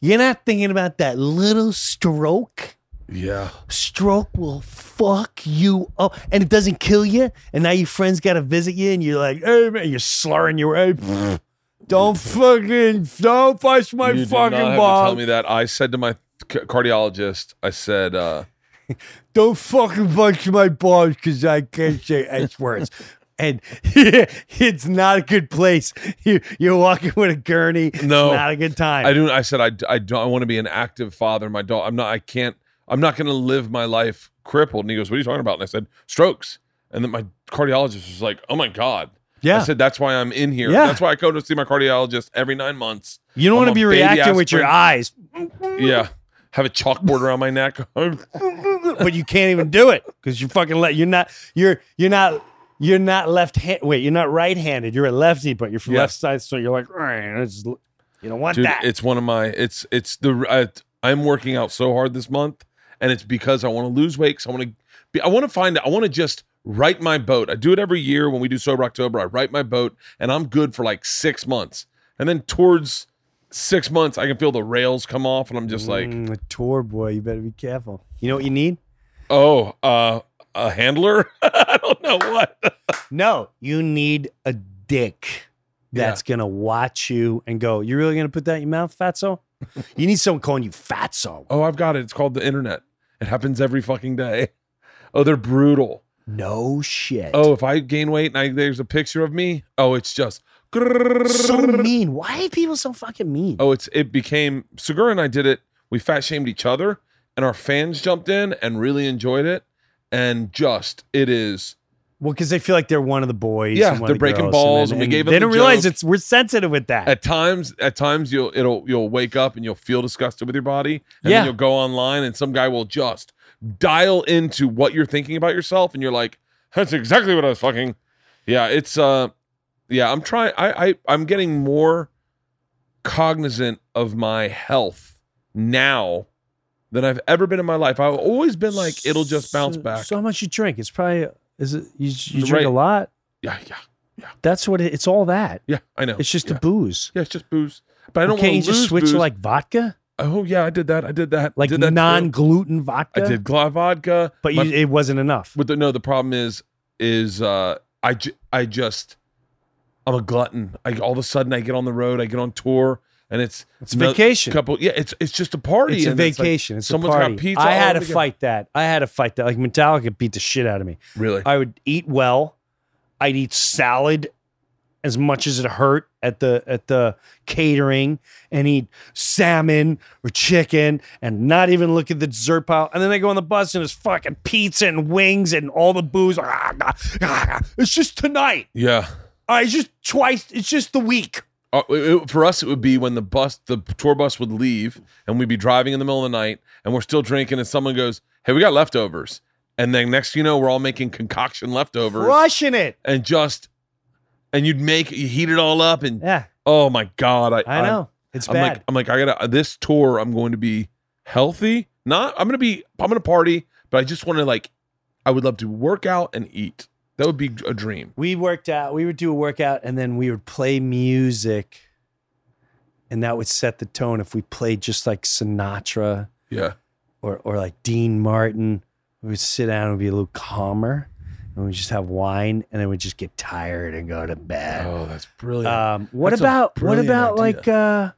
You're not thinking about that little stroke. Yeah. Stroke will fuck you up, and it doesn't kill you. And now your friends got to visit you, and you're like, hey man, you're slurring your way. Don't fucking don't touch my you fucking not have balls. to tell me that. I said to my c- cardiologist, I said, uh, don't fucking punch my balls because I can't say S words. And it's not a good place. You, you're walking with a gurney. No. it's not a good time. I do. I said, I, I don't I want to be an active father. My dog, I'm not, I can't, I'm not going to live my life crippled. And he goes, What are you talking about? And I said, Strokes. And then my cardiologist was like, Oh my God. yeah, I said, That's why I'm in here. Yeah. That's why I go to see my cardiologist every nine months. you don't want to be reacting with your eyes, Yeah. Have a chalkboard around my neck. but you can't even do it because you fucking let you're not you're you're not you're not left hand. Wait, you're not right handed. You're a lefty, but you're from Yeah. left side, so you're like, "Right, it's- you don't want dude that. it's one of my it's it's the I, i'm working out so hard this month and it's because i want to lose weight 'cause i want to be i want to find i want to just write my boat i do it every year when we do sober october i write my boat and i'm good for like six months and then towards six months i can feel the rails come off and i'm just like Mm, a tour boy. You better be careful. You know what you need? oh uh a handler i don't know what No, you need a dick that's gonna watch you and go, You're really gonna put that in your mouth, fatso? you need someone calling you fatso. oh i've got it it's called the internet it happens every fucking day oh they're brutal No shit. oh if i gain weight and I, there's a picture of me oh it's just so mean. Why are people so fucking mean? Oh, it's it became Segura and I did it. We fat shamed each other, and our fans jumped in and really enjoyed it. And just it is Well, because they feel like they're one of the boys. Yeah, and they're the breaking girls, balls, then- and we gave them They don't realize joke. it's we're sensitive with that. at times at times you'll it'll you'll wake up and you'll feel disgusted with your body, and Yeah. then you'll go online and some guy will just dial into what you're thinking about yourself, and you're like, that's exactly what I was fucking. Yeah, it's uh, yeah. I'm trying. I I I'm getting more cognizant of my health now than I've ever been in my life. I've always been like, it'll just bounce So- back. So how much you drink? It's probably is it you, you drink Right. a lot? yeah, yeah, yeah. That's what it, it's all that. yeah. I know. It's just yeah. the booze. yeah, it's just booze. But I don't Can't want you to just switch booze. to like vodka? oh yeah, I did that. I did that. Like did that non gluten vodka? I did gla vodka, But My- you, it wasn't enough. But the, no, the problem is, is uh, I, ju- I just, I'm a glutton. I all of a sudden I get on the road, I get on tour, and it's It's no- vacation. Couple, yeah, it's it's just a party. It's a and like, vacation. it's a someone's got party. pizza I had to together. fight that. I had to fight that. Like Metallica beat the shit out of me. really, I would eat well. I'd eat salad as much as it hurt at the at the catering and eat salmon or chicken and not even look at the dessert pile. And then they go on the bus and it's fucking pizza and wings and all the booze. It's just tonight. yeah. Uh, I just twice. It's just the week. Uh, it- for us, it would be when the bus, the tour bus would leave, and we'd be driving in the middle of the night, and we're still drinking, and someone goes, "Hey, we got leftovers," and then next, you know, we're all making concoction leftovers, Crushing it. and just, and you'd make, you heat it all up, and Yeah, oh my god, I, I know. It's I'm bad. like, I'm like, I gotta this tour. I'm going to be healthy. Not, I'm gonna be, I'm gonna party, but I just want to like, I would love to work out and eat. That would be a dream. we worked out. We would do a workout, and then we would play music, and that would set the tone. If we played just like Sinatra Yeah. or or like Dean Martin, we would sit down and be a little calmer, and we just have wine, and then we just get tired and go to bed. Oh, that's brilliant. Um, what That's about what about like uh,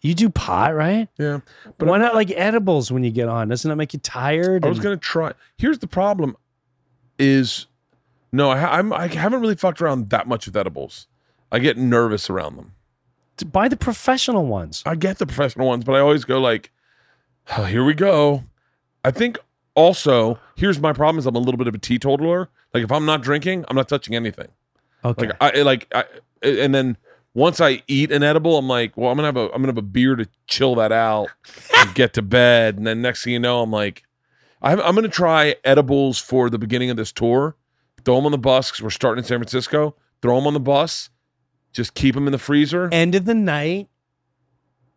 you do pot, right? yeah. But why not like edibles when you get on? Doesn't that make you tired? I was And- gonna try. Here's the problem: is no, I, I'm I haven't really fucked around that much with edibles. I get nervous around them. buy the professional ones. I get the professional ones, but I always go like, oh, "Here we go." I think also here's my problem: is I'm a little bit of a teetotaler. Like if I'm not drinking, I'm not touching anything. Okay. Like I like I, and then once I eat an edible, I'm like, well, I'm gonna have a I'm gonna have a beer to chill that out and get to bed. And then next thing you know, I'm like, I'm, I'm gonna try edibles for the beginning of this tour. Throw them on the bus because we're starting in San Francisco. Throw them on the bus. Just keep them in the freezer. end of the night.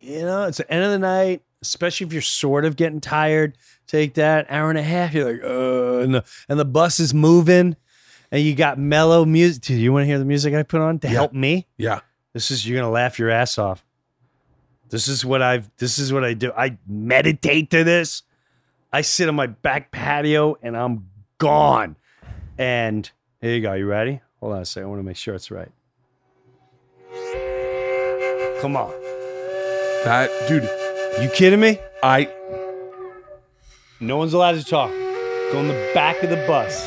You know, it's the end of the night, especially if you're sort of getting tired. Take that hour and a half. You're like, uh, and the and the bus is moving, and you got mellow music. Do you want to hear the music I put on to Yeah. help me? yeah, This is you're gonna laugh your ass off. This is what I've. This is what I do. I meditate to this. I sit on my back patio and I'm gone. And here you go. You ready? Hold on a second. I want to make sure it's right. Come on. that dude. You kidding me? I No one's allowed to talk. Go in the back of the bus.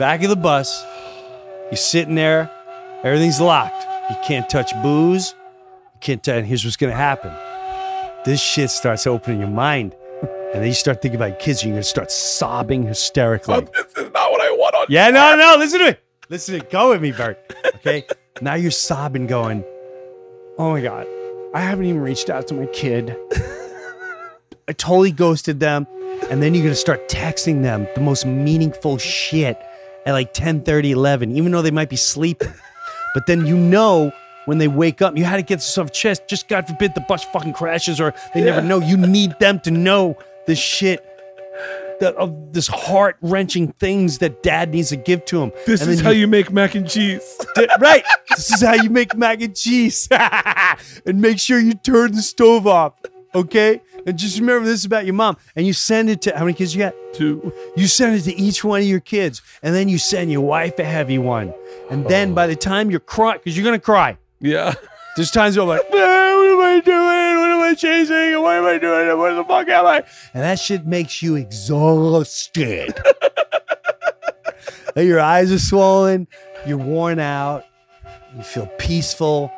Back of the bus. You're sitting there. Everything's locked. You can't touch booze. You can't tell. And here's what's gonna happen. This shit starts opening your mind, and then you start thinking about your kids. And you're gonna start sobbing hysterically. Want on. Yeah, no, no. Listen to me. Listen to me. Go with me, Bert. Okay. now you're sobbing, going, "Oh my god, I haven't even reached out to my kid. I totally ghosted them." And then you're gonna start texting them the most meaningful shit at like 10, 30, 11, even though they might be sleeping. But then you know when they wake up, you had to get this off chest. Just God forbid the bus fucking crashes or they never know. You need them to know this shit. The, of this heart wrenching things that dad needs to give to him. This And is how you make mac and cheese. Th- right. This is how you make mac and cheese. and make sure you turn the stove off. Okay? And just remember this is about your mom. And you send it to how many kids you got? Two. You send it to each one of your kids. And then you send your wife a heavy one. And then oh. by the time you're crying, because you're gonna cry. Yeah. There's times where I'm like, "Man, what am I doing? What am I chasing? What am I doing? What the fuck am I? And that shit makes you exhausted. Your eyes are swollen, you're worn out, you feel peaceful,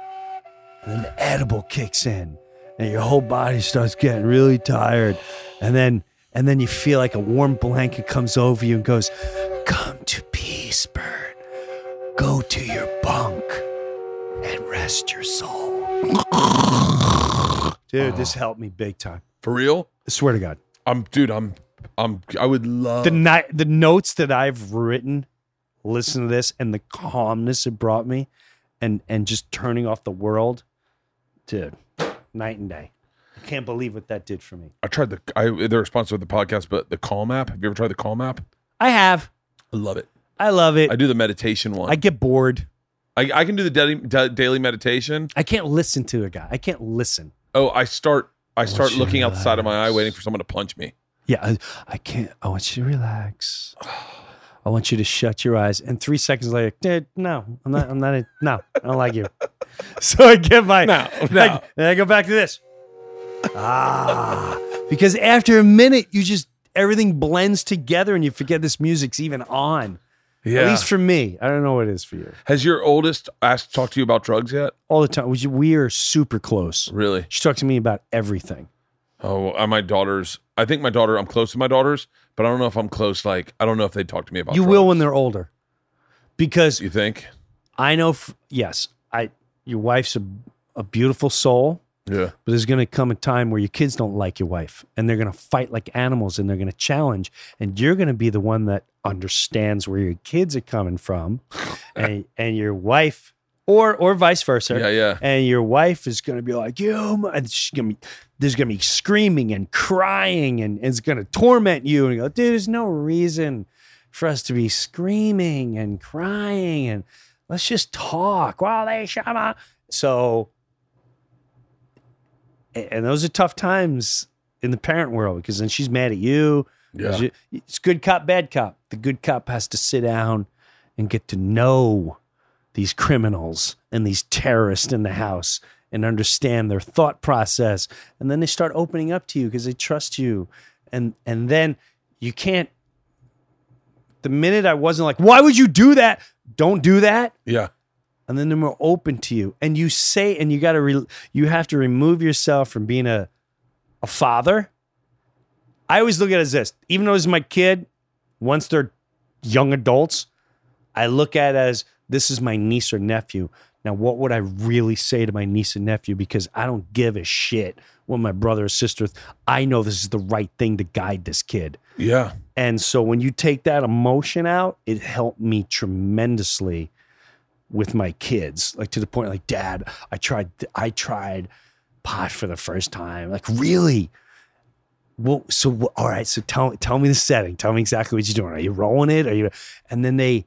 and then the edible kicks in, and your whole body starts getting really tired. And then and then you feel like a warm blanket comes over you and goes, Come to peace, Bert. Go to your bunk rest your soul. Dude, this helped me big time. For real? I swear to God. I'm dude, I'm I'm I would love The ni- the notes that I've written, listen to this, and the calmness it brought me, and and just turning off the world, dude, night and day. I can't believe what that did for me. I tried the I they're a sponsor of the podcast, but the Calm app. Have you ever tried the Calm app? I have. I love it. I love it. I do the meditation one. I I, get bored. I, can do the daily, daily meditation. I can't listen to a guy. I can't listen. Oh, I start I start you looking out the side of my eye, waiting for someone to punch me. Yeah, I, I can't. I want you to relax. I want you to shut your eyes. And three seconds later, dude, no, I'm not. I'm not. A, no, I don't like you. So I get my. No. I, then I go back to this. Ah, because after a minute, you just everything blends together, and you forget this music's even on. Yeah. At least for me, I don't know what it is for you. Has your oldest asked to talk to you about drugs yet? All the time, we, are super close. Really? She talks to me about everything. Oh, uh, my daughters. I think my daughter. I'm close to my daughters, but I don't know if I'm close. Like I don't know if they talk to me about. You drugs. will when they're older, because You think? I know. F- yes, I. Your wife's a, a beautiful soul, Yeah. but there's going to come a time where your kids don't like your wife, and they're going to fight like animals, and they're going to challenge, and you're going to be the one that understands where your kids are coming from, and and your wife or or vice versa. Yeah, yeah. And your wife is going to be like, you, mo-" and she's going to be, there's going to be screaming and crying and, and it's going to torment you. And you go, dude, there's no reason for us to be screaming and crying and let's just talk while they up. So, and those are tough times in the parent world because then she's mad at you. Yeah. You- It's good cop, bad cop. The good cop has to sit down and get to know these criminals and these terrorists in the house and understand their thought process. And then they start opening up to you because they trust you. And and then you can't the minute I wasn't like, why would you do that? Don't do that Yeah. And then they're more open to you. And you say and you got to re- you have to remove yourself from being a a father. I always look at it as this even though it's my kid once they're young adults i look at it as this is my niece or nephew. Now what would i really say to my niece and nephew? Because i don't give a shit what my brother or sister i know this is the right thing to guide this kid. Yeah. and so when you take that emotion out, it helped me tremendously with my kids. Like to the point like, Dad, I tried I tried pot for the first time. Like, really? Well, so all right, so tell tell me the setting. Tell me exactly what you're doing. Are you rolling it? Are you and then they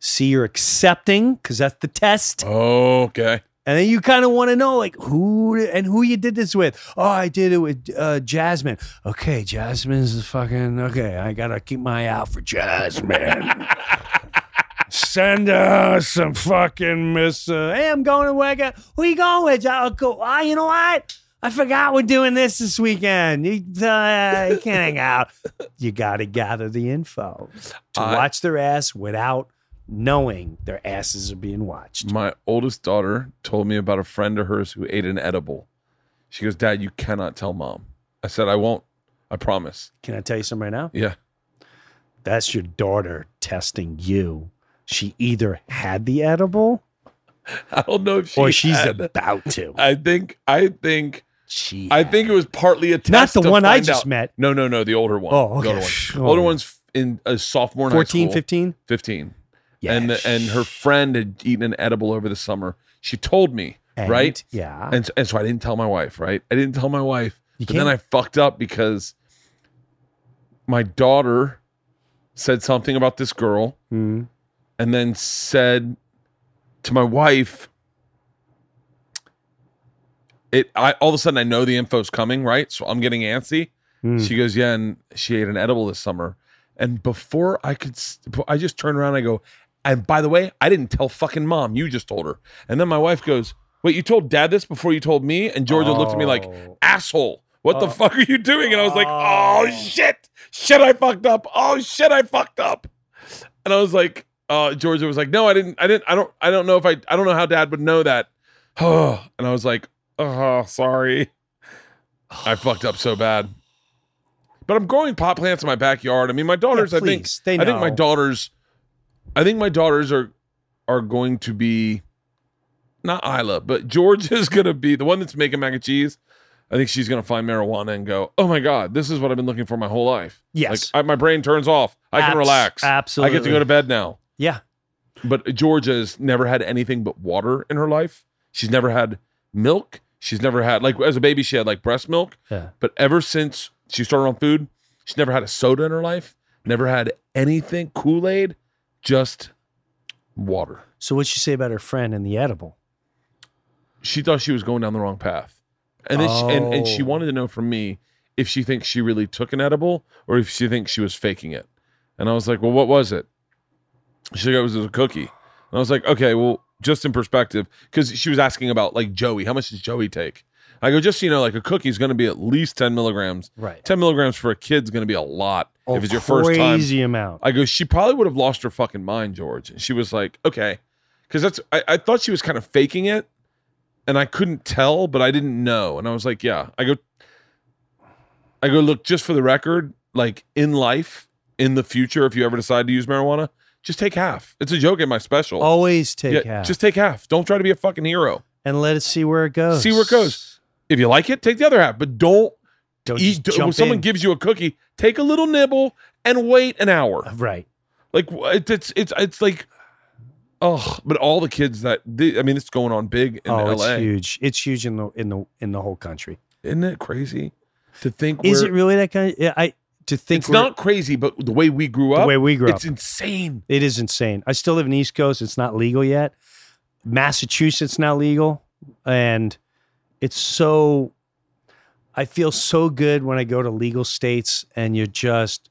see you're accepting, because that's the test. Okay. And then you kind of want to know, like, who and who you did this with. Oh, I did it with uh, Jasmine. Okay, Jasmine's the fucking. Okay, I gotta keep my eye out for Jasmine. Send us some fucking miss. Uh, hey, I'm going to work. Out. Who you going with? I'll go. Ah, you know what? I forgot we're doing this this weekend. You, uh, you can't hang out. You got to gather the info to I- watch their ass without knowing their asses are being watched. My oldest daughter told me about a friend of hers who ate an edible. She goes, Dad, you cannot tell mom. I said, I won't. I promise. Can I tell you something right now? Yeah. That's your daughter testing you. She either had the edible I don't know if she or she's had. about to. I think I think She I think it was partly a test. Not the one I just out- met. No, no, no, the older one. Oh, The older one. Oh. Older one's in a sophomore in high 14, school. 15? 15. Yeah. And the, and her friend had eaten an edible over the summer. She told me, And- right? Yeah. And, and so I didn't tell my wife, right? I didn't tell my wife. You but then I fucked up because my daughter said something about this girl Mm. And then said to my wife, it I all of a sudden I know the info's coming, right? So I'm getting antsy. Mm. She goes, Yeah, and she ate an edible this summer. And before I could, I just turned around and I go, And by the way, I didn't tell fucking mom. You just told her. And then my wife goes, Wait, you told dad this before you told me? And Georgia looked at me like, Oh. Asshole, what the Oh. fuck are you doing? And I was like, Oh Oh. shit. Shit, I fucked up. Oh shit, I fucked up. And I was like, uh, Georgia was like, No, I didn't, I didn't, I don't, I don't know if I, I don't know how dad would know that. And I was like, Oh, sorry. I fucked up so bad. But I'm growing pot plants in my backyard. I mean, my daughters, Yeah, I think, I think my daughters, I think my daughters are are going to be not Ila, but George is going to be the one that's making mac and cheese. I think she's going to find marijuana and go, "Oh my god, this is what I've been looking for my whole life." Yes. like I, my brain turns off. I can relax. absolutely. I get to go to bed now. Yeah. But Georgia's never had anything but water in her life. She's never had milk. She's never had like as a baby she had like breast milk. Yeah. But ever since she started on food, she's never had a soda in her life. Never had anything Kool Aid, just water. So what'd she say about her friend and the edible? She thought she was going down the wrong path, and then she, and, and she Oh. wanted to know from me if she thinks she really took an edible or if she thinks she was faking it. And I was like, well, what was it? She said it was a cookie. And I was like, okay, well, just in perspective, because she was asking about like Joey, how much does Joey take? I go, just so you know, like a cookie is going to be at least 10 milligrams. Right. 10 milligrams for a kid's going to be a lot Oh, if it's your first time. Crazy amount. I go, she probably would have lost her fucking mind, George. And she was like, okay. Because that's, I, I thought she was kind of faking it and I couldn't tell, but I didn't know. And I was like, yeah. I go, I go, look, just for the record, like in life, in the future, if you ever decide to use marijuana, just take half. It's a joke in my special. Always take yeah, half. just take half. Don't try to be a fucking hero. and let it see where it goes. See where it goes. If you like it, take the other half, but don't Don't eat. just when someone in. gives you a cookie, take a little nibble and wait an hour. Uh, right. Like it's it's it's like Oh, but all the kids that they, I mean, it's going on big in oh, LA. it's huge. It's huge in the in the in the whole country. Isn't it crazy to think? Is it really that kind? Of? Yeah, I to think It's not crazy, but the way we grew up, the way we grew up, it's insane. It is insane. I still live in the East Coast. It's not legal yet. Massachusetts now legal, and it's so. I feel so good when I go to legal states, and you're just,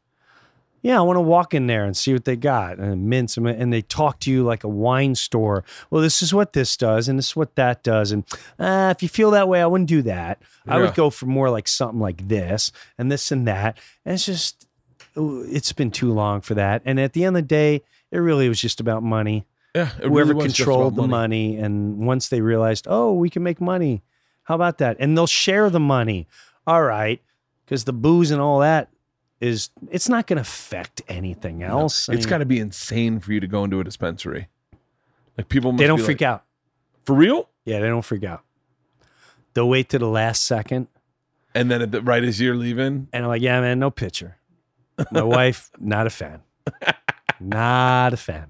yeah, I want to walk in there and see what they got and them, and they talk to you like a wine store. Well, this is what this does, and this is what that does, and uh, if you feel that way, I wouldn't do that. I would go for more like something like this and this and that, and it's just it's been too long for that. And at the end of the day, it really was just about money. Yeah, it Whoever really controlled the money. And once they realized, oh, we can make money, how about that? And they'll share the money. All right. Because the booze and all that is, it's not going to affect anything else. I It's mean, got to be insane for you to go into a dispensary. Like people, must they don't freak like, out. for real. Yeah, they don't freak out. They'll wait to the last second. And then at the, right as you're leaving, And I'm like, yeah, man, no picture. My wife, not a fan. Not a fan.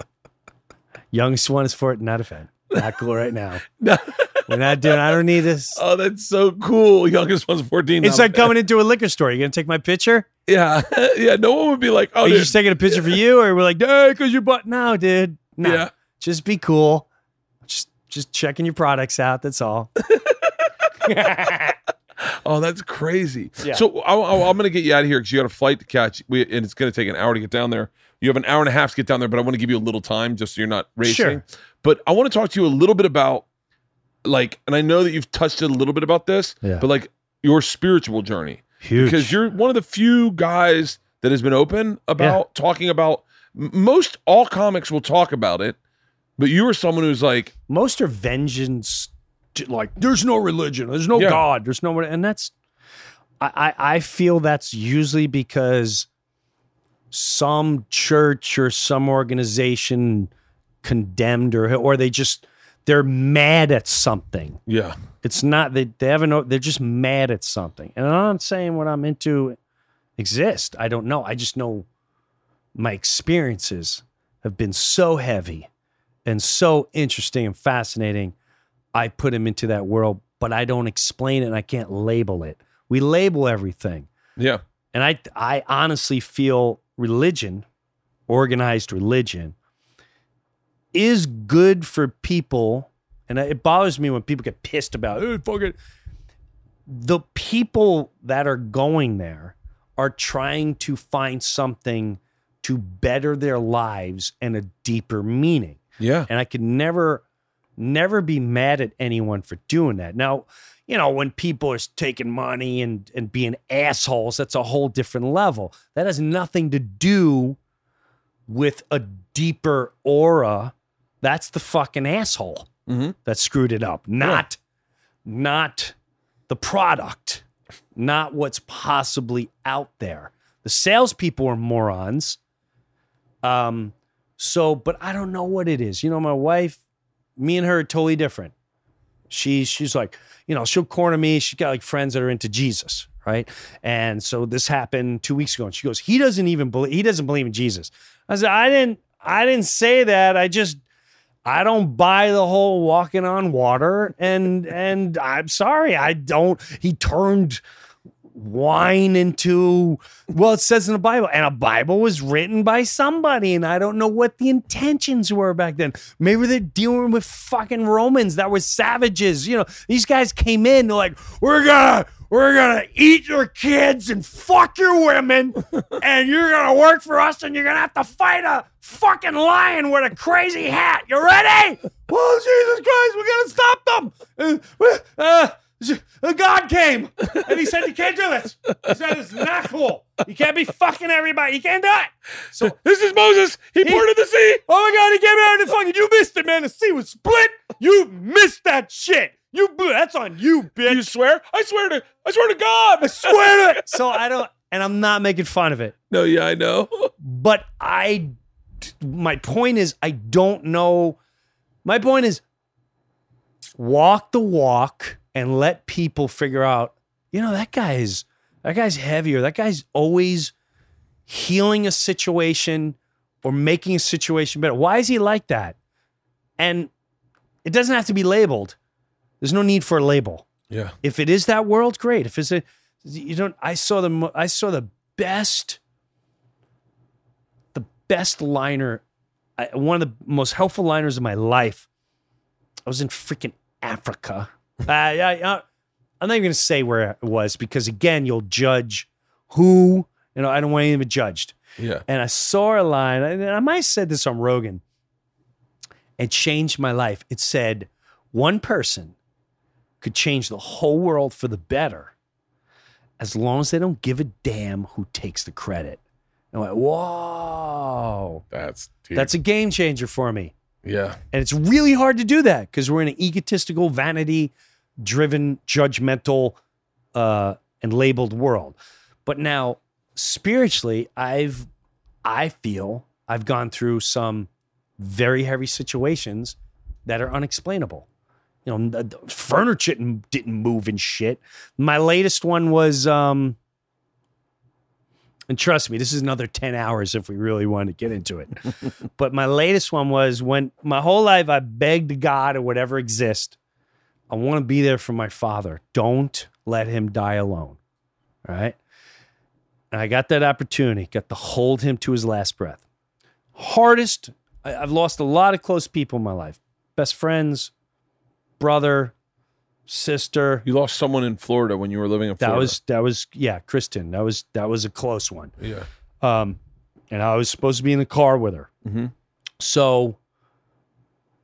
Youngest one is for it, not a fan. Not cool right now. No. We're not doing, I don't need this. oh, that's so cool. Youngest one's 14. It's like coming into a liquor store. You gonna take my picture? Yeah, yeah. No one would be like, oh, Are you dude. just taking a picture for you, or we're like, hey, because you're but no, dude. No. Yeah. Just be cool. Just just checking your products out. That's all. Oh, that's crazy. Yeah. So I, I, I'm going to get you out of here because you got a flight to catch, we, and it's going to take an hour to get down there. You have an hour and a half to get down there, but I want to give you a little time just so you're not racing. Sure. But I want to talk to you a little bit about, like, and I know that you've touched a little bit about this, Yeah. but like your spiritual journey Huge. because you're one of the few guys that has been open about talking about. Most all comics will talk about it, but you are someone who's like, most are vengeance like there's no religion there's no Yeah. god there's no one. and that's I, I i feel that's usually because some church or some organization condemned or or they just they're mad at something. Yeah, it's not they, they haven't they're just mad at something. And i'm not saying what i'm into exist. I don't know. I just know my experiences have been so heavy and so interesting and fascinating. I put him into that world but i don't explain it and i can't label it. We label everything. Yeah, and I I honestly feel religion, organized religion, is good for people. And it bothers me when people get pissed about hey, fuck it. The people that are going there are trying to find something to better their lives and a deeper meaning yeah. and I could never, never be mad at anyone for doing that. Now, you know, when people are taking money and and being assholes, that's a whole different level. That has nothing to do with a deeper aura. That's the fucking asshole Mhm. that screwed it up, not not the product, not what's possibly out there. The salespeople are morons. Um, so, but I don't know what it is. You know, my wife, me and her are totally different. She's she's like, you know, she'll corner me. She's got like friends that are into Jesus, right? And so this happened two weeks ago, and she goes, he doesn't even believe he doesn't believe in Jesus. I said, I didn't I didn't say that. I just I don't buy the whole walking on water, and and I'm sorry, I don't. He turned wine into well it says in the bible and a bible was written by somebody and i don't know what the intentions were back then. Maybe they're dealing with fucking romans that were savages. You know these guys came in they're like we're gonna we're gonna eat your kids and fuck your women and you're gonna work for us and you're gonna have to fight a fucking lion with a crazy hat. You ready? Oh jesus christ we're gonna stop them. Uh, uh, God came and he said, You can't do this. He said, It's not cool. You can't be fucking everybody. You can't do it. So, This is Moses. He, He- parted the sea. oh my God, he came out and fucking, you missed it, man. The sea was split. You missed that shit. You, that's on you, bitch. You swear? I swear to I swear to God. I swear to it. So I don't, and I'm not making fun of it. No, yeah, I know. but I, my point is, I don't know. My point is, walk the walk and let people figure out. You know that guy's that guy's heavier. That guy's always healing a situation or making a situation better. Why is he like that? And it doesn't have to be labeled. There's no need for a label. Yeah. If it is that world, great. If it's a, you don't. I saw the. mo- I saw the best. The best liner, I, one of the most helpful liners of my life. I was in freaking Africa. I, I, I, I'm not even going to say where it was because again, you'll judge who. You know, I don't want anyone to be judged Yeah. and I saw a line, and I might have said this on Rogan. It changed my life. It said, one person could change the whole world for the better as long as they don't give a damn who takes the credit. And I went, whoa, That's deep. that's a game changer for me. yeah. And it's really hard to do that because we're in an egotistical, vanity driven, judgmental, uh, and labeled world. But now, spiritually, I've, I feel I've gone through some very heavy situations that are unexplainable. You know, furniture didn't, didn't move and shit. My latest one was, um, and trust me, this is another 10 hours if we really want to get into it. but my latest one was when my whole life I begged God or whatever exists, I want to be there for my father. Don't let him die alone. All right. And I got that opportunity, got to hold him to his last breath. Hardest, I, I've lost a lot of close people in my life best friends, brother, sister. You lost someone in Florida when you were living in Florida. That was, that was, yeah, Kristen. That was, that was a close one. yeah. Um, and I was supposed to be in the car with her. Mhm. So,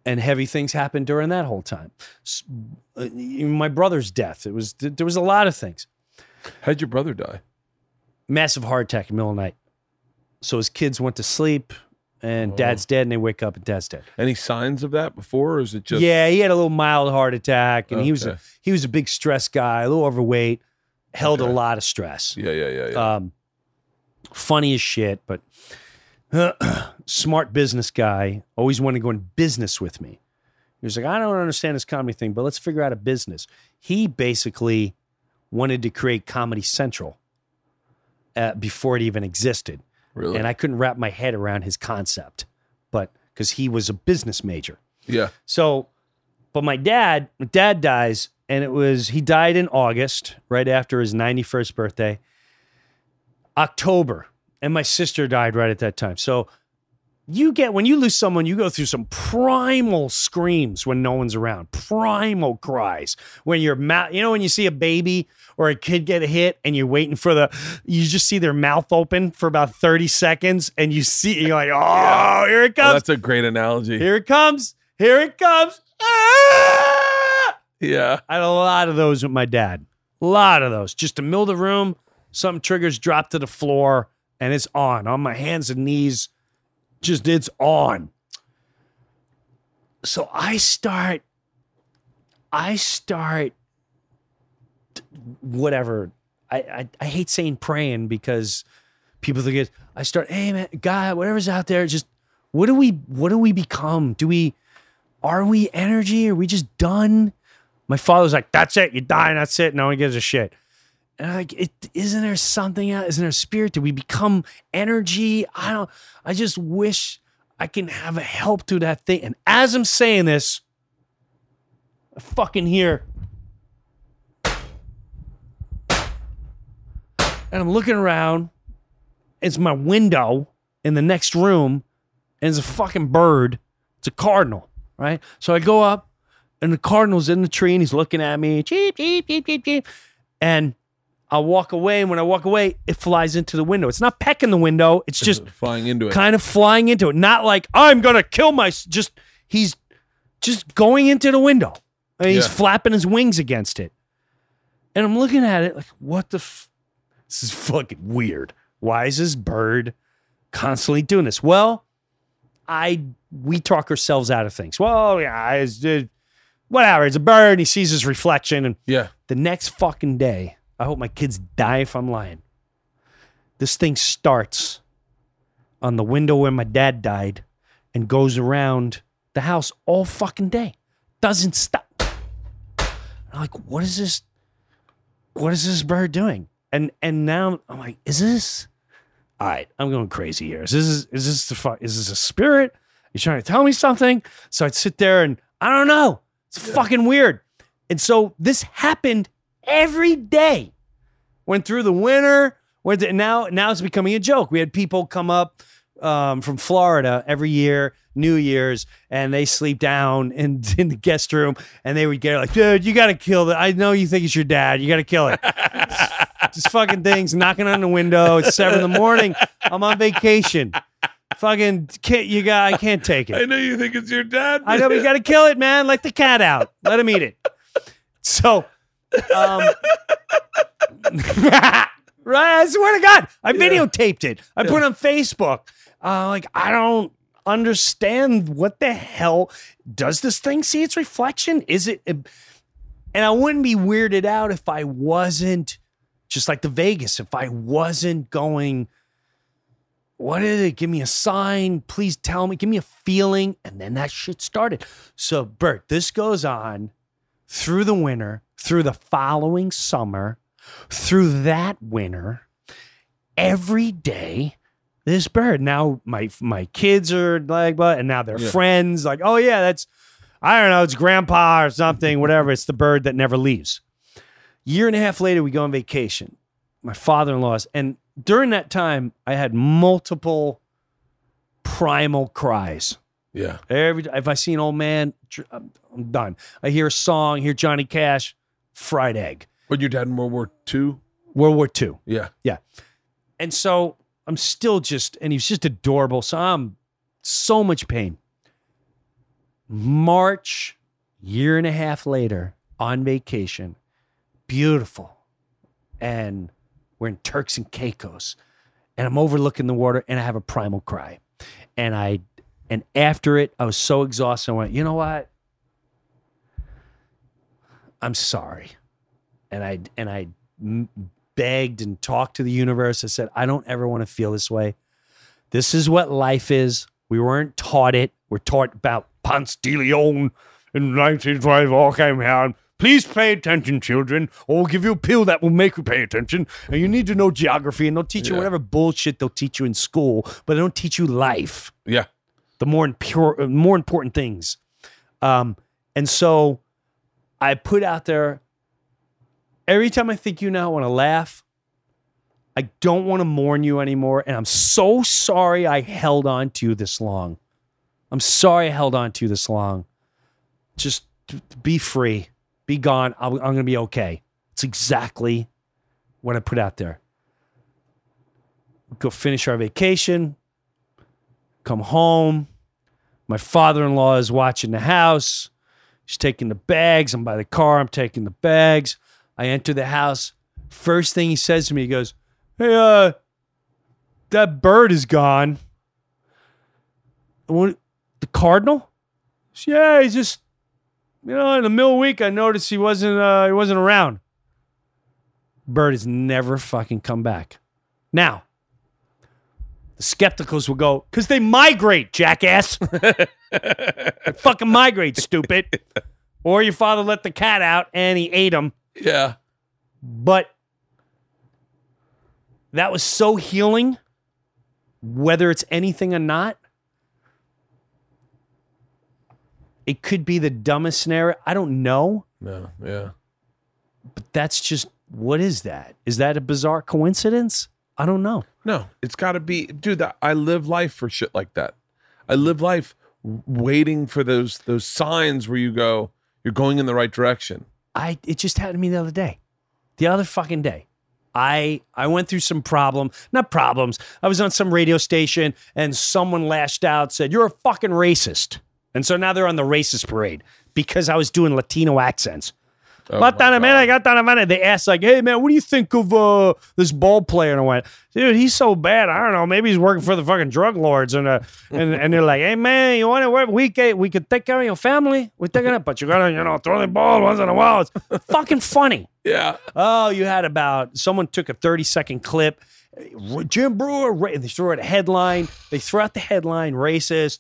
and heavy things happened during that whole time. Uh, my brother's death. It was there was a lot of things. How'd your brother die? Massive heart attack in the middle of the night. So his kids went to sleep, and Oh. dad's dead, and they wake up and dad's dead. Any signs of that before, or is it just yeah, he had a little mild heart attack, and he was a, he was a big stress guy, a little overweight, held a lot of stress. Yeah, yeah, yeah, yeah. Um, funny as shit, but smart business guy. Always wanted to go in business with me. He was like, I don't understand this comedy thing, but let's figure out a business. He basically wanted to create Comedy Central uh, before it even existed, really? and I couldn't wrap my head around his concept. But because he was a business major, yeah. so, but my dad, my dad dies, and it was he died in August, right after his 91st birthday. October, and my sister died right at that time. So, you get when you lose someone, you go through some primal screams when no one's around, primal cries when your mouth, you know, when you see a baby or a kid get hit and you're waiting for the, you just see their mouth open for about 30 seconds and you see, you're like, oh, here it Oh, comes. that's a great analogy. Here it comes. Here it comes. Ah! Yeah. I had a lot of those with my dad. A lot of those. Just to mill the room, some triggers drop to the floor and it's on. On my hands and knees. Just it's on. So I start, I start whatever. I, I, I hate saying praying because people think it I start, hey man, God, whatever's out there, just what do we what do we become? Do we are we energy? Are we just done? My father's like, that's it, you die, and that's it. No one gives a shit. And I'm like, it isn't there something else? Isn't there a spirit? Do we become energy? I don't I just wish I can have a help to that thing. And as I'm saying this, I fucking hear and I'm looking around. It's my window in the next room, and it's a fucking bird. It's a cardinal, right? So I go up, and the cardinal's in the tree, and he's looking at me, cheep, cheep, cheep, cheep, cheep. And I walk away, and when I walk away, it flies into the window. It's not pecking the window, it's just flying into it. kind of flying into it. Not like I'm gonna kill my. Just he's just going into the window. And he's Yeah. flapping his wings against it. And I'm looking at it like, what the? F- this is fucking weird. Why is this bird constantly doing this? Well, I we talk ourselves out of things. Well, yeah, it's uh, whatever. It's a bird. And he sees his reflection, and yeah. the next fucking day, I hope my kids die if I'm lying. This thing starts on the window where my dad died and goes around the house all fucking day. Doesn't stop. I'm like, what is this? What is this bird doing? And and now I'm like, is this all right? I'm going crazy here. Is this is this the fuck? Is this a spirit? You trying to tell me something? So I'd sit there and I don't know. It's fucking weird. And so this happened every day. Went through the winter. Went to, now now it's becoming a joke. We had people come up um, from Florida every year, New Year's, and they sleep down in, in the guest room, and they would get like, "Dude, you got to kill it. I know you think it's your dad. You got to kill it." Just fucking things knocking on the window. It's seven in the morning. I'm on vacation. Fucking can't you got? I can't take it. I know you think it's your dad. I know, you got to kill it, man. Let the cat out. Let him eat it. So, um, right? I swear to God, I videotaped it. I put it on Facebook. Uh, like, I don't understand what the hell does this thing see its reflection? Is it? And I wouldn't be weirded out if I wasn't just like the Vegas. If I wasn't going. What is it? Give me a sign. Please tell me. Give me a feeling. And then that shit started. So, Bert, this goes on through the winter, through the following summer, through that winter, every day. This bird. Now my my kids are like, but and now they're Yeah. friends. Like, oh yeah, that's I don't know, it's grandpa or something, whatever. It's the bird that never leaves. Year and a half later, we go on vacation. My father-in-law's, and during that time, I had multiple primal cries. Yeah. Every if I see an old man, I'm, I'm done. I hear a song, hear Johnny Cash, fried egg, But your dad in World War II? World War II, Yeah. Yeah. And so I'm still just, and he's just adorable. So I'm so much pain. March, year and a half later, on vacation, beautiful, and we're in Turks and Caicos, and I'm overlooking the water, and I have a primal cry, and I, and after it, I was so exhausted. I went, you know what? I'm sorry, and I and I begged and talked to the universe. I said, I don't ever want to feel this way. This is what life is. We weren't taught it. We're taught about Ponce de Leon in 1912 all came out. Please pay attention, children, or we'll give you a pill that will make you pay attention. And you need to know geography, and they'll teach you Yeah. whatever bullshit they'll teach you in school, but they don't teach you life Yeah. the more impure, uh, more important things. Um, and so I put out there every time I think you now, I want to laugh. I don't want to mourn you anymore. And I'm so sorry I held on to you this long. I'm sorry I held on to you this long. Just be free, be gone. I'm, I'm going to be okay. It's exactly what I put out there. Go finish our vacation, come home. My father in law is watching the house. He's taking the bags. I'm by the car. I'm taking the bags. I enter the house. First thing he says to me, he goes, Hey, uh, that bird is gone. What, the cardinal? Said, Yeah, he's just, you know, in the middle of the week, I noticed he wasn't, uh, he wasn't around. Bird has never fucking come back. Now, the skepticals will go, because they migrate, jackass. fucking migrate, stupid. Or your father let the cat out and he ate him. Yeah. But that was so healing, whether it's anything or not. It could be the dumbest scenario. I don't know, No. Yeah. but that's just what is that? Is that a bizarre coincidence? I don't know. No, it's got to be, dude. I live life for shit like that. I live life waiting for those those signs where you go, you're going in the right direction. I it just happened to me the other day. The other fucking day. I I went through some problem, not problems. I was on some radio station and someone lashed out said, "You're a fucking racist." And so now they're on the racist parade because I was doing Latino accents. Oh my Matana man, I got that man. They asked like, "Hey man, what do you think of uh, this ball player?" And I went, "Dude, he's so bad. I don't know. Maybe he's working for the fucking drug lords." And uh, and and they're like, "Hey man, you want to work? We can we could take care of your family. We're taking it, but you gotta you know throw the ball once in a while. It's fucking funny." Yeah. Oh, you had about someone took a 30 second clip. Jim Breuer, they threw out a headline. They threw out the headline, racist.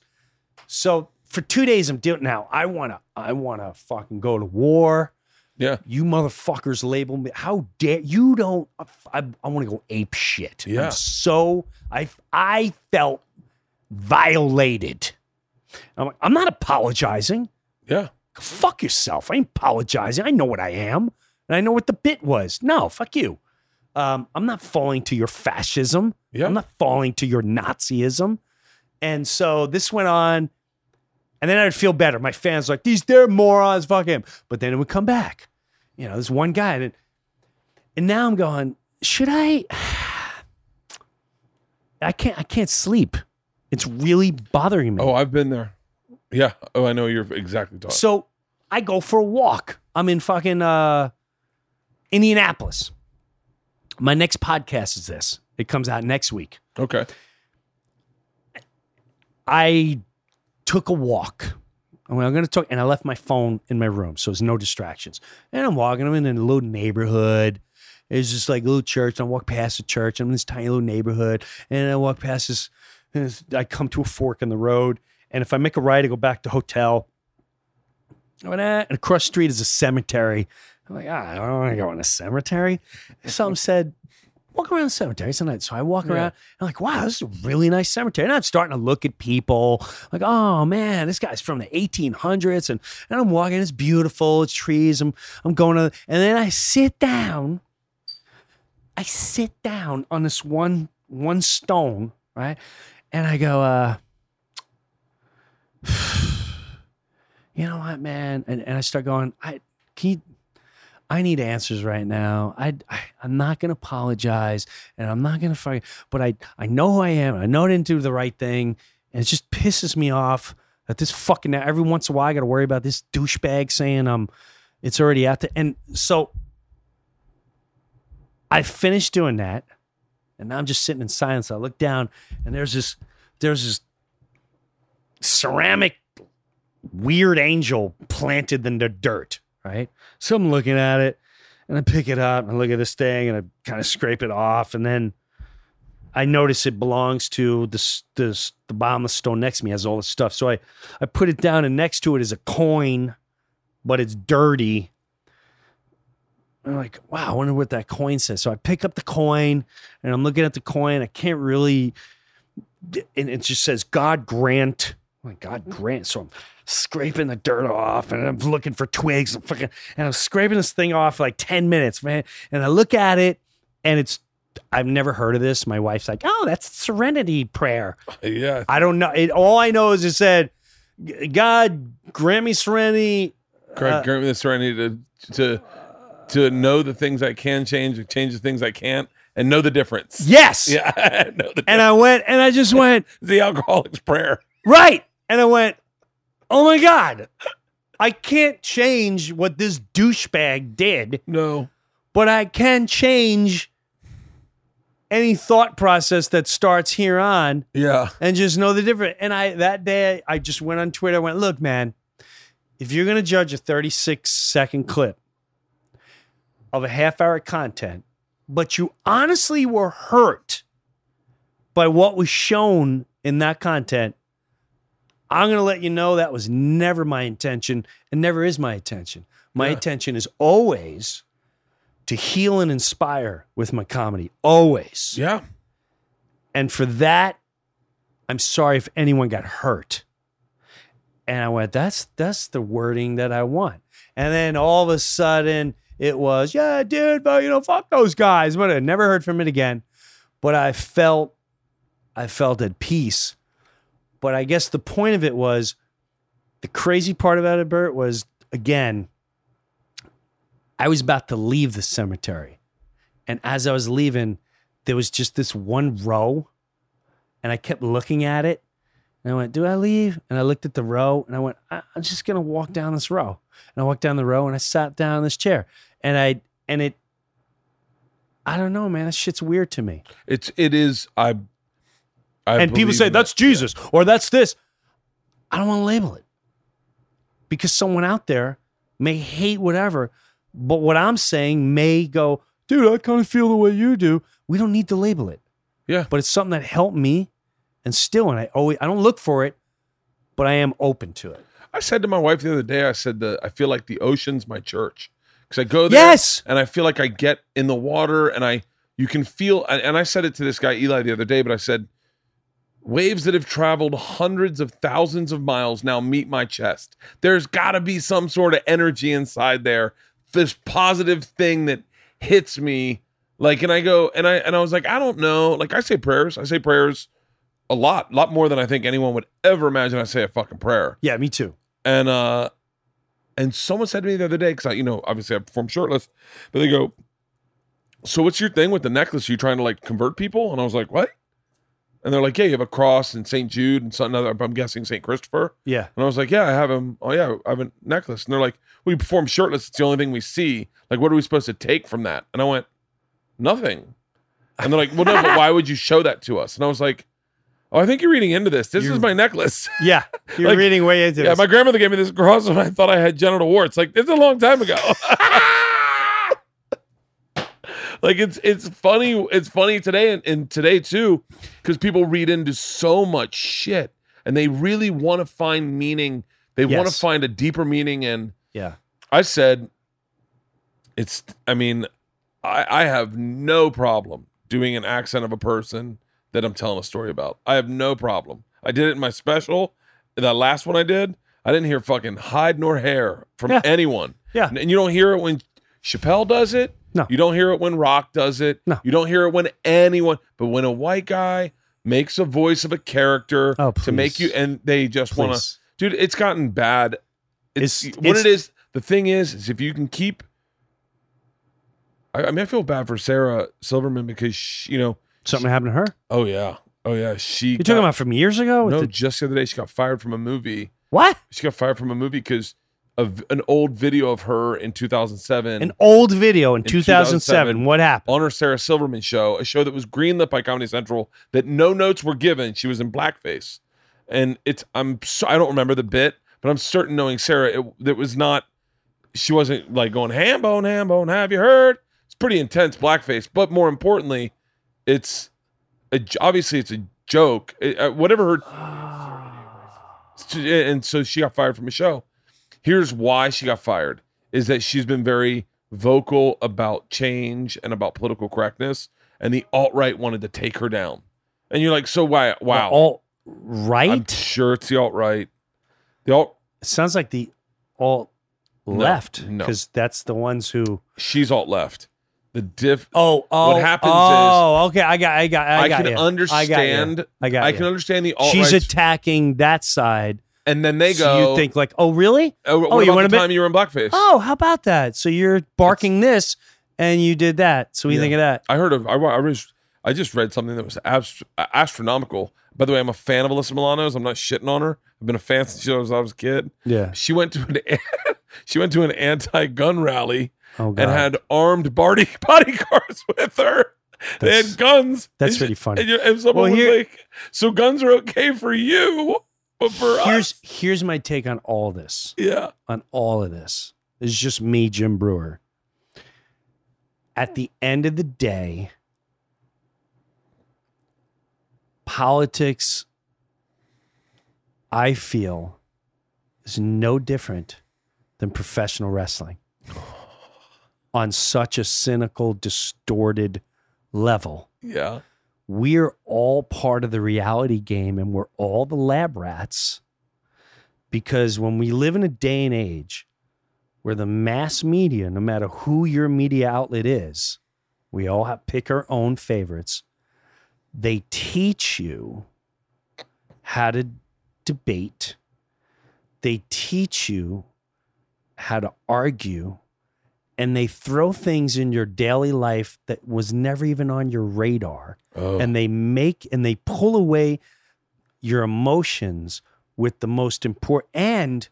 So for two days, I'm doing now. I wanna, I wanna fucking go to war. Yeah. You motherfuckers label me. How dare you? Don't. I, I want to go ape shit. Yeah. I'm so I I felt violated. I'm like, I'm not apologizing. Yeah. Fuck yourself. I ain't apologizing. I know what I am, and I know what the bit was. No, fuck you. Um, I'm not falling to your fascism. Yeah. I'm not falling to your Nazism. And so this went on, and then I'd feel better. My fans like these damn morons, fuck him. But then it would come back. You know, this one guy, and and now I'm going. Should I? I can't. I can't sleep. It's really bothering me. Oh, I've been there. Yeah. Oh, I know you're exactly talking. So I go for a walk. I'm in fucking uh, Indianapolis. My next podcast is this. It comes out next week. Okay. I took a walk. I'm going to talk, and I left my phone in my room, so there's no distractions. And I'm walking. I'm in a little neighborhood. It's just like a little church. I walk past the church. I'm in this tiny little neighborhood, and I walk past this. and I come to a fork in the road, and if I make a right, I go back to hotel. Ah, and across the street is a cemetery. I'm like, ah, I don't want to go in a cemetery. Something said, walk around the cemetery tonight. So I walk Yeah. around. I'm like, wow, this is a really nice cemetery. And I'm starting to look at people like, oh man, this guy's from the 1800s. And, and I'm walking, it's beautiful, it's trees. I'm, I'm going to, and then I sit down. I sit down on this one, one stone, right? And I go, uh, you know what, man? And, and I start going, I can you, I need answers right now. I, I I'm not gonna apologize, and I'm not gonna fight. But I I know who I am. I know I didn't do the right thing, and it just pisses me off that this fucking now every once in a while I got to worry about this douchebag saying um it's already out there. And so I finished doing that, and now I'm just sitting in silence. I look down, and there's this there's this ceramic weird angel planted in the dirt, right? So I'm looking at it and I pick it up and I look at this thing and I kind of scrape it off. And then I notice it belongs to this, this, the bottom of the stone next to me has all this stuff. So I, I put it down and next to it is a coin, but it's dirty. I'm like, wow, I wonder what that coin says. So I pick up the coin and I'm looking at the coin. I can't really, and it just says God grant. I'm God grant. So I'm scraping the dirt off and I'm looking for twigs and fucking, and I'm scraping this thing off for like 10 minutes, man. And I look at it and it's, I've never heard of this. My wife's like, oh, that's serenity prayer. Yeah. I don't know. It, all I know is it said, God grant me serenity. Grant, Uh, grant me the serenity to to to know the things I can change, change the things I can't, and know the difference. Yes. Yeah. know the And I went and I just went, the alcoholic's prayer. right. And I went, oh my God, I can't change what this douchebag did. No. but I can change any thought process that starts here on Yeah. and just know the difference. And I that day I just went on Twitter. I went, look, man, if you're gonna judge a 36 second clip of a half hour content, but you honestly were hurt by what was shown in that content, I'm gonna let you know that was never my intention and never is my intention. My Yeah. intention is always to heal and inspire with my comedy. Always. Yeah. And for that, I'm sorry if anyone got hurt. And I went, that's that's the wording that I want. And then all of a sudden it was, yeah, dude, but you know, fuck those guys. But I never heard from it again. But I felt I felt at peace. But I guess the point of it was the crazy part about it, Bert, was again, I was about to leave the cemetery. And as I was leaving, there was just this one row. And I kept looking at it. And I went, Do I leave? And I looked at the row and I went, I- I'm just going to walk down this row. And I walked down the row and I sat down in this chair. And I, and it, I don't know, man. That shit's weird to me. It's it is I. I and people say that's that. Jesus or that's this. I don't want to label it because someone out there may hate whatever, but what I'm saying may go, dude, I kind of feel the way you do. We don't need to label it. Yeah. But it's something that helped me and still, and I always, I don't look for it, but I am open to it. I said to my wife the other day, I said that I feel like the ocean's my church because I go there Yes. and I feel like I get in the water and I you can feel and I said it to this guy Eli the other day, but I said Waves that have traveled hundreds of thousands of miles now meet my chest. There's got to be some sort of energy inside there, this positive thing that hits me. Like, and I go, and I and I was like, I don't know. Like, I say prayers. I say prayers a lot, lot more than I think anyone would ever imagine. I say a fucking prayer. Yeah, me too. And uh, and someone said to me the other day, because I, you know, obviously I perform shirtless, but they go, "So what's your thing with the necklace? you trying to like convert people?" And I was like, "What?" And they're like, "Yeah, you have a cross and Saint Jude and something other. I'm guessing Saint Christopher." Yeah. And I was like, "Yeah, I have him. Oh yeah, I have a necklace." And they're like, "We perform shirtless. It's the only thing we see. Like, what are we supposed to take from that?" And I went, "Nothing." And they're like, "Well, no, but why would you show that to us?" And I was like, "Oh, I think you're reading into this. This You're- is my necklace." Yeah. You're Like- reading way into it. Yeah, this. my grandmother gave me this cross and I thought I had genital warts. Like it's a long time ago. like it's it's funny. It's funny today and, and today too, because people read into so much shit and they really want to find meaning. They want to find a deeper meaning. And yeah. I said, it's. I mean, I, I have no problem doing an accent of a person that I'm telling a story about. I have no problem. I did it in my special. That last one I did, I didn't hear fucking hide nor hair from Yeah. anyone. Yeah. And you don't hear it when Chappelle does it. No. You don't hear it when Rock does it. No. You don't hear it when anyone, but when a white guy makes a voice of a character Oh, to make you, and they just want to, dude, it's gotten bad. It's, It's- what it's- it is. The thing is, is if you can keep. I, I mean, I feel bad for Sarah Silverman because she, you know, Something happened to her? oh yeah, oh yeah, she. You're talking about from years ago? no, The- just the other day she got fired from a movie. what? She got fired from a movie because of an old video of her in 2007 An old video in, 2007. 2007. What happened? on her Sarah Silverman show, a show that was greenlit by Comedy Central that no notes were given. She was in blackface, and it's I'm so, I don't remember the bit, but I'm certain knowing Sarah, it, it was not. She wasn't like going hambone, hambone. Have you heard? It's pretty intense blackface, but more importantly, it's a, obviously it's a joke. It- uh, whatever her, and so she got fired from a show. Here's why she got fired: is that she's been very vocal about change and about political correctness, and the alt right wanted to take her down. And you're like, so why? Wow, All I'm sure it's the alt right. The alt, It sounds like the alt left no. because that's the ones who. she's alt left. The diff. Oh, oh, what happens is- oh, okay. I got, I got, I, I, can can understand. I got I got. you. can understand the alt She's attacking that side. And then they so go. you think like, oh, really? oh, oh, you the be- time you were in blackface? Oh, how about that? So you're barking this, and you did that. So what do you Yeah. think of that? I heard of. I, I was. I just read something that was abs- astronomical. By the way, I'm a fan of Alyssa Milano's. I'm not shitting on her. I've been a fan since I was, I was a kid. Yeah. She went to an she went to an anti-gun rally Oh and had armed body bodyguards with her. they had guns. that's And really funny. And, and someone Well, was here- like, "So guns are okay for you, but for here's us, here's my take on all this. yeah, on all of this. This is just me, Jim Breuer. At the end of the day, politics, I feel, is no different than professional wrestling on such a cynical, distorted level. yeah, We're all part of the reality game and we're all the lab rats because when we live in a day and age where the mass media, no matter who your media outlet is, we all have pick our own favorites. They teach you how to debate. They teach you how to argue and they throw things in your daily life that was never even on your radar oh, and they make and they pull away your emotions with the most important and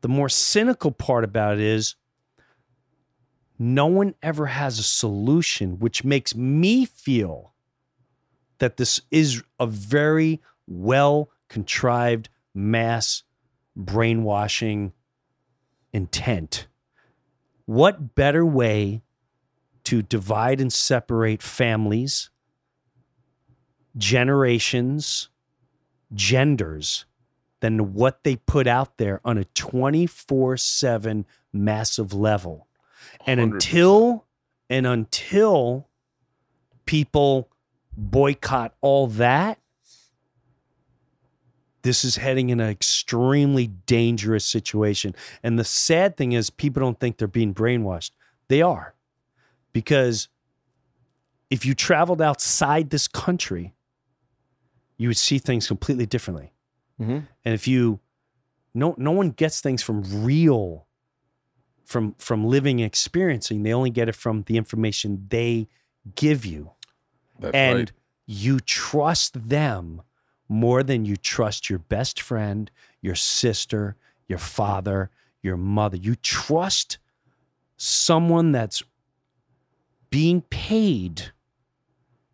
the more cynical part about it is no one ever has a solution which makes me feel that this is a very well contrived mass brainwashing intent what better way to divide and separate families generations, genders than what they put out there on a 24 7 massive level. And 100%. until, and until people boycott all that, this is heading in an extremely dangerous situation. And the sad thing is, people don't think they're being brainwashed. They are. Because if you traveled outside this country, you would see things completely differently. Mhm. And if you, no, no one gets things from real, from from living and experiencing. They only get it from the information they give you That's and right. you trust them more than you trust your best friend, your sister, your father, your mother. You trust someone that's being paid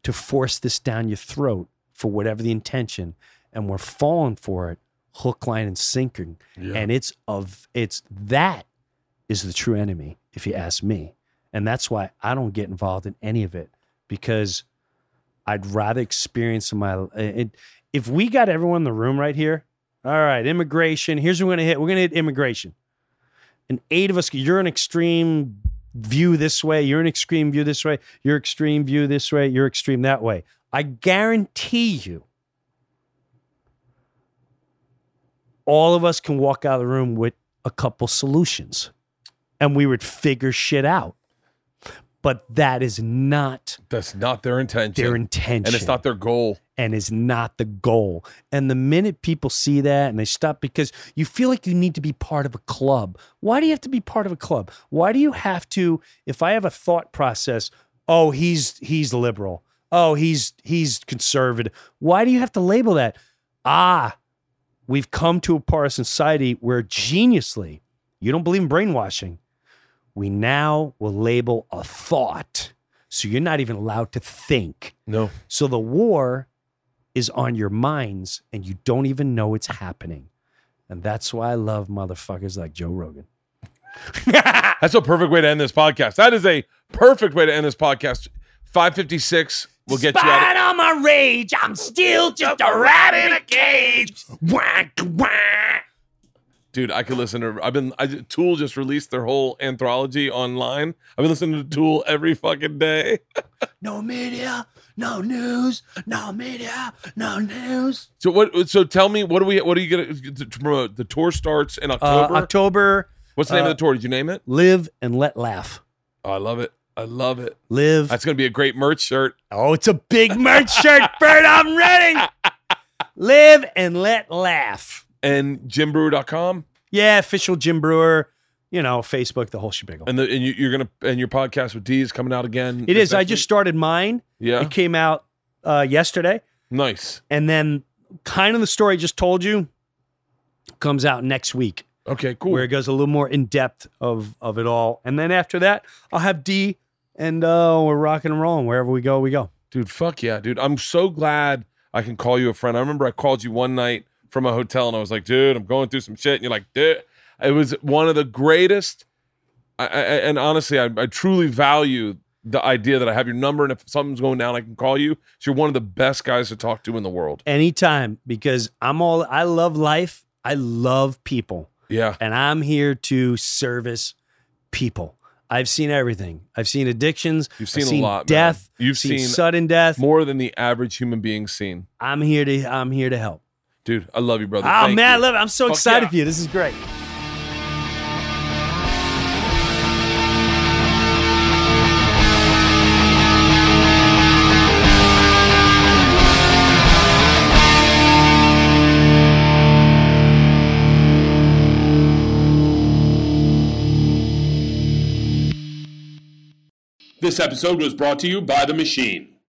to force this down your throat for whatever the intention, and we're falling for it, hook, line, and sinking. Yeah. And it's of it's that is the true enemy, if you ask me. And that's why I don't get involved in any of it because I'd rather experience my. It, if we got everyone in the room right here, all right, immigration. Here's what we're gonna hit. We're gonna hit immigration, and eight of us. You're an extreme view this way. You're an extreme view this way. You're extreme view this way. You're extreme that way. I guarantee you, all of us can walk out of the room with a couple solutions, and we would figure shit out. But that is not That's not their intention. their intention and it's not their goal. And is not the goal. And the minute people see that and they stop because you feel like you need to be part of a club. Why do you have to be part of a club? Why do you have to if I have a thought process, oh, he's he's liberal. Oh, he's he's conservative. Why do you have to label that? Ah, we've come to a part of society where geniusly, you don't believe in brainwashing. We now will label a thought. So you're not even allowed to think. No. So the war is on your minds and you don't even know it's happening. And that's why I love motherfuckers like Joe Rogan. That's a perfect way to end this podcast. That is a perfect way to end this podcast. 556 We'll get you out. Despite all my rage, I'm still just a rat in a cage. Whack, whack. Dude, I could listen to. I've been. I, Tool just released their whole anthology online. I've been listening to Tool every fucking day. No media, no news, no media, no news. So what? So tell me, what do we? What are you gonna to promote? The tour starts in Uh, October. October, What's the name uh, of the tour? Did you name it? live and let laugh. Oh, I love it. I love it. Live. That's gonna be a great merch shirt. oh, it's a big merch shirt, Bert. I'm ready. Live and let laugh. And jimbreuer.com. Yeah, official Jim Breuer. You know, Facebook, the whole shebang. And the and you, you're gonna and your podcast with D is coming out again. It is. I just started mine. yeah It came out uh, yesterday, nice. and then kind of the story I just told you comes out next week, Okay, cool. where it goes a little more in depth of of it all. And then after that, I'll have D, and uh, we're rocking and rolling wherever we go. We go. Dude, fuck yeah, dude. I'm so glad I can call you a friend. I remember I called you one night from a hotel and I was like, dude, I'm going through some shit. And you're like, dude, it was one of the greatest. I, I, and honestly, I, I truly value the idea that I have your number and if something's going down, I can call you. So you're one of the best guys to talk to in the world. Anytime, because I'm all. I love life. I love people. Yeah. and I'm here to service people. I've seen everything. I've seen addictions. You've I've seen a lot, man. Death. You've seen, seen sudden death. More than the average human being seen. I'm here to. I'm here to help. Dude, I love you, brother. Oh Thank man, I love it. I'm so Fuck excited yeah. for you. This is great. This episode was brought to you by The Machine.